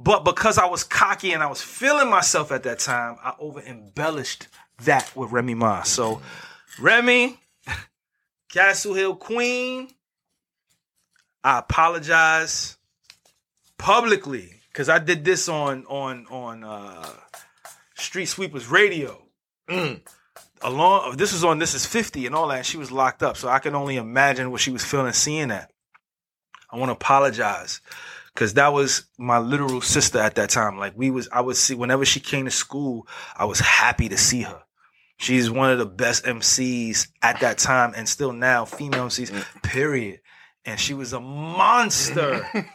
But because I was cocky and I was feeling myself at that time, I over embellished that with Remy Ma. So, Remy, Castle Hill Queen, I apologize publicly because I did this on on on uh, Street Sweepers Radio. Along, this was on This Is Fifty and all that. And she was locked up, so I can only imagine what she was feeling seeing that. I want to apologize because that was my literal sister at that time. Like we was, I would see whenever she came to school, I was happy to see her. She's one of the best MCs at that time and still now, female MCs, mm. period. And she was a monster.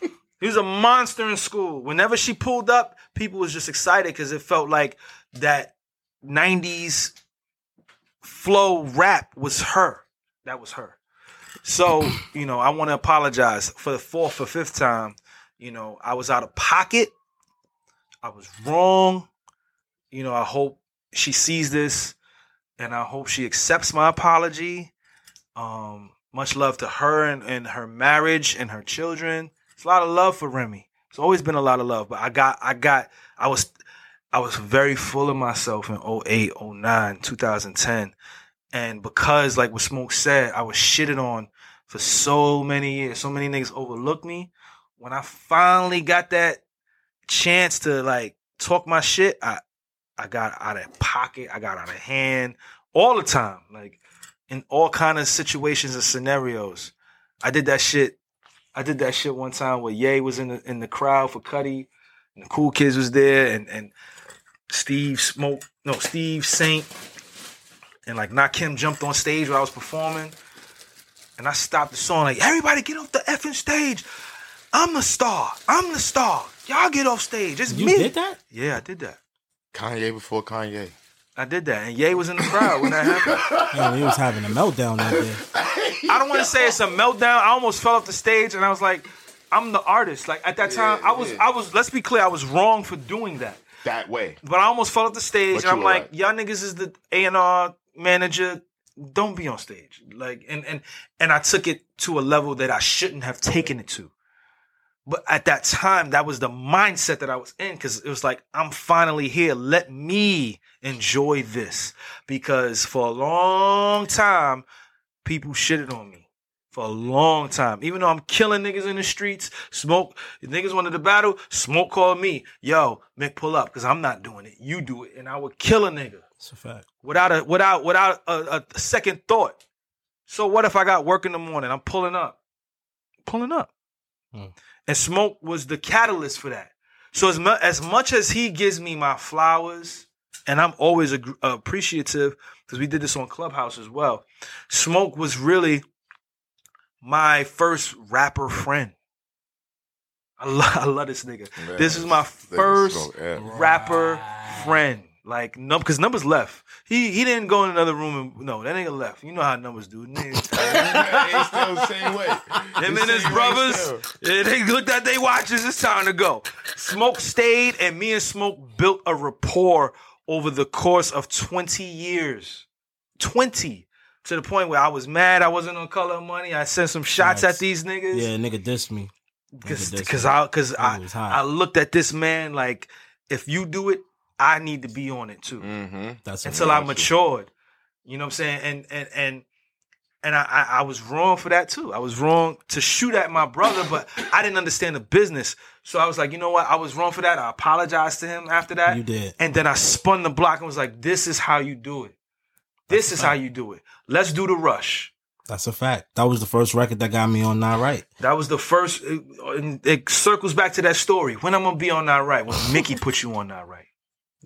He was a monster in school. Whenever she pulled up, people was just excited because it felt like that 90s flow rap was her. That was her. So, you know, I want to apologize for the fourth or fifth time. You know, I was out of pocket. I was wrong. You know, I hope she sees this and I hope she accepts my apology. Um, much love to her and, and her marriage and her children. It's a lot of love for Remy. It's always been a lot of love, but I got, I got, I was, I was very full of myself in 08, 09, 2010. And because, like what Smoke said, I was shitted on for so many years. So many niggas overlooked me. When I finally got that chance to like talk my shit, I I got out of pocket, I got out of hand all the time. Like in all kind of situations and scenarios. I did that shit. I did that shit one time where Ye was in the in the crowd for Cudi, and the cool kids was there, and and Steve Smoke, no Steve Saint, and like Not Kim jumped on stage while I was performing, and I stopped the song like everybody get off the effing stage. I'm the star. I'm the star. Y'all get off stage. It's You me. You did that? Yeah, I did that. Kanye before Kanye. I did that, and Ye was in the crowd when that happened. Man, he was having a meltdown out there. I don't want to say it's a meltdown. I almost fell off the stage, and I was like, "I'm the artist." Like at that time, I was, I was. Let's be clear, I was wrong for doing that. That way. But I almost fell off the stage, But and I'm like, right. "Y'all niggas is the A and R manager. Don't be on stage." Like, and and and I took it to a level that I shouldn't have taken it to. But at that time, that was the mindset that I was in because it was like, I'm finally here. Let me enjoy this. Because for a long time, people shitted on me. For a long time. Even though I'm killing niggas in the streets, smoke, niggas wanted to battle, smoke called me. Yo, Mick, pull up, because I'm not doing it. You do it. And I would kill a nigga It's a fact. without a without without a, a second thought. So what if I got work in the morning? I'm pulling up, pulling up, hmm. And smoke was the catalyst for that. So as mu- as much as he gives me my flowers, and I'm always ag- appreciative because we did this on Clubhouse as well. Smoke was really my first rapper friend. I love, I love this nigga. Man, this is my first rapper friend. Like num because numbers left. He he didn't go in another room and no, that nigga left. You know how numbers do. Niggas, It's still the same way. him The and his brothers, still. yeah, they looked at they watches. It's time to go. Smoke stayed, and me and Smoke built a rapport over the course of twenty years. Twenty to the point where I was mad. I wasn't on color money. I sent some shots Facts. at these niggas. Yeah, nigga dissed me. Cause, Nigga dissed cause me. I, cause I. I looked at this man like, if you do it, I need to be on it too. Mm-hmm. That's Until I matured, you know what I'm saying? And and and and I, I I was wrong for that too. I was wrong to shoot at my brother, but I didn't understand the business. So I was like, you know what? I was wrong for that. I apologized to him after that. You did. And then I spun the block and was like, this is how you do it. This is how you do it. Let's do the rush. That's a fact. That was the first record that got me on Nah Right. That was the first. It, it circles back to that story. When I'm gonna be on that right? When Mickey put you on that right?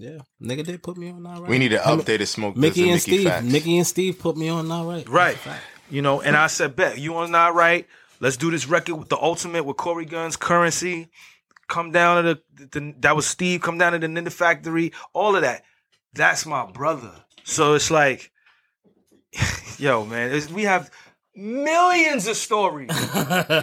Yeah, nigga did put me on Nah Right. We need to Him- update it, smoke. Mickey and Mickey Steve. Facts. Mickey and Steve put me on Nah Right. Right. You know, and I said, bet you on that right. Let's do this record with the ultimate with Cory Gunz, Curren$y. Come down to the, the that was Steve. Come down to the Ninja Factory. All of that. That's my brother. So it's like, yo, man, it's, we have millions of stories,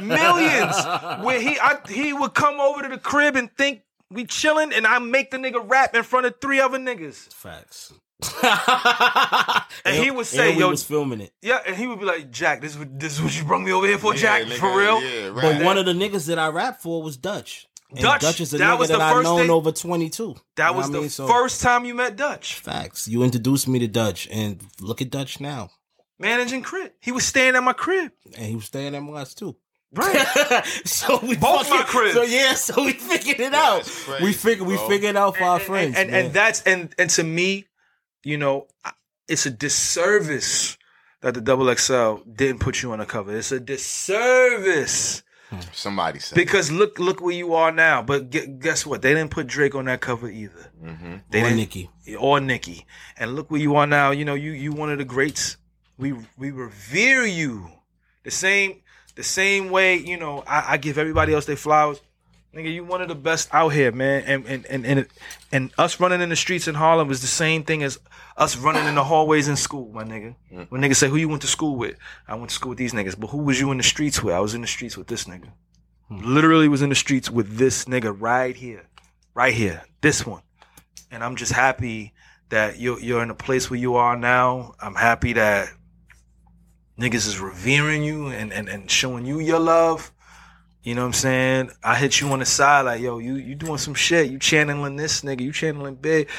millions where he I, he would come over to the crib and think we chilling, and I make the nigga rap in front of three other niggas. Facts. And he would say, and "Yo, was filming it." yeah," and he would be like, "Jack, this is what, this is what you brought me over here for, Yeah, Jack, nigga, for real." Yeah, right. But one of the niggas that I rap for was Dutch. And Dutch, Dutch is a that nigga was that I've known thing- over 22. That You know was the I mean? So, first time you met Dutch Facts. You introduced me to Dutch, and look at Dutch now. managing crit. He was staying at my crib. And he was staying at mine too. Right. so we Both my fucking- cribs. So yeah, so we figured it out. crazy, we figured we figured it out for our and, friends. and, man. and that's and and to me, you know, it's a disservice that the double XL didn't put you on the cover. It's a disservice Somebody said. because look look where you are now. But gu- guess what? They didn't put Drake on that cover either. Mm-hmm. They or didn't- Nicki. or Nikki. And look where you are now. You know, you you one of the greats. We we revere you. The same the same way, you know, I, I give everybody else their flowers. Nigga, you one of the best out here, man. And and and and, and us running in the streets in Harlem was the same thing as us running in the hallways in school, my nigga. Mm. When niggas say who you went to school with, I went to school with these niggas. But who was you in the streets with? I was in the streets with this nigga. Hmm. Literally was in the streets with this nigga right here, right here, this one. And I'm just happy that you're you're in a place where you are now. I'm happy that niggas is revering you and, and, and showing you your love. You know what I'm saying? I hit you on the side like, yo, you you doing some shit. You channeling this nigga. You channeling big.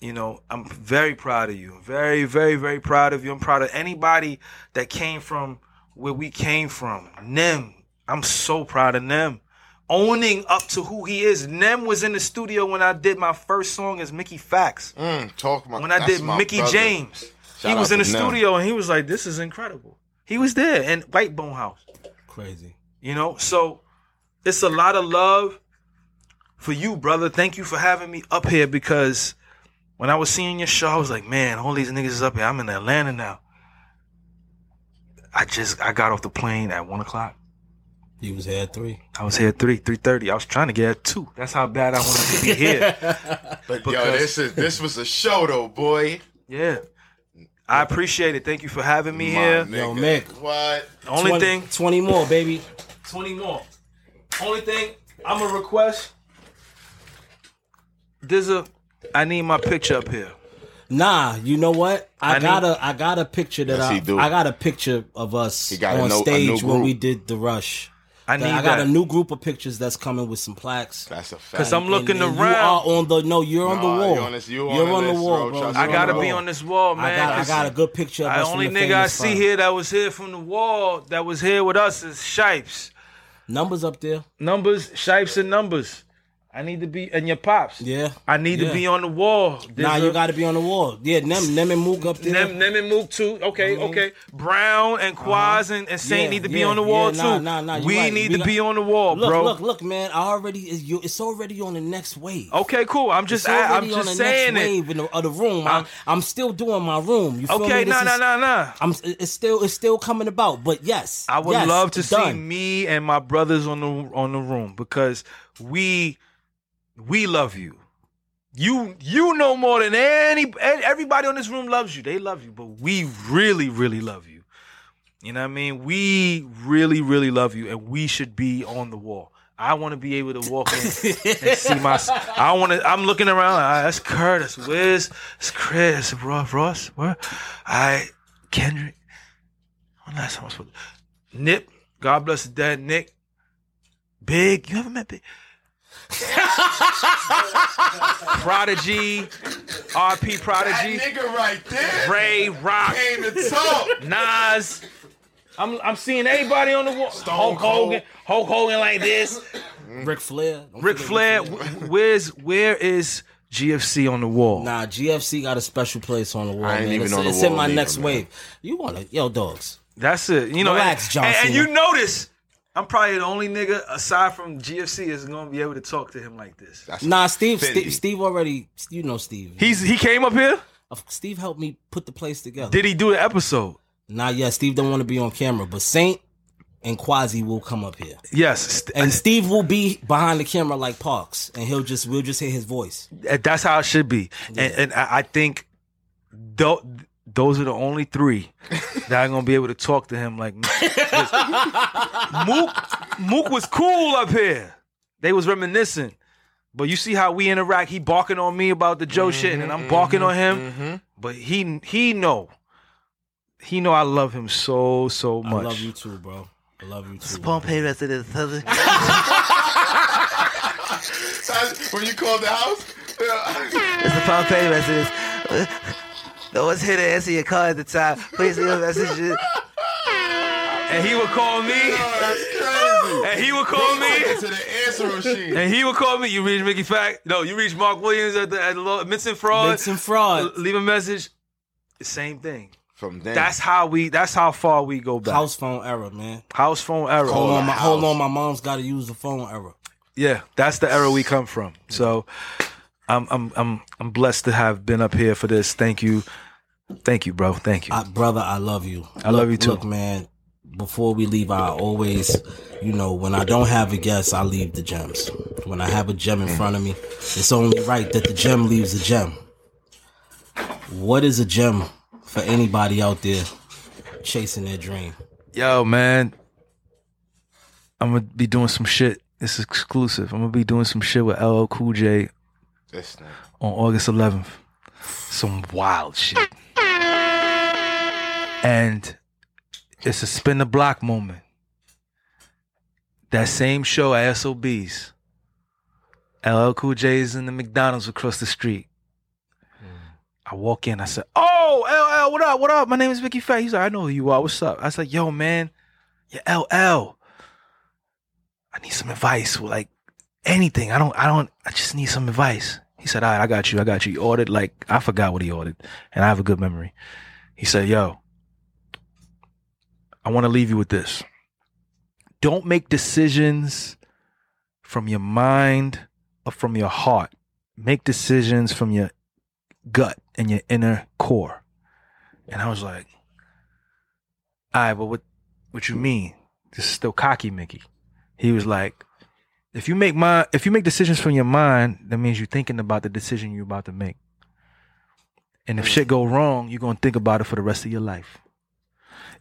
You know, I'm very proud of you. Very, very, very proud of you. I'm proud of anybody that came from where we came from. Nem. I'm so proud of Nem. Owning up to who he is. Nem was in the studio when I did my first song as Mickey Factz. Mm, talk my, When I did Mickey brother. James. He was in the studio and he was like, this is incredible. He was there in White Bone House. Crazy. You know, so it's a lot of love for you, brother. Thank you for having me up here because when I was seeing your show, I was like, man, all these niggas is up here. I'm in Atlanta now. I just I got off the plane at one o'clock. He was here at three. I was here at three, three thirty. I was trying to get at two. That's how bad I wanted to be here. But yo, this is this was a show though, boy. Yeah. I appreciate it. Thank you for having me My here. nigga. Yo, Mick. What? Only 20 thing 20 more, baby. 20 more. Only thing I'm gonna request. There's a. I need my picture up here. Nah, you know what? I, I got need- a I got a picture that Yes, I he do. I got a picture of us He got a on no- stage new when we did the rush. I need I got that. a new group of pictures that's coming with some plaques. That's a fact. Cause I'm looking And- and around. You are on the no, you're on the wall. you on this- you You're on on the wall, bro. bro. I gotta be wall. on this wall, man. I got, I 'cause got a good picture of I us from only the nigga I see five. here that was here from the wall that was here with us is Shipes. Numbers up there. Numbers, Shipes and numbers. I need to be and your pops. Yeah. I need Yeah. to be on the wall. There's Nah, a- you got to be on the wall. Yeah, Nem, Nem and Mook up there. Nem, Nem and Mook too. Okay, Mhm. okay. Brown and Quaz and, and Saint Yeah, need to be yeah, on the wall nah, too. nah, nah, you we right. need We to got- be on the wall, look, bro. look, look, man. I already it's, you, it's already on the next wave. Okay, cool. I'm just I, on just the saying next it. wave in the, of the room. I'm- I, I'm still doing my room. You feel Okay, me? This nah, nah, is- nah, nah. I'm it's still it's still coming about. But yes, I would yes, love to see me and my brothers on the on the room because we we love you. You you know more than any everybody on this room loves you. They love you, but we really really love you. You know what I mean? We really really love you, and we should be on the wall. I want to be able to walk in and see my. I want to. I'm looking around. Like, ah, that's Curtis. Where's it's Chris? Ross. Ross. Where? I Kendrick. When last time I was supposed to? Nip. God bless the dead. Nick. Big. You ever met Big? Prodigy, RP Prodigy, That nigga right there. Ray Rock, Came to talk. Nas. I'm I'm seeing everybody on the wall. Hulk Hogan, Hulk Hogan like this. Ric Flair. Don't Ric Flair. Ric Flair. wh- Where's where is GFC on the wall? Nah, GFC got a special place on the wall, I ain't man. even it's on the it's in wall my neither, next man. wave. You wanna yo dogs. That's it. You know, Relax, and, John and, and Cena. you notice, I'm probably the only nigga aside from GFC is gonna be able to talk to him like this. Nah, Steve, Steve, Steve already. You know Steve. He's he came up here. Steve helped me put the place together. Did he do the episode? Not yet. Steve don't want to be on camera, but Saint and Quasi will come up here. Yes, and Steve will be behind the camera like Parks, and he'll just we'll just hear his voice. That's how it should be. And, and I I think tho- those are the only three that are gonna be able to talk to him like. Mook. Mook was cool up here. They was reminiscing. But you see how we interact. He barking on me about the Joe shit, and I'm mm-hmm, barking on him. Mm-hmm. But he he know. He know I love him so so much. I love you too, bro. I love you too. Pompey resident. when you called the house. It's the Pompeii residence. No one's here to answer your call at the time. Please leave a message. And he would call me. And he would call me. to the answer machine. And he would call me. You reach Mickey Factz. No, you reach Mark Williams at the at the law- Vincent Fraud. Vincent Fraud. Leave a message. The same thing. From then. That's how we. That's how far we go back. House phone era, man. House phone era. Hold on, my, hold on. My mom's got to use the phone era. Yeah, that's the era we come from. So, I'm I'm I'm I'm blessed to have been up here for this. Thank you, thank you, bro. Thank you, I, brother. I love you. I love you too. Look, man. Before we leave, I always, you know, when I don't have a guest, I leave the gems. When I have a gem in mm. front of me, it's only right that the gem leaves a gem. What is a gem for anybody out there chasing their dream? Yo, man, I'm gonna be doing some shit. It's exclusive. I'm gonna be doing some shit with LL Cool J on August 11th. Some wild shit. And it's a spin the block moment. That same show at SOBs. LL Cool J is in the McDonald's across the street. Mm. I walk in, I said, Oh, LL, what up? What up? My name is Mickey Factz. He's like, I know who you are. What's up? I was like, Yo, man, you're LL. I need some advice. Like anything. I don't, I don't, I just need some advice. He said, All right, I got you. I got you. He ordered, like, I forgot what he ordered. And I have a good memory. He said, Yo, I want to leave you with this. Don't make decisions from your mind or from your heart. Make decisions from your gut and your inner core. And I was like, all right, but what what you mean? This is still cocky, Mickey. He was like, if you make my if you make decisions from your mind, that means you're thinking about the decision you're about to make. And if mm. shit go wrong, you're gonna think about it for the rest of your life.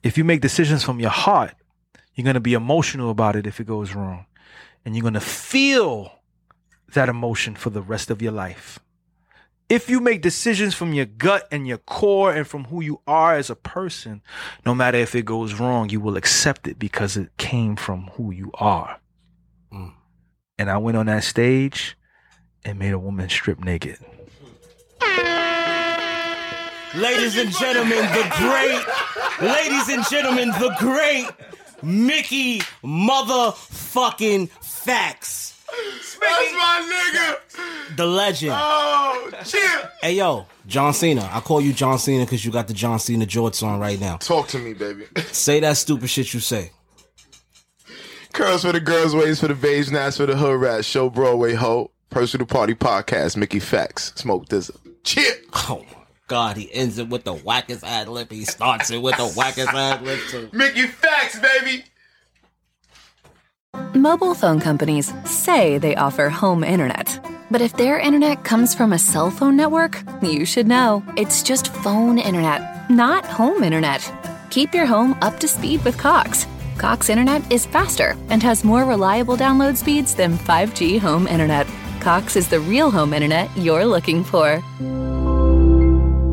If you make decisions from your heart, you're gonna be emotional about it if it goes wrong. And you're gonna feel that emotion for the rest of your life. If you make decisions from your gut and your core and from who you are as a person, no matter if it goes wrong, you will accept it because it came from who you are. Mm. And I went on that stage and made a woman strip naked. Ladies and gentlemen, the great, ladies and gentlemen, the great Mickey motherfucking Factz. That's my nigga. The legend. Oh, chill. Hey yo, John Cena. I call you John Cena because you got the John Cena jorts on right now. Talk to me, baby. Say that stupid shit you say. Curls for the girls, waves for the babes, naps for the hood rats. Show Broadway ho. Personal party podcast. Mickey Factz. Smoke this. Chill. Oh my god, he ends it with the wackest ad lib. He starts it with the wackest ad lib too. Mickey Factz, baby. Mobile phone companies say they offer home internet. But if their internet comes from a cell phone network, you should know. It's just phone internet, not home internet. Keep your home up to speed with Cox. Cox internet is faster and has more reliable download speeds than 5G home internet. Cox is the real home internet you're looking for.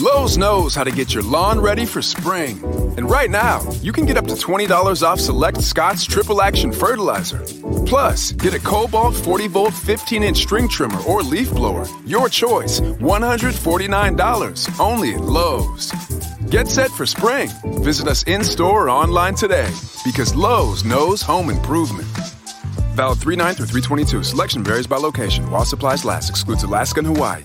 Lowe's knows how to get your lawn ready for spring. And right now, you can get up to $20 off select Scott's Triple Action Fertilizer. Plus, get a Kobalt 40 volt 15 inch string trimmer or leaf blower. Your choice, $149 only at Lowe's. Get set for spring. Visit us in store or online today because Lowe's knows home improvement. Valid 3 9 through 322. Selection varies by location. While supplies last, excludes Alaska and Hawaii.